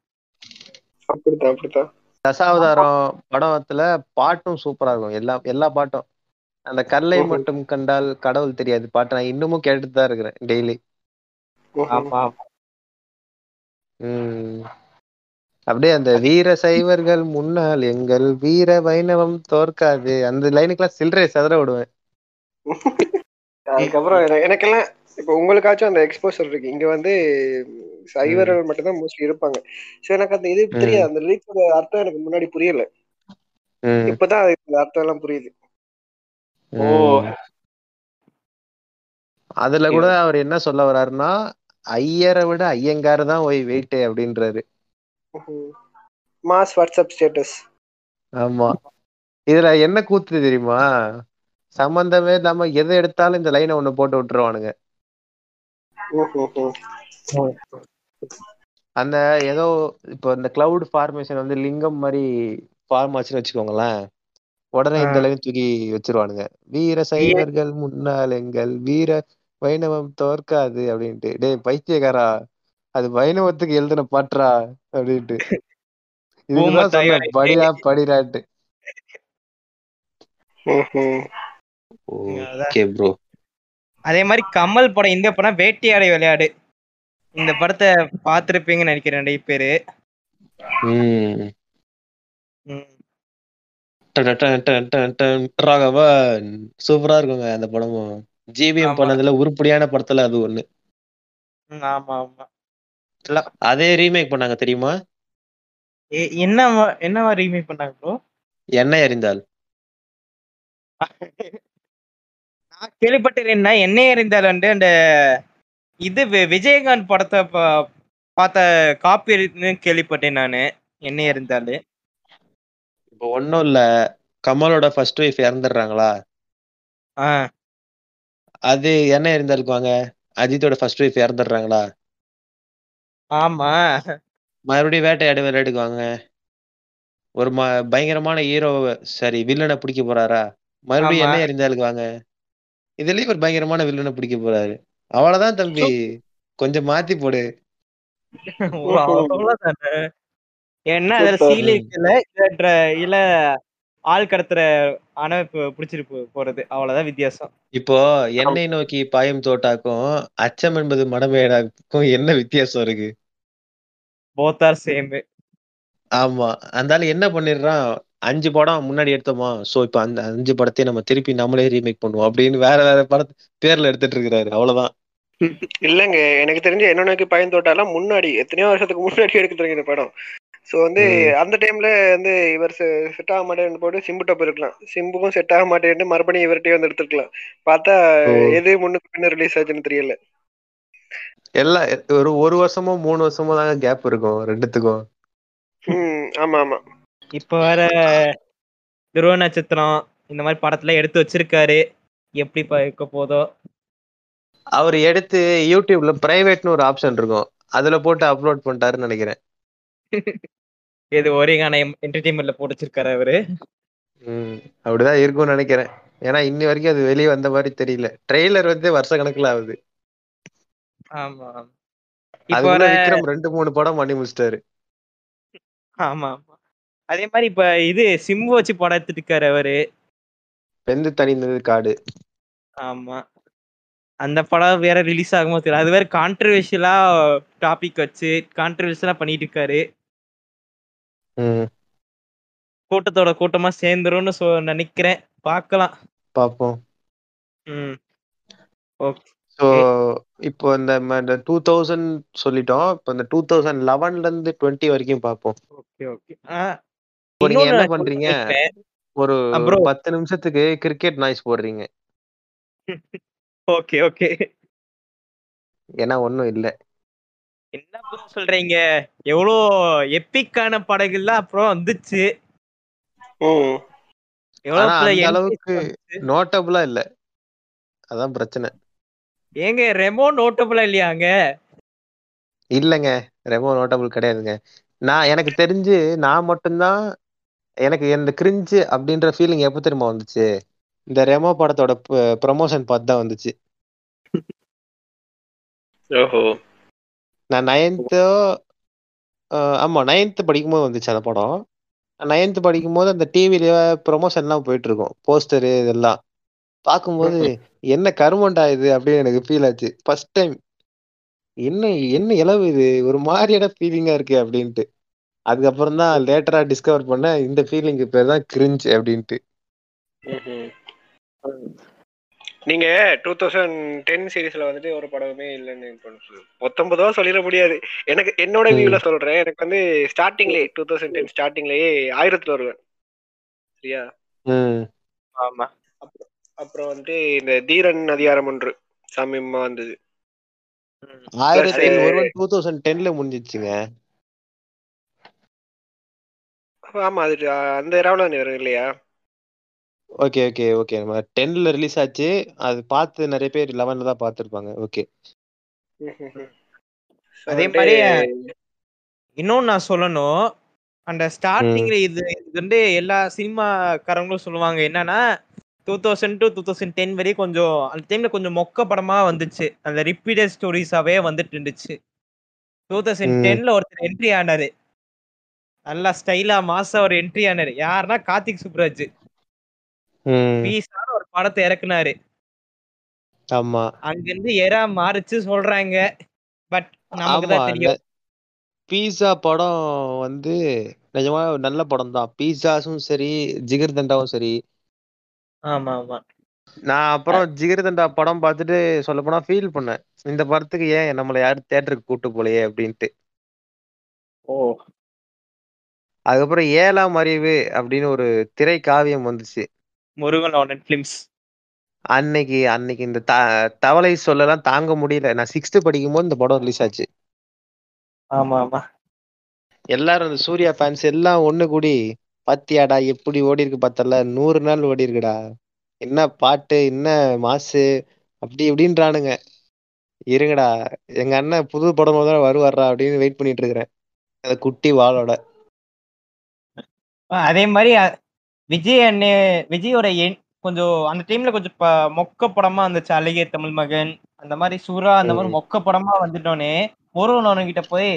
அப்படித்தான் அப்படித்தான். தசாவதாரம் படத்துல பாட்டும் சூப்பரா இருக்கும். எல்லா எல்லா பாட்டும். அந்த கல்லை. மட்டும் கண்டால் கடவுள் தெரியாது. பாட்டு நான் இன்னமும் கேட்டுட்டு தான் இருக்கிறேன் டெய்லி. ஆமா ம். அப்படியே அந்த வீர சைவர்கள் முன்னால் எங்கள் வீர வைணவம் தோற்காது. அந்த லைனுக்கெல்லாம் சில்லறை செதற விடுவேன். அதுக்கப்புறம் என- எனக்கெல்லாம் இப்போ உங்களுக்காச்சும் அந்த எக்ஸ்போசர் இருக்கு. இங்க வந்து சைவர்கள் மட்டும்தான் மோஸ்ட்லி இருப்பாங்க. சோ எனக்கு அந்த இது தெரியாது அந்த லிரிக்ஸோட அர்த்தம் எனக்கு முன்னாடி புரியல. இப்பதான் அந்த அர்த்தம் எல்லாம் புரியுது. ஓ. அதுல கூட அவர் என்ன சொல்ல வர்றாருன்னா ஐயரை விட ஐயங்கார் தான் போய் வெயிட் அப்படின்றாரு. மாஸ் வாட்ஸ்அப் ஸ்டேட்டஸ் ஆமா. இதுல என்ன கூத்து தெரியுமா? சம்பந்தமே இல்லாம எதை எடுத்தாலும் இந்த லைனை ஒண்ணு போட்டு விட்டுருவானுங்க. அந்த ஏதோ இப்போ இந்த கிளவுட் ஃபார்மேஷன் வந்து லிங்கம் மாதிரி ஃபார்ம் ஆச்சுன்னு வச்சுக்கோங்களேன். உடனே இந்த. லைன் தூக்கி வச்சிருவானுங்க. வீர சைவர்கள் முன்னால் எங்கள் வீர வைணவம் தோற்காது அப்படின்ட்டு. டேய் பைத்தியக்காரா அது வைணவத்துக்கு எழுதின பாட்டுறா அப்படின்ட்டு. சொன்னேன் படிடா படிடாட்டு ஓகே ப்ரோ அதே மாதிரி கமல் படம் இந்த படம் வேட்டையாடை விளையாடு. இந்த படத்தை பார்த்திருப்பீங்கன்னு நினைக்கிறேன் நிறைய பேரு. ராகவன் சூப்பரா இருக்குங்க அந்த படமும். ஜிபிஎம். பண்ணதுல உருப்படியான படத்துல அது ஒண்ணு. ஆமா ஆமா. அதே ரீமேக் பண்ணாங்க தெரியுமா? எ- என்னவா ரீமேக் பண்ணாங்க ப்ரோ எண்ணெய் அறிந்தால். *laughs* நான் கேள்விப்பட்டிருந்தேன்னா என்னைய அறிந்தால் வந்து அந்த இது விஜயகாந்த் படத்தை பார்த்த காப்பி இருக்குன்னு கேள்விப்பட்டேன் நானு. என்னைய அறிந்தால். இப்போ ஒண்ணும் இல்ல. கமலோட ஃபர்ஸ்ட் ஒய்ஃப் இறந்துடுறாங்களா? ஆ. அது எண்ணெய் அறிந்தாலுக்கு வாங்க அஜித்தோட ஃபர்ஸ்ட் ஒய்ஃப் இறந்துடுறாங்களா? ஆமா. மறுபடியும் வேட்டையாடு விளையாட்டுக்கு வாங்க ஒரு ம பயங்கரமான ஹீரோ சரி வில்லனை பிடிக்க போறாரா? மறுபடியும். எண்ணெய் அறிந்தாலுக்கு வாங்க. இதுலயும் ஒரு பயங்கரமான வில்லனை பிடிக்க போறாரு. அவ்வளவுதான் தம்பி கொஞ்சம் மாத்தி போடு. ஏன்னா அதுல Super. சீல் இருக்குல்ல இல்ல ஆள் கடத்துற அணைப்பு பிடிச்சிட்டு போறது. அவ்வளவுதான் வித்தியாசம். இப்போ எண்ணெய் நோக்கி பாயும் தோட்டாக்கும் அச்சம் என்பது மடமேடாக்கும் என்ன வித்தியாசம் இருக்கு? போத் ஆர் சேம் ஆமா. அந்த ஆளு என்ன பண்ணிடுறான்? அஞ்சு படம் முன்னாடி எடுத்தோமா? சோ இப்ப அந்த அஞ்சு படத்தையும் நம்ம திருப்பி நம்மளே ரீமேக் பண்ணுவோம் அப்படின்னு வேற வேற படத்து பேர்ல எடுத்துட்டு இருக்கிறாரு. அவ்வளவுதான். இல்லங்க. எனக்கு தெரிஞ்ச என்ன நோக்கி பயன் தோட்டாலாம் முன்னாடி எத்தனையோ வருஷத்துக்கு முன்னாடி எடுத்துருங்க இந்த படம். சோ வந்து. அந்த டைம்ல வந்து இவர் செட் ஆக மாட்டேன்னு போட்டு சிம்புட்ட போயிருக்கலாம் சிம்புக்கும் செட் ஆக மாட்டேன்னு மறுபடியும் இவர்கிட்டயே வந்து எடுத்துருக்கலாம். பார்த்தா. எது முன்னுக்கு பின்ன ரிலீஸ் ஆச்சுன்னு தெரியல. எல்லாம் ஒரு ஒரு வருஷமோ மூணு வருஷமோ தாங்க கேப் இருக்கும் ரெண்டுத்துக்கும். ஆமா ஆமா. இப்ப வேற துருவ நட்சத்திரம் இந்த மாதிரி படத்துல எடுத்து வச்சிருக்காரு. எப்படி இருக்க போதோ. அவர் எடுத்து யூடியூப்ல பிரைவேட்னு ஒரு ஆப்ஷன் இருக்கும். அதுல போட்டு அப்லோட் பண்ணிட்டாருன்னு நினைக்கிறேன். *laughs* இது ஒரேகான என்டர்டைன்மெண்ட்ல போட்டு வச்சிருக்காரு அவரு. அப்படிதான் இருக்கும்னு நினைக்கிறேன். ஏன்னா இன்னி வரைக்கும் அது வெளியே வந்த மாதிரி தெரியல. ட்ரெய்லர் வந்து வருஷ கணக்குல ஆகுது. ஆமா விக்ரம் ரெண்டு மூணு படம் பண்ணி முடிச்சிட்டாரு. ஆமா ஆமா. அதே மாதிரி இப்ப இது சிம்பு வச்சு படம் எடுத்துட்டு இருக்காரு அவரு. வெந்து தணிந்தது காடு. ஆமா. அந்த படம் வேற ரிலீஸ் ஆகுமோ தெரியல. அது வேற கான்ட்ரவர்ஷியலா டாபிக் வச்சு கான்ட்ரவர்ஷியலா பண்ணிட்டு இருக்காரு. ம். கூட்டத்தோட கூட்டமா சேர்ந்துரும்னு சொ நினைக்கிறேன். பார்க்கலாம் பாப்போம். ம். ஓகே. ஸோ இப்போ இந்த டூ தௌசண்ட் சொல்லிட்டோம். இப்போ இந்த டூ தௌசண்ட் லெவன்ல இருந்து டுவெண்ட்டி வரைக்கும் பார்ப்போம் ஓகே ஓகே. இப்போ நீங்க என்ன பண்றீங்க? ஒரு. பத்து நிமிஷத்துக்கு கிரிக்கெட் நாய்ஸ் போடுறீங்க. *laughs* ஓகே ஓகே ஏன்னா ஒண்ணும் இல்ல. என்ன ப்ரோ சொல்றீங்க? எவ்வளோ எப்பிக்கான படங்கள்லாம் அப்புறம் வந்துச்சு. அளவுக்கு. நோட்டபுளா இல்ல. அதான் பிரச்சனை. ஏங்க ரெமோ நோட்டபுளா இல்லையாங்க இல்லைங்க. ரெமோ நோட்டபுள் கிடையாதுங்க. நான் எனக்கு தெரிஞ்சு நான் மட்டும்தான் எனக்கு இந்த கிரிஞ்சு அப்படின்ற ஃபீலிங் எப்போ தெரியுமா வந்துச்சு? இந்த ரெமோ படத்தோட ப்ரமோஷன் பார்த்து தான் வந்துச்சு. ஓஹோ. நான் நைன்த்தோ ஆமா நைன்த்து படிக்கும்போது வந்துச்சு அந்த படம். நைன்த்து படிக்கும்போது அந்த டிவில ப்ரொமோஷன்லாம் போயிட்டு இருக்கும் போஸ்டரு இதெல்லாம். பார்க்கும்போது என்ன கருமண்டா இது? அப்படின்னு எனக்கு ஃபீல் ஆச்சு. ஃபர்ஸ்ட் டைம் என்ன என்ன இளவு இது? ஒரு மாதிரியான ஃபீலிங்கா இருக்கு அப்படின்ட்டு. அதுக்கப்புறம் தான் லேட்டரா டிஸ்கவர் பண்ண இந்த ஃபீலிங்க்கு பேர் தான் கிரிஞ்ச் அப்படின்ட்டு. நீங்க டூ தௌசண்ட் டென் சீரீஸ்ல வந்துட்டு ஒரு படமே இல்லைன்னு பத்தொன்பதோ சொல்லிட முடியாது. எனக்கு என்னோட. வியூல சொல்றேன். எனக்கு வந்து ஸ்டார்டிங்லயே டூ தௌசண்ட் டென் ஸ்டார்டிங்லயே ஆயிரத்துல வருவேன் சரியா? ஆமா. அப்புறம் வந்துட்டு இந்த தீரன் அதிகாரம் ஒன்று சமயமா வந்தது. ஒருவன் டூ தௌசண்ட் டென்ல முடிஞ்சிச்சுங்க ஆமா அது அந்த ராவல வரும் இல்லையா? Okay okay okay. நம்ம டென்ல ரிலீஸ் ஆச்சு. அது பார்த்து நிறைய பேர் லெவன்ல தான் பார்த்துருப்பாங்க. ஓகே. *laughs* அதே மாதிரி இன்னொன்னு நான் சொல்லணும். அந்த ஸ்டார்டிங்ல இது இது வந்து எல்லா சினிமாக்காரங்களும் சொல்லுவாங்க என்னன்னா two thousand to two thousand ten வரையும் கொஞ்சம் அந்த டைம்ல கொஞ்சம் மொக்க படமா வந்துச்சு. அந்த ரிப்பீட்டட் ஸ்டோரிஸாவே வந்துட்டு இருந்துச்சு. Two thousand. டென்ல ஒருத்தர் என்ட்ரி ஆனாரு. நல்லா ஸ்டைலா மாசா ஒரு என்ட்ரி ஆனாரு. யாருன்னா கார்த்திக் சுப்ராஜ். ஒரு படத்தை இறக்குனாரு. ஆமா. அங்கிருந்து எரா மாறிச்சு சொல்றாங்க. பட் நமக்கு தான் தெரியும். பீஸா படம் வந்து நிஜமா நல்ல படம் தான். பீஸாஸும் சரி ஜிகர் தண்டாவும் சரி. ஆமா ஆமா. நான் அப்புறம் ஜிகர் தண்டா படம் பார்த்துட்டு சொல்ல போனா ஃபீல் பண்ணேன். இந்த படத்துக்கு ஏன் நம்மளை யாரும் தேட்டருக்கு கூட்டு போலையே அப்படின்ட்டு. ஓ அதுக்கப்புறம் ஏழாம் அறிவு அப்படின்னு ஒரு திரை காவியம் வந்துச்சு. முருகனோட ஃபிலிம்ஸ் அன்னைக்கு அன்னைக்கு இந்த த தவளை சொல்லலாம் தாங்க முடியல. நான் சிக்ஸ்த் படிக்கும் போது இந்த படம் ரிலீஸ் ஆச்சு. ஆமா ஆமா. எல்லாரும் இந்த சூர்யா ஃபேன்ஸ் எல்லாம் ஒண்ணு கூடி பாத்தியாடா எப்படி ஓடி இருக்கு பார்த்தல நூறு நாள் ஓடி இருக்குடா. என்ன பாட்டு என்ன மாசு? அப்படி இப்படின்றானுங்க. இருங்கடா எங்க அண்ணன் புது படம் முதல்ல வருவாரா அப்படின்னு வெயிட் பண்ணிட்டு இருக்கிறேன். அந்த குட்டி வாளோட. அதே மாதிரி விஜய் அண்ணே விஜயோட எண் கொஞ்சம் அந்த டைம்ல கொஞ்சம் மொக்க படமா இருந்துச்சு அழகிய தமிழ் மகன் அந்த மாதிரி சூரா அந்த மாதிரி. மொக்க படமா வந்துட்டோனே முருகன் கிட்ட போய்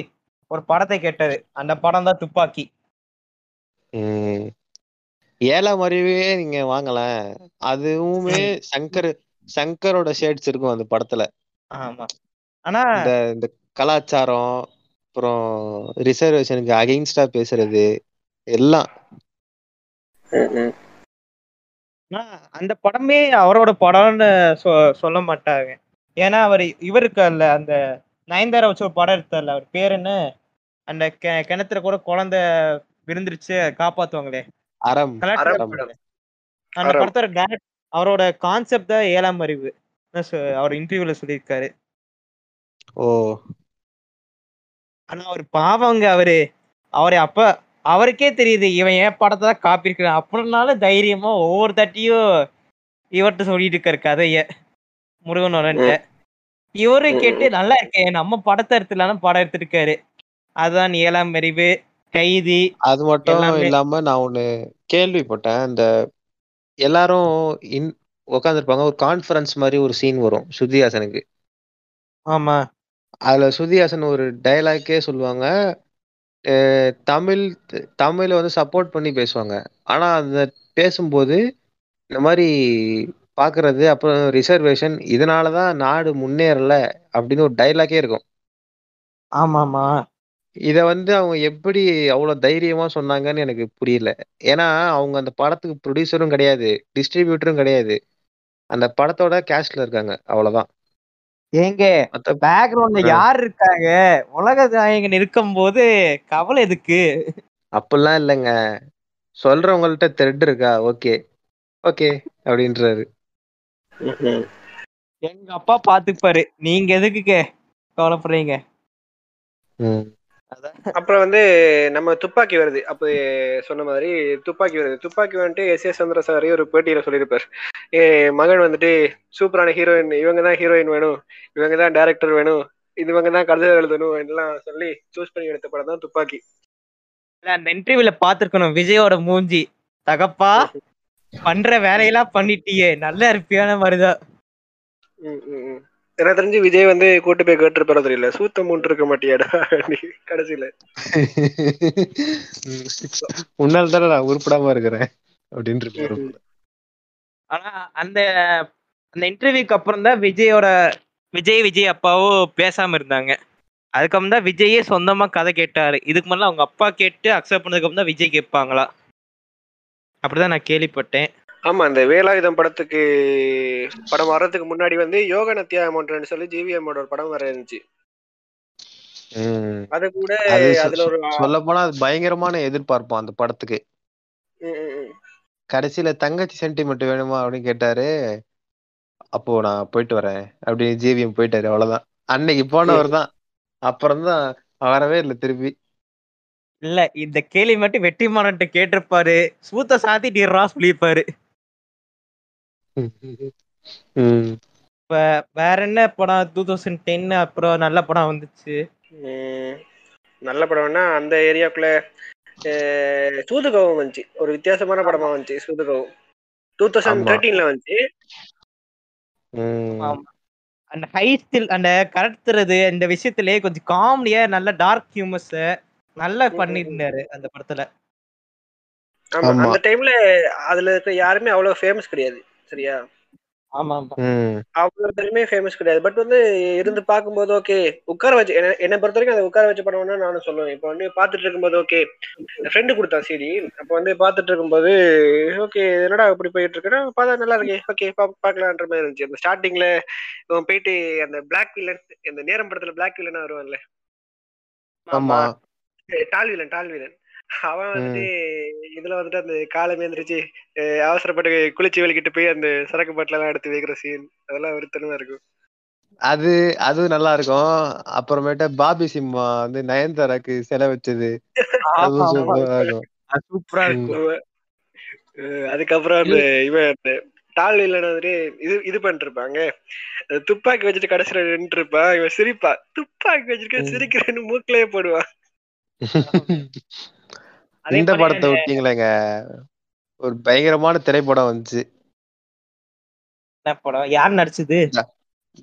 ஒரு படத்தை கேட்டாரு. அந்த படம் தான் துப்பாக்கி. ஏழாம் அறிவே நீங்க வாங்கலாம் அதுவுமே சங்கர் சங்கரோட ஷேட்ஸ் இருக்கும் அந்த படத்துல. ஆமா. ஆனா இந்த கலாச்சாரம் அப்புறம் ரிசர்வேஷனுக்கு அகைன்ஸ்டா பேசுறது. எல்லாம். அந்த படமே அவரோட படம்னு சொ- சொல்ல மாட்டாங்க. ஏன்னா அவர் இவருக்கு அல்ல அந்த நயன்தாரா வச்சு ஒரு படம் எடுத்தார்ல அவர் பேர் என்ன அந்த கெ- கிணத்துல கூட குழந்தை விழுந்துருச்சு காப்பாத்துவாங்களே. அந்த. படத்தோட டேரக்ட் அவரோட கான்செப்ட் தான் ஏழாம் அறிவு. அவர் இன்டர்வியூல சொல்லியிருக்காரு. ஓ. ஆனா அவர் பாவங்க அவரு. அவரு அப்ப அவருக்கே தெரியுது இவன் ஏன் படத்தை தான் காப்பி இருக்கிறான் அப்படின்னாலும் தைரியமா ஒவ்வொரு தட்டியும் இவர்கிட்ட சொல்லிட்டு இருக்காரு கதைய. முருகனோட இவரு கேட்டு நல்லா இருக்கே நம்ம படத்தை எடுத்துலான்னு படம் எடுத்திருக்காரு அதுதான் ஏழாம் அறிவு கைதி அது மட்டும். இல்லாம நான் ஒண்ணு கேள்விப்பட்டேன். இந்த எல்லாரும் இன் உட்காந்துருப்பாங்க ஒரு கான்ஃபரன்ஸ் மாதிரி ஒரு சீன் வரும் ஸ்ருதிஹாசனுக்கு ஆமா. அதுல ஸ்ருதிஹாசன் ஒரு டயலாக்கே சொல்லுவாங்க. தமிழ் தமிழை வந்து சப்போர்ட் பண்ணி பேசுவாங்க. ஆனா அந்த பேசும்போது இந்த மாதிரி பாக்குறது அப்புறம் ரிசர்வேஷன் இதனாலதான் நாடு முன்னேறல அப்படின்னு ஒரு டைலாக்கே இருக்கும். ஆமாமா இத வந்து அவங்க எப்படி அவ்வளவு தைரியமா சொன்னாங்கன்னு எனக்கு புரியல. ஏன்னா அவங்க அந்த படத்துக்கு ப்ரொடியூசரும் கிடையாது டிஸ்ட்ரிபியூட்டரும் கிடையாது. அந்த படத்தோட கேஸ்ட்ல இருக்காங்க அவ்வளவுதான். ஏங்க மத்த பேக்ரவுண்ட்ல. யார் இருக்காங்க? உலக நாயகன் இருக்கும் போது கவலை எதுக்கு? அப்படிலாம் இல்லைங்க. சொல்றவங்கள்ட்ட த்ரெட் இருக்கா? ஓகே. ஓகே அப்படின்றாரு. எங்க அப்பா பாத்துப்பாரு. நீங்க எதுக்கு கே- கவலைப்படுறீங்க. அப்புறம் வந்து நம்ம துப்பாக்கி வருது. அப்போ சொன்ன மாதிரி துப்பாக்கி வருது. துப்பாக்கி வந்துட்டு எஸ் எஸ் சந்திரசாரி ஒரு பேட்டியில சொல்லியிருப்பார். மகன் வந்துட்டு சூப்பரான ஹீரோயின் இவங்க தான் ஹீரோயின் வேணும் இவங்க தான் டேரக்டர் வேணும் இவங்க தான் கதை எழுதணும் எல்லாம் சொல்லி சூஸ் பண்ணி எடுத்த படம் தான் துப்பாக்கி. அந்த இன்டர்வியூல பாத்துருக்கணும் விஜயோட மூஞ்சி. தகப்பா பண்ற வேலையெல்லாம் பண்ணிட்டியே நல்லா இருப்பியான மாதிரிதான். எனக்கு தெரிஞ்சு விஜய் வந்து கூட்டு போய் கேட்டிருப்பாரோ தெரியல சூத்த மூன்று இருக்க மாட்டியாடா கடைசியில. உன்னால தானே நான் உருப்படாம இருக்கிறேன் அப்படின்னு. ஆனா அந்த அந்த இன்டர்வியூக்கு அப்புறம் தான் விஜயோட விஜய் விஜய் அப்பாவும் பேசாம இருந்தாங்க. அதுக்கப்புறம் தான் விஜயே சொந்தமா கதை கேட்டாரு. இதுக்கு முன்னாடி அவங்க அப்பா கேட்டு அக்செப்ட் பண்ணதுக்கு அப்புறம் தான் விஜய் கேட்பாங்களா? அப்படிதான் நான் கேள்விப்பட்டேன். ஆமா அந்த வேலாயுதம் படத்துக்கு படம் வர்றதுக்கு முன்னாடி வந்து யோக நத்தியாமன்றன்னு சொல்லி ஜிவிஎம்மோட ஒரு படம் வர இருந்துச்சு. ம். அது கூட அது அதுல ஒரு சொல்ல போனா பயங்கரமான எதிர்பார்ப்போம் அந்த படத்துக்கு. கடைசியில தங்கச்சி சென்டிமெண்ட் வேணுமா அப்படின்னு கேட்டாரு. அப்போ நான் போயிட்டு வரேன். அப்படி ஜிவிஎம் போயிட்டாரு அவ்வளவுதான். அன்னைக்கு போனவர் தான். அப்புறம் தான் வரவே இல்லை திருப்பி. இல்ல இந்த கேள்வி மட்டும் வெற்றிமாறன்ட்ட கேட்டிருப்பாரு. சூத்த சாத்திட்டிடுறா சொல்லியிருப்பாரு. ம். இப்ப வேற என்ன படம்? டூ தௌசண்ட் டென் அப்புறம் நல்ல படம் வந்துச்சு. நல்ல படம்னா அந்த ஏரியாக்குள்ள சூதுகவும் வந்துச்சு ஒரு வித்தியாசமான படமா வந்துச்சு சூதுகவும் டூ தௌசண்ட். தேர்ட்டீன்ல வந்துச்சு. அந்த ஹைஸ்டில் அந்த கடத்துறது இந்த விஷயத்திலே கொஞ்சம் காமெடியா நல்ல டார்க் ஹியூமர்ஸ் நல்லா பண்ணியிருந்தாரு அந்த படத்துல ஆமா. அந்த டைம்ல அதுல இருக்க யாருமே அவ்வளவு ஃபேமஸ் கிடையாது சரியா. அவ்வளவு பேருமே ஃபேமஸ் கிடையாது. பட் வந்து இருந்து பார்க்கும்போது ஓகே உட்கார வச்சு என்ன- பொறுத்த வரைக்கும் அதை உட்கார வச்சு படம்னா நானும் சொல்லுவேன். இப்போ வந்து பார்த்துட்டு இருக்கும்போது ஓகே ஃப்ரெண்டு கொடுத்தான் சிடி அப்போ வந்து பார்த்துட்டு இருக்கும்போது ஓகே என்னடா இப்படி போயிட்டு இருக்குன்னா பார்த்தா நல்லா இருக்கே. ஓகே பார்க்கலான்ற மாதிரி இருந்துச்சு. அந்த ஸ்டார்டிங்ல இவன் போயிட்டு அந்த பிளாக் வில்லன் அந்த நேரம் படத்துல பிளாக் வில்லனா வருவான்ல. ஆமா. டால் வில்லன் டால் வில்லன் அவன் வந்துட்டு இதுல வந்துட்டு அந்த காலம் எந்திரிச்சு அவசரப்பட்டு குளிச்சு வெளிக்கிட்டு போய் அந்த சரக்கு பாட்டில எல்லாம் எடுத்து வைக்கிற சீன் அதெல்லாம் விருத்தனமா இருக்கும். அது அது நல்லா இருக்கும் அப்புறமேட்டு பாபி சிம்மா வந்து நயன்தாராக்கு செல வச்சது அதுவும் சூப்பரா இருக்கும். சூப்பரா இருக்கும். அஹ் அதுக்கப்புறம் அந்த இவன் டால் வில்லன் வந்துட்டு இது இது பண்ணிட்டு இருப்பாங்க அந்த துப்பாக்கி வச்சுட்டு கடைசியில நின்று இருப்பான் இவன் சிரிப்பா துப்பாக்கி வச்சிருக்க. சிரிக்கிறேன்னு மூக்கிலேயே போடுவான். இந்த படத்தை அந்த- விட்டீங்களேங்க. ஒரு பயங்கரமான திரைப்படம் வந்துச்சு. என்ன படம்? யார் நடிச்சது?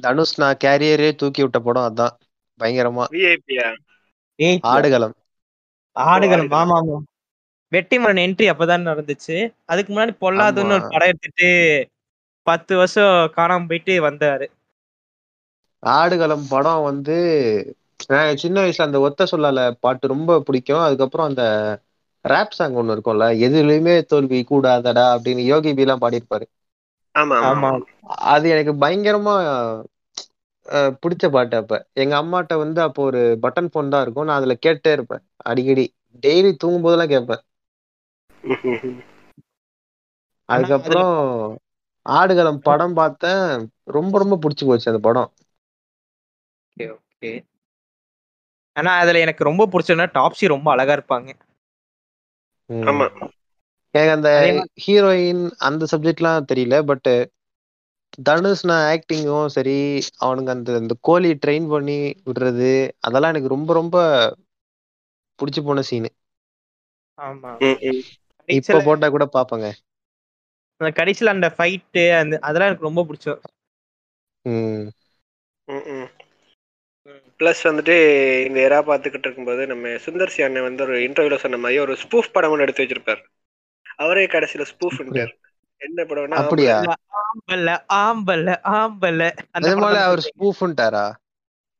தனுஷ் நான் கேரியரே தூக்கி விட்ட படம் அதான். பயங்கரமா. ஆடுகளம். ஆடுகளம். ஆமா ஆமா வெற்றிமரன் என்ட்ரி அப்பதான் நடந்துச்சு. அதுக்கு முன்னாடி பொல்லாதுன்னு ஒரு. படம் எடுத்துட்டு பத்து வருஷம் காணாம போயிட்டு வந்தாரு. ஆடுகளம் படம் வந்து சின்ன வயசுல அந்த ஒத்த சொல்லால பாட்டு ரொம்ப பிடிக்கும். அதுக்கப்புறம் அந்த ரேப் சாங் ஒண்ணு இருக்கும்ல எதுலயுமே தோல்வி கூடாதடா அப்படின்னு யோகி பி எல்லாம் பாடியிருப்பாரு. ஆமா ஆமா. ஆமா. அது எனக்கு பயங்கரமா பிடிச்ச பாட்டு அப்ப. எங்க அம்மாட்ட வந்து அப்போ ஒரு பட்டன் போன் தான் இருக்கும். நான் அதுல கேட்டே இருப்பேன். அடிக்கடி. டெய்லி தூங்கும் போதெல்லாம் கேட்பேன். *laughs* அதுக்கப்புறம் ஆடுகளம் படம் பார்த்தேன். ரொம்ப ரொம்ப பிடிச்சு போச்சு அந்த படம். Okay okay. ஆனா அதுல எனக்கு ரொம்ப பிடிச்சதுன்னா டாப்ஸி ரொம்ப அழகா இருப்பாங்க. ஆமா. எனக்கு அந்த ஹீரோயின் அந்த சப்ஜெக்ட்லாம் தெரியல பட் தனுஷ்னா ஆக்டிங்கும் சரி அவனுங்க அந்த அந்த கோழி ட்ரெயின் பண்ணி விடுறது அதெல்லாம் எனக்கு ரொம்ப ரொம்ப பிடிச்சு போன சீனு ஆமா. இப்ப போட்டா கூட பாப்பங்க. அந்த கடைசியில அந்த ஃபைட்டு அந்த அதெல்லாம் எனக்கு ரொம்ப பிடிச்சோம். ம், ம். ப்ளஸ் வந்துட்டு இந்த எரா பார்த்துக்கிட்டு இருக்கும்போது நம்ம சுந்தர் சி அண்ணன் வந்து ஒரு இன்டர்வியூல சொன்ன மாதிரி ஒரு ஸ்பூஃப் படம் ஒன்று எடுத்து வச்சிருப்பாரு. அவரே கடைசியில ஸ்பூஃப்ன்றார் என்ன படம்னா அப்படியா? ஆம்பல்ல ஆம்பல்ல ஆம்பல்ல அந்த நிஜமாலே படம் அவர் ஸ்பூஃப்ன்ட்டாரா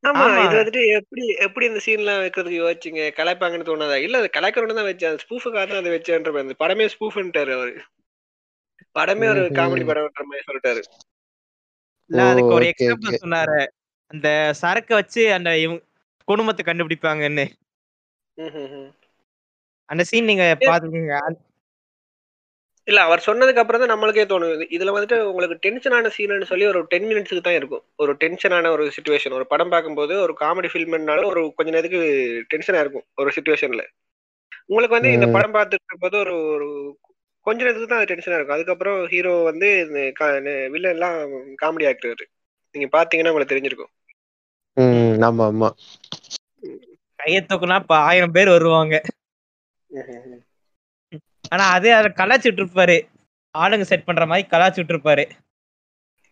ஆமா. இது வந்துட்டு எப்படி எப்படி இந்த சீன்லாம் வைக்கிறதுக்கு யோசிச்சிங்க? கலாய்ப்பாங்கன்னு தோணாதா? இல்ல அது கலாய்க்கணும்னு தான் வச்சேன். ஸ்பூஃபுக்காக தான் அதை வச்சேன்ற மாதிரி. இந்த படமே ஸ்பூஃப்ன்ட்டாரு அவரு. படமே ஒரு. காமெடி படம்ன்ற மாதிரி சொல்லிட்டாரு. இல்ல அதுக்கு ஒரு எக்ஸாம்பிள். சொன்னாரு. அந்த சரக்கு வச்சு அந்த இவங்க குடும்பத்தை கண்டுபிடிப்பாங்கன்னு. அந்த சீன் நீங்க பாத்துக்கீங்க இல்ல அவர் சொன்னதுக்கு அப்புறம் தான் நம்மளுக்கே தோணுது. இதுல வந்துட்டு உங்களுக்கு டென்ஷனான சீன்னு சொல்லி ஒரு டென் மினிட்ஸ்க்கு தான் இருக்கும். ஒரு டென்ஷனான ஒரு சுச்சுவேஷன் ஒரு படம் பார்க்கும்போது ஒரு காமெடி ஃபில்ம்னாலும் ஒரு கொஞ்ச நேரத்துக்கு டென்ஷனா இருக்கும் ஒரு சுச்சுவேஷன்ல உங்களுக்கு வந்து இந்த. படம் பார்த்துட்டு இருக்கும்போது ஒரு ஒரு கொஞ்ச நேரத்துக்கு தான் டென்ஷனா இருக்கும். அதுக்கப்புறம் ஹீரோ வந்து வில்லன் எல்லாம் காமெடி ஆக்டர் நீங்க பாத்தீங்கன்னா உங்களுக்கு தெரிஞ்சிருக்கும். ஆமா ஆமா. கையை தூக்குனா இப்ப ஆயிரம் பேர் வருவாங்க. ஆனா அதே அதை கலாச்சிட்டு இருப்பாரு. ஆளுங்க செட் பண்ற மாதிரி கலாச்சிட்டு இருப்பாரு.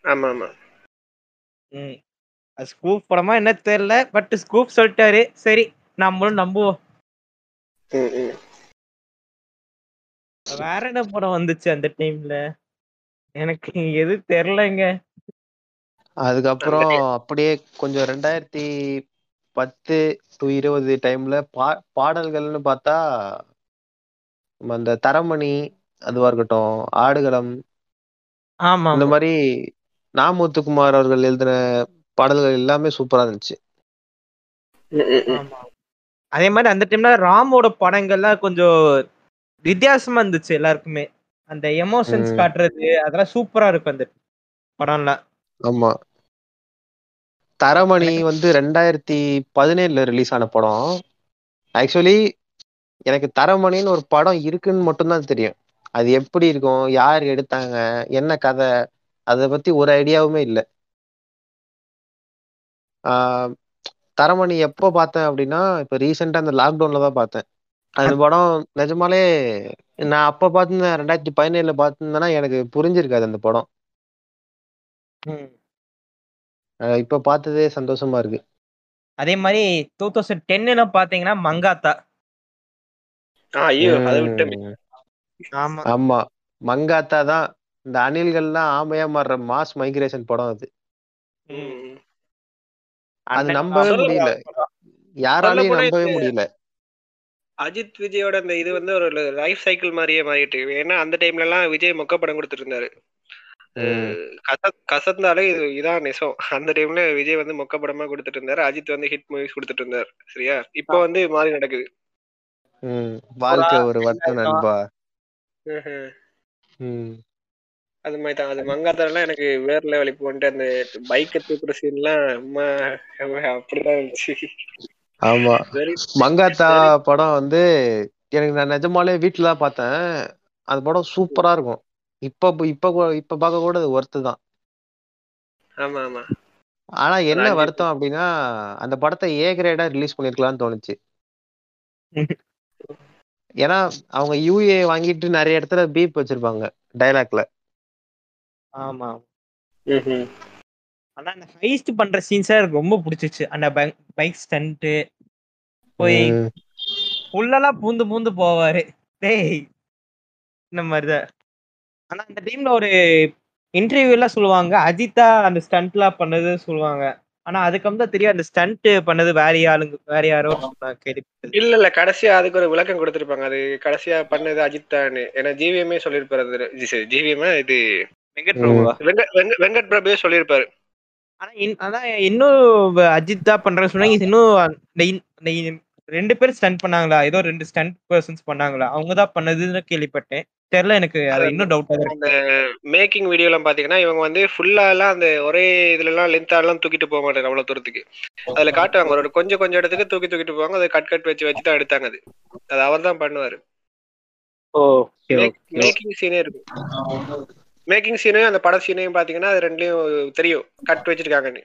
ஆமா ஆமா ம். அது ஸ்கூப் படமா என்ன தெரியல பட் ஸ்கூப் சொல்லிட்டாரு. சரி நம்மளும் நம்புவோம். வேற என்ன படம் வந்துச்சு அந்த டைம்ல எனக்கு எது தெரியலங்க. அதுக்கப்புறம் அப்படியே கொஞ்சம் ரெண்டாயிரத்தி பத்து டு இருபது டைம்ல பா பாடல்கள்னு பார்த்தா நம்ம அந்த தரமணி அதுவா இருக்கட்டும் ஆடுகளம் ஆமா இந்த. மாதிரி நா முத்துக்குமார் அவர்கள் எழுதின பாடல்கள் எல்லாமே சூப்பரா இருந்துச்சு. அதே மாதிரி அந்த டைம்ல ராமோட படங்கள்லாம் கொஞ்சம் வித்தியாசமா இருந்துச்சு எல்லாருக்குமே. அந்த எமோஷன்ஸ். காட்டுறது அதெல்லாம் சூப்பரா இருக்கும் அந்த படம்லாம். ஆமா. தரமணி வந்து ரெண்டாயிரத்தி பதினேழுல ரிலீஸ் ஆன படம். ஆக்சுவலி எனக்கு தரமணின்னு ஒரு படம் இருக்குன்னு மட்டும்தான் தெரியும். அது எப்படி இருக்கும்? யார் எடுத்தாங்க? என்ன கதை? அதை பத்தி ஒரு ஐடியாவுமே இல்லை. ஆஹ் தரமணி எப்போ பார்த்தேன் அப்படின்னா இப்போ ரீசெண்டாக அந்த லாக்டவுன்ல தான் பார்த்தேன். அந்த படம் நிஜமாலே நான் அப்ப பார்த்துருந்தேன் ரெண்டாயிரத்தி பதினேழுல பார்த்திருந்தேன்னா எனக்கு புரிஞ்சிருக்காது அந்த படம். ம். ஆஹ் இப்ப பார்த்ததே சந்தோஷமா இருக்கு. அதே மாதிரி டூ தௌசண்ட் மங்காத்தா. ஆ, ஐயோ அதை விட்டு உம் ஆமா. ஆமா. மங்காத்தா தான் இந்த அணில்கள்லாம் ஆமையா மாறுற மாஸ் மைக்ரேஷன் படம் அது. ம். அது அண்ணன் நம்பவே சொல்ல முடியல. யாராலையும் சொல்லப்போனா நம்பவே இது- முடியல. அஜித் விஜயோட அந்த இது வந்து ஒரு லைஃப் சைக்கிள் மாதிரியே மாறிட்டு ஏன்னா அந்த டைம்ல எல்லாம் விஜய் மொக்க படம் கொடுத்துட்டு இருந்தாரு. உம் கச கசந்தாலே இது இதான் நெசம். அந்த டைம்ல விஜய் வந்து மொக்க படமா கொடுத்துட்டு இருந்தாரு அஜித் வந்து ஹிட் மூவிஸ் கொடுத்துட்டு இருந்தாரு சரியா? இப்போ வந்து மாறி நடக்குது. உம் வாழ்க்கை ஒரு வட்டம் நண்பா. அது மாதிரி தான். அது மங்காத்தாலாம் எனக்கு வேற லெவல் இப்போ வந்துட்டு அந்த பைக்கை தூக்குற சீன்லாம் அம்மா அப்படிதான் இருந்துச்சு. ஆமா. வெரி மங்காத்தா படம் வந்து எனக்கு நான் நிஜமாலே வீட்டுல தான் பார்த்தேன். அந்த படம் சூப்பரா இருக்கும். இப்ப இப்ப இப்ப பார்க்க கூட அது ஒர்த்து தான். ஆமா ஆமா. ஆனா என்ன வருத்தம் அப்படின்னா அந்த படத்தை ஏ கிரேடா ரிலீஸ் பண்ணிருக்கலாம்னு தோணுச்சு. *laughs* ஏன்னா அவங்க யூஏ வாங்கிட்டு நிறைய இடத்துல பீப் வச்சிருப்பாங்க டைலாக்ல ஆமா. ஆனா அந்த ஹைஸ்ட் பண்ற சீன்ஸ் எனக்கு ரொம்ப பிடிச்சிச்சு. அந்த பைக் ஸ்டண்ட் போய் உள்ளெல்லாம் பூந்து பூந்து போவாரு. டேய் இந்த மாதிரிதான். ஆனா அந்த டைம்ல ஒரு இன்டர்வியூ எல்லாம் சொல்லுவாங்க. அஜித்தா அந்த ஸ்டண்ட்லாம் பண்ணது சொல்லுவாங்க. ஆனா அதுக்கு தான் தெரியும் அந்த ஸ்டண்ட் பண்ணது வேற ஆளுங்க வேற யாரோ இல்ல இல்ல. கடைசியா அதுக்கு ஒரு விளக்கம் கொடுத்திருப்பாங்க. அது கடைசியா பண்ணது அஜித் தான்னு ஏன்னா ஜிவிஎம்ஏ சொல்லியிருப்பாரு அது ஜிவிஎம் இது வெங்கட் பிரபுவா? வெங்கட் பிரபுவே சொல்லியிருப்பாரு. ஆனா அதான் இன்னும் அஜித் தான் பண்றேன்னு சொன்னாங்க இன்னும் ரெண்டு பேரும் ஸ்டண்ட் பண்ணாங்களா? ஏதோ ரெண்டு ஸ்டண்ட் பர்சன்ஸ் பண்ணாங்களா? அவங்க தான் பண்ணதுன்னு கேள்விப்பட்டேன். தெரியல எனக்கு அது இன்னும் இருக்கு. அந்த மேக்கிங் வீடியோலாம் பாத்தீங்கன்னா இவங்க வந்து ஃபுல்லா எல்லாம் அந்த ஒரே இதுல எல்லாம் லென்த்தா எல்லாம் தூக்கிட்டு போக மாட்டாங்க அவ்வளவு தூரத்துக்கு. அதுல காட்டுவாங்க ஒரு கொஞ்சம் கொஞ்சம் இடத்துக்கு தூக்கி தூக்கிட்டு போவாங்க அதை கட் கட் வச்சு வச்சு தான் எடுத்தாங்க அது. அது அவர் தான் பண்ணுவாரு. மேக்கிங் சீனே இருக்கும். மேக்கிங் சீனையும் அந்த பட சீனையும் பாத்தீங்கன்னா அது ரெண்டுலயும் தெரியும். கட் வச்சிருக்காங்கன்னு.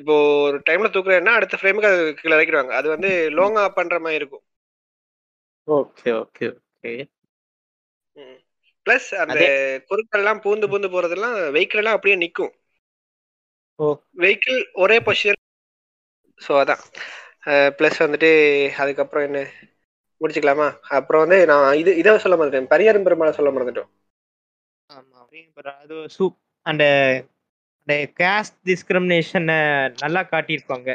இப்போ ஒரு டைம்ல தூக்குறேன்னா அடுத்த ஃப்ரேமுக்கு அது கீழே இறக்கிடுவாங்க. அது வந்து லோங்கா பண்ற மாதிரி இருக்கும். Okay okay okay. பிளஸ் அந்த எல்லாம் பூந்து பூந்து போறதெல்லாம் வெஹிக்கிள் எல்லாம் அப்படியே நிக்கும். ஓ. வெஹிக்கிள் ஒரே பொசிஷன் ஸோ அதான். ப்ளஸ் வந்துட்டு அதுக்கப்புறம் என்ன? முடிச்சுக்கலாமா? அப்புறம் வந்து நான் இது இதை சொல்ல மறந்துட்டேன். பரியாரம் பெருமாளை சொல்ல மறந்துட்டோம். ஆமா அப்படிங்கிற அது சூப் அந்த கேஸ்ட் டிஸ்கிரிமினேஷனை நல்லா காட்டியிருப்பாங்க.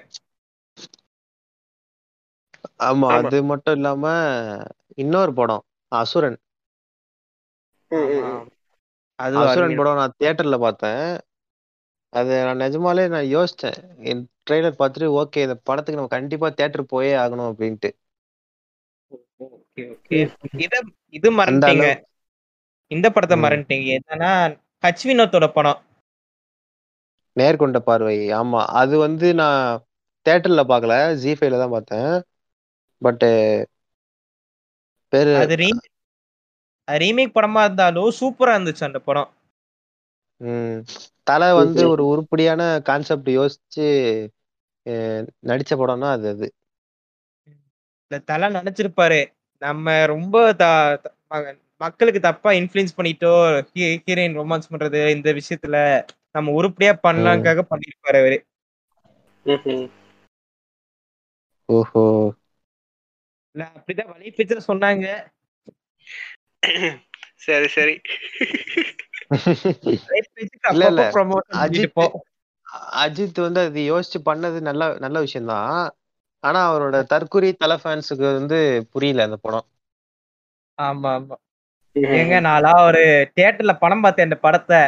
ஆமா அது மட்டும் இல்லாம இன்னொரு படம் அசுரன். அதுவும் அசுரன் படம் நான் தியேட்டர்ல பார்த்தேன். அது நான் நிஜமாலே நான் யோசிச்சேன். என் ட்ரெய்லர் பார்த்துட்டு ஓகே இந்த படத்துக்கு நம்ம கண்டிப்பா தியேட்டர் போயே ஆகணும் அப்படின்ட்டு. Okay okay. ம். இத மறந்துட்டீங்க. இந்த படத்தை. மறந்துட்டீங்க. என்னன்னா ஹச் வினோத்தோட படம். நேர்கொண்ட பார்வை. ஆமா அது வந்து நான் தியேட்டர்ல பார்க்கல ஜி ஃபைவ்ல தான் பார்த்தேன். பட் பேரு அது ரீமேக் படமா இருந்தாலும் சூப்பரா இருந்துச்சு அந்த படம். ம், தலை வந்து ஒரு உருப்படியான கான்செப்ட் யோசிச்சு நடிச்ச படம்னா அது அது. இந்த தலை நினைச்சிருப்பாரு நம்ம ரொம்ப மக்களுக்கு தப்பா இன்ஃப்ளூயன்ஸ் பண்ணிட்டோ ஹீரோயின் ரொமான்ஸ் பண்றது இந்த விஷயத்துல. நம்ம உருப்படியா. பண்ணலாம்க்காக பண்ணிருப்பாரு அவரு. ஓஹோ. இல்ல அப்படிதான் வழி பிச்சை சொன்னாங்க. சரி சரி. *laughs* வலை அஜித் போ. அஜித் வந்து அது யோசிச்சு பண்ணது நல்ல நல்ல விஷயம்தான். ஆனா அவரோட தற்குறி தலை ஃபேன்ஸுக்கு வந்து புரியல அந்த படம். ஆமா ஆமா. ஏங்க நாளா ஒரு தியேட்டர்ல படம் பார்த்தேன் அந்த படத்தை.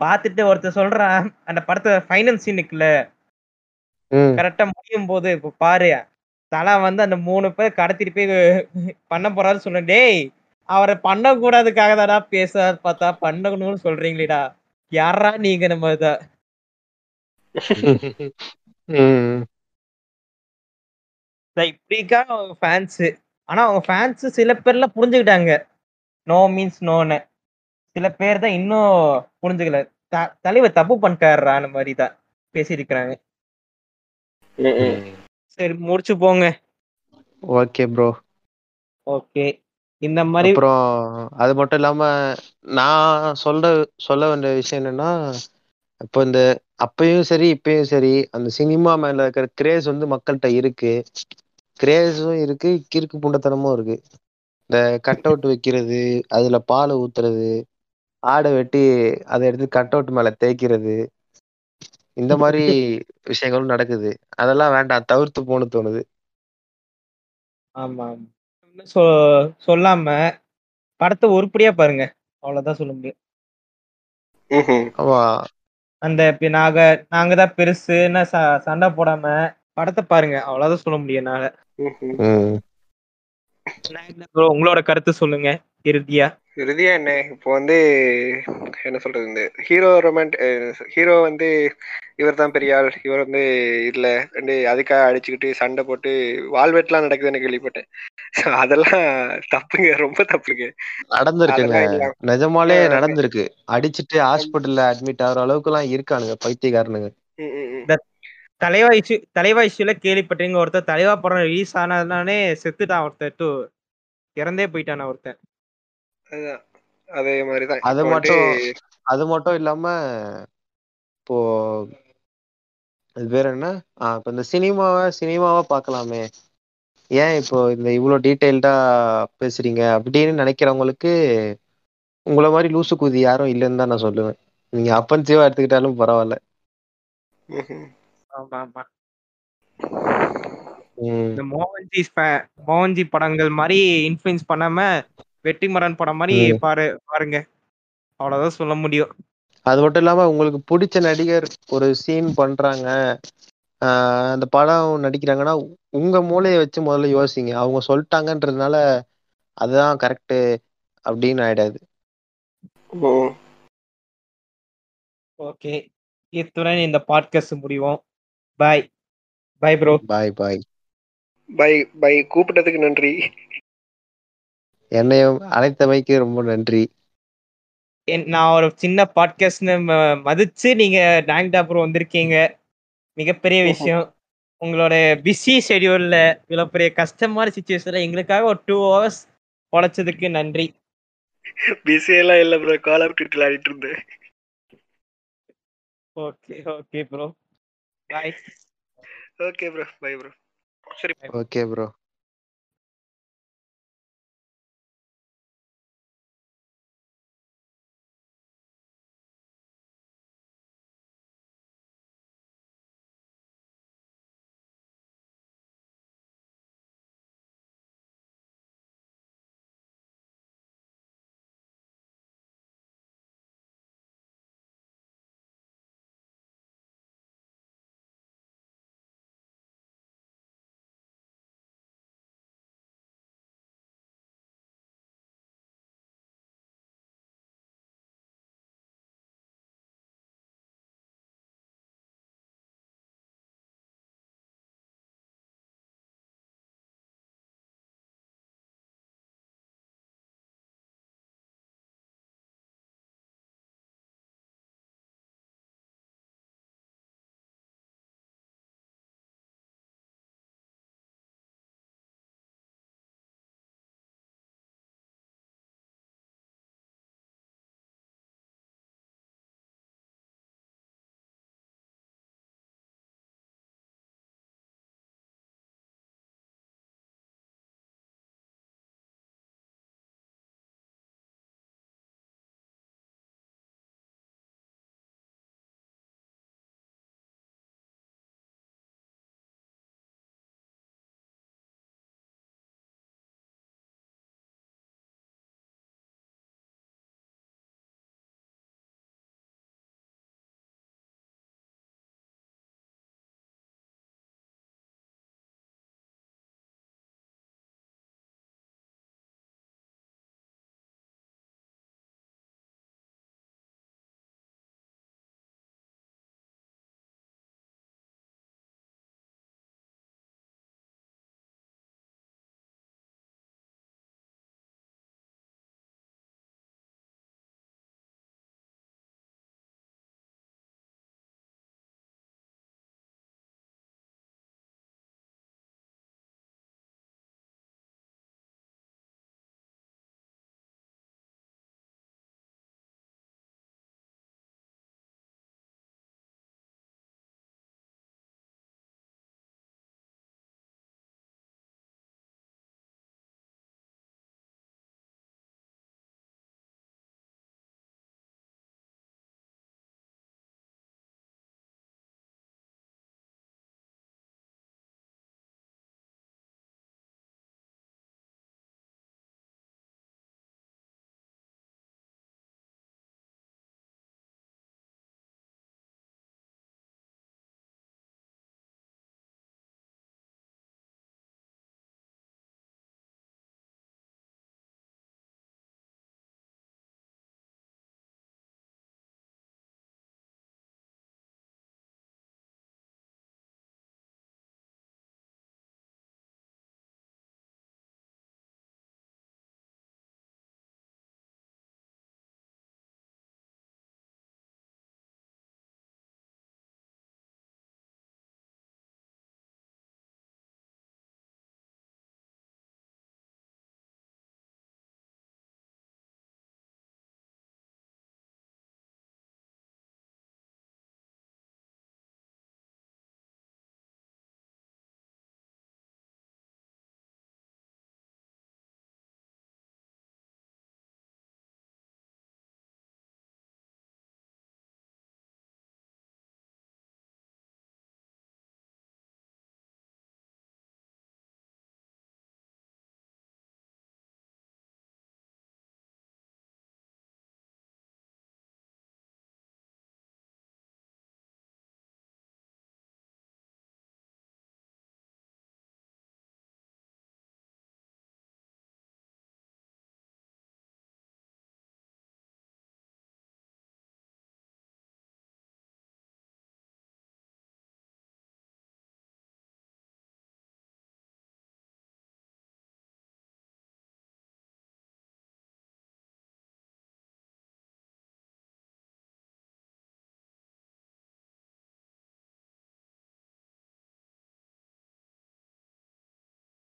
பார்த்துட்டு ஒருத்தர் சொல்றான் அந்த படத்தை ஃபைனல் சீன் இருக்குல்ல? கரெக்டா முடியும் போது இப்ப பாரு தலா வந்து அந்த மூணு பேர் கடத்திட்டு போய் பண்ண போறாரு சொன்ன டேய் அவரை பண்ணக்கூடாதுக்காக தாடா பேச பார்த்தா பண்ணணும்னு சொல்றீங்களேடா. யாரா நீங்க நம்ம இத? இப்படிக்கா அவங்க ஃபேன்ஸ் ஆனா அவங்க ஃபேன்ஸ் சில பேர்ல புரிஞ்சுக்கிட்டாங்க. நோ மீன்ஸ் நோன்னு சில பேர் தான் இன்னும் புரிஞ்சுக்கல. த- தலைவர் தப்பு பண்ணிட்டாருடா அந்த மாதிரி தான் பேசியிருக்கிறாங்க. சரி முடிச்சு போங்க. Okay bro okay. இந்த மாதிரி அப்புறம் அது மட்டும் இல்லாம நான் சொல்ற சொல்ல வேண்டிய விஷயம் என்னன்னா இப்போ இந்த அப்பயும் சரி இப்பயும் சரி அந்த சினிமா மேல இருக்கிற கிரேஸ் வந்து மக்கள்கிட்ட இருக்கு. கிரேஸும் இருக்கு கிறுக்கு புண்டத்தனமும் இருக்கு. இந்த கட் அவுட் வைக்கிறது அதுல பால் ஊத்துறது ஆடை வெட்டி அதை எடுத்து கட் அவுட் மேல தேய்க்கிறது. இந்த மாதிரி *laughs* விஷயங்களும் நடக்குது. அதெல்லாம் வேண்டாம். தவிர்த்து போன்னு தோணுது. ஆமா சொ- சொல்லாம படத்தை உருப்படியா பாருங்க. அவ்வளவுதான் சொல்ல முடியும். அந்த நாங்க நாங்க தான் பெருசுன்னு ச- சண்டை போடாம படத்தை பாருங்க. அவ்வளவுதான் சொல்ல முடியும் என்னால. உங்களோட கருத்து சொல்லுங்க இறுதியா? இறுதியா என்ன? இப்போ வந்து என்ன சொல்றது இந்த ஹீரோ ரொமான்ட் ஹீரோ வந்து இவர் தான் பெரிய ஆள் இவர் வந்து இதுல வந்து அதுக்காக அடிச்சுக்கிட்டு சண்டை போட்டு வால்வெட்லாம் நடக்குதுன்னு கேள்விப்பட்டேன். So, அதெல்லாம் தப்புங்க ரொம்ப தப்புங்க. நடந்திருக்குங்க. நிஜமாலே நடந்திருக்கு. அடிச்சிட்டு ஹாஸ்பிட்டல்ல அட்மிட் ஆகுற அளவுக்கு எல்லாம் இருக்கானுங்க பைத்தியக்காரனுங்க. தலைவா இஷ்யூ தலைவா இஷ்யூல கேள்விப்பட்டீங்க ஒருத்தர் தலைவா படம் ரிலீஸ் ஆனதுனாலே செத்துட்டான் ஒருத்தர் டூ இறந்தே போயிட்டான் ஒருத்தன். அதே மாதிரிதான். அது மட்டும் அது மட்டும் இல்லாம இப்போ அது பேர் என்ன? ஆஹ் இப்ப இந்த சினிமாவை சினிமாவா பார்க்கலாமே. ஏன் இப்போ இந்த இவ்வளவு டீட்டெயில்டா பேசுறீங்க? அப்படின்னு நினைக்கிறவங்களுக்கு உங்களை மாதிரி லூசு குதி யாரும் இல்லைன்னு தான் நான் சொல்லுவேன். நீங்க அப்பன்சிவா எடுத்துக்கிட்டாலும் பரவாயில்ல. ஆமா ஆமா உம் இந்த மோகன்ஜி மோகன்ஜி படங்கள் மாதிரி இன்ஃபுளுன்ஸ் பண்ணாம வெற்றிமரன் படம் மாதிரி. பாரு பாருங்க. அவ்வளவுதான் சொல்ல முடியும். அது மட்டும் இல்லாம உங்களுக்கு பிடிச்ச நடிகர் ஒரு சீன் பண்றாங்க. ஆஹ் அந்த படம் நடிக்கிறாங்கன்னா உங்க மூளையை வச்சு முதல்ல யோசிங்க. அவங்க சொல்லிட்டாங்கன்றதுனால அதுதான் கரெக்ட் அப்படின்னு ஆயிடாது. ஓகே. இத்துடன் இந்த podcast முடிவோம். Bye bye bro bye bye bye bye கூப்பிட்டதுக்கு நன்றி. என்னையும் அழைத்தமைக்கு ரொம்ப நன்றி. நான் ஒரு சின்ன பாட்காஸ்ட்னு மதிச்சு நீங்க டேங்க் டாப்பர் வந்திருக்கீங்க. மிகப்பெரிய விஷயம். உங்களோட பிஸி ஷெடியூல்ல இவ்வளவு பெரிய கஷ்டமான சுச்சுவேஷன்ல எங்களுக்காக ஒரு டூ ஹவர்ஸ் உழைச்சதுக்கு நன்றி. பிஸி எல்லாம் இல்ல ப்ரோ கால் ஆஃப் டியூட்டி விளையாடிட்டு இருந்தேன். Okay okay bro bye okay bro bye bro சரி ஓகே ப்ரோ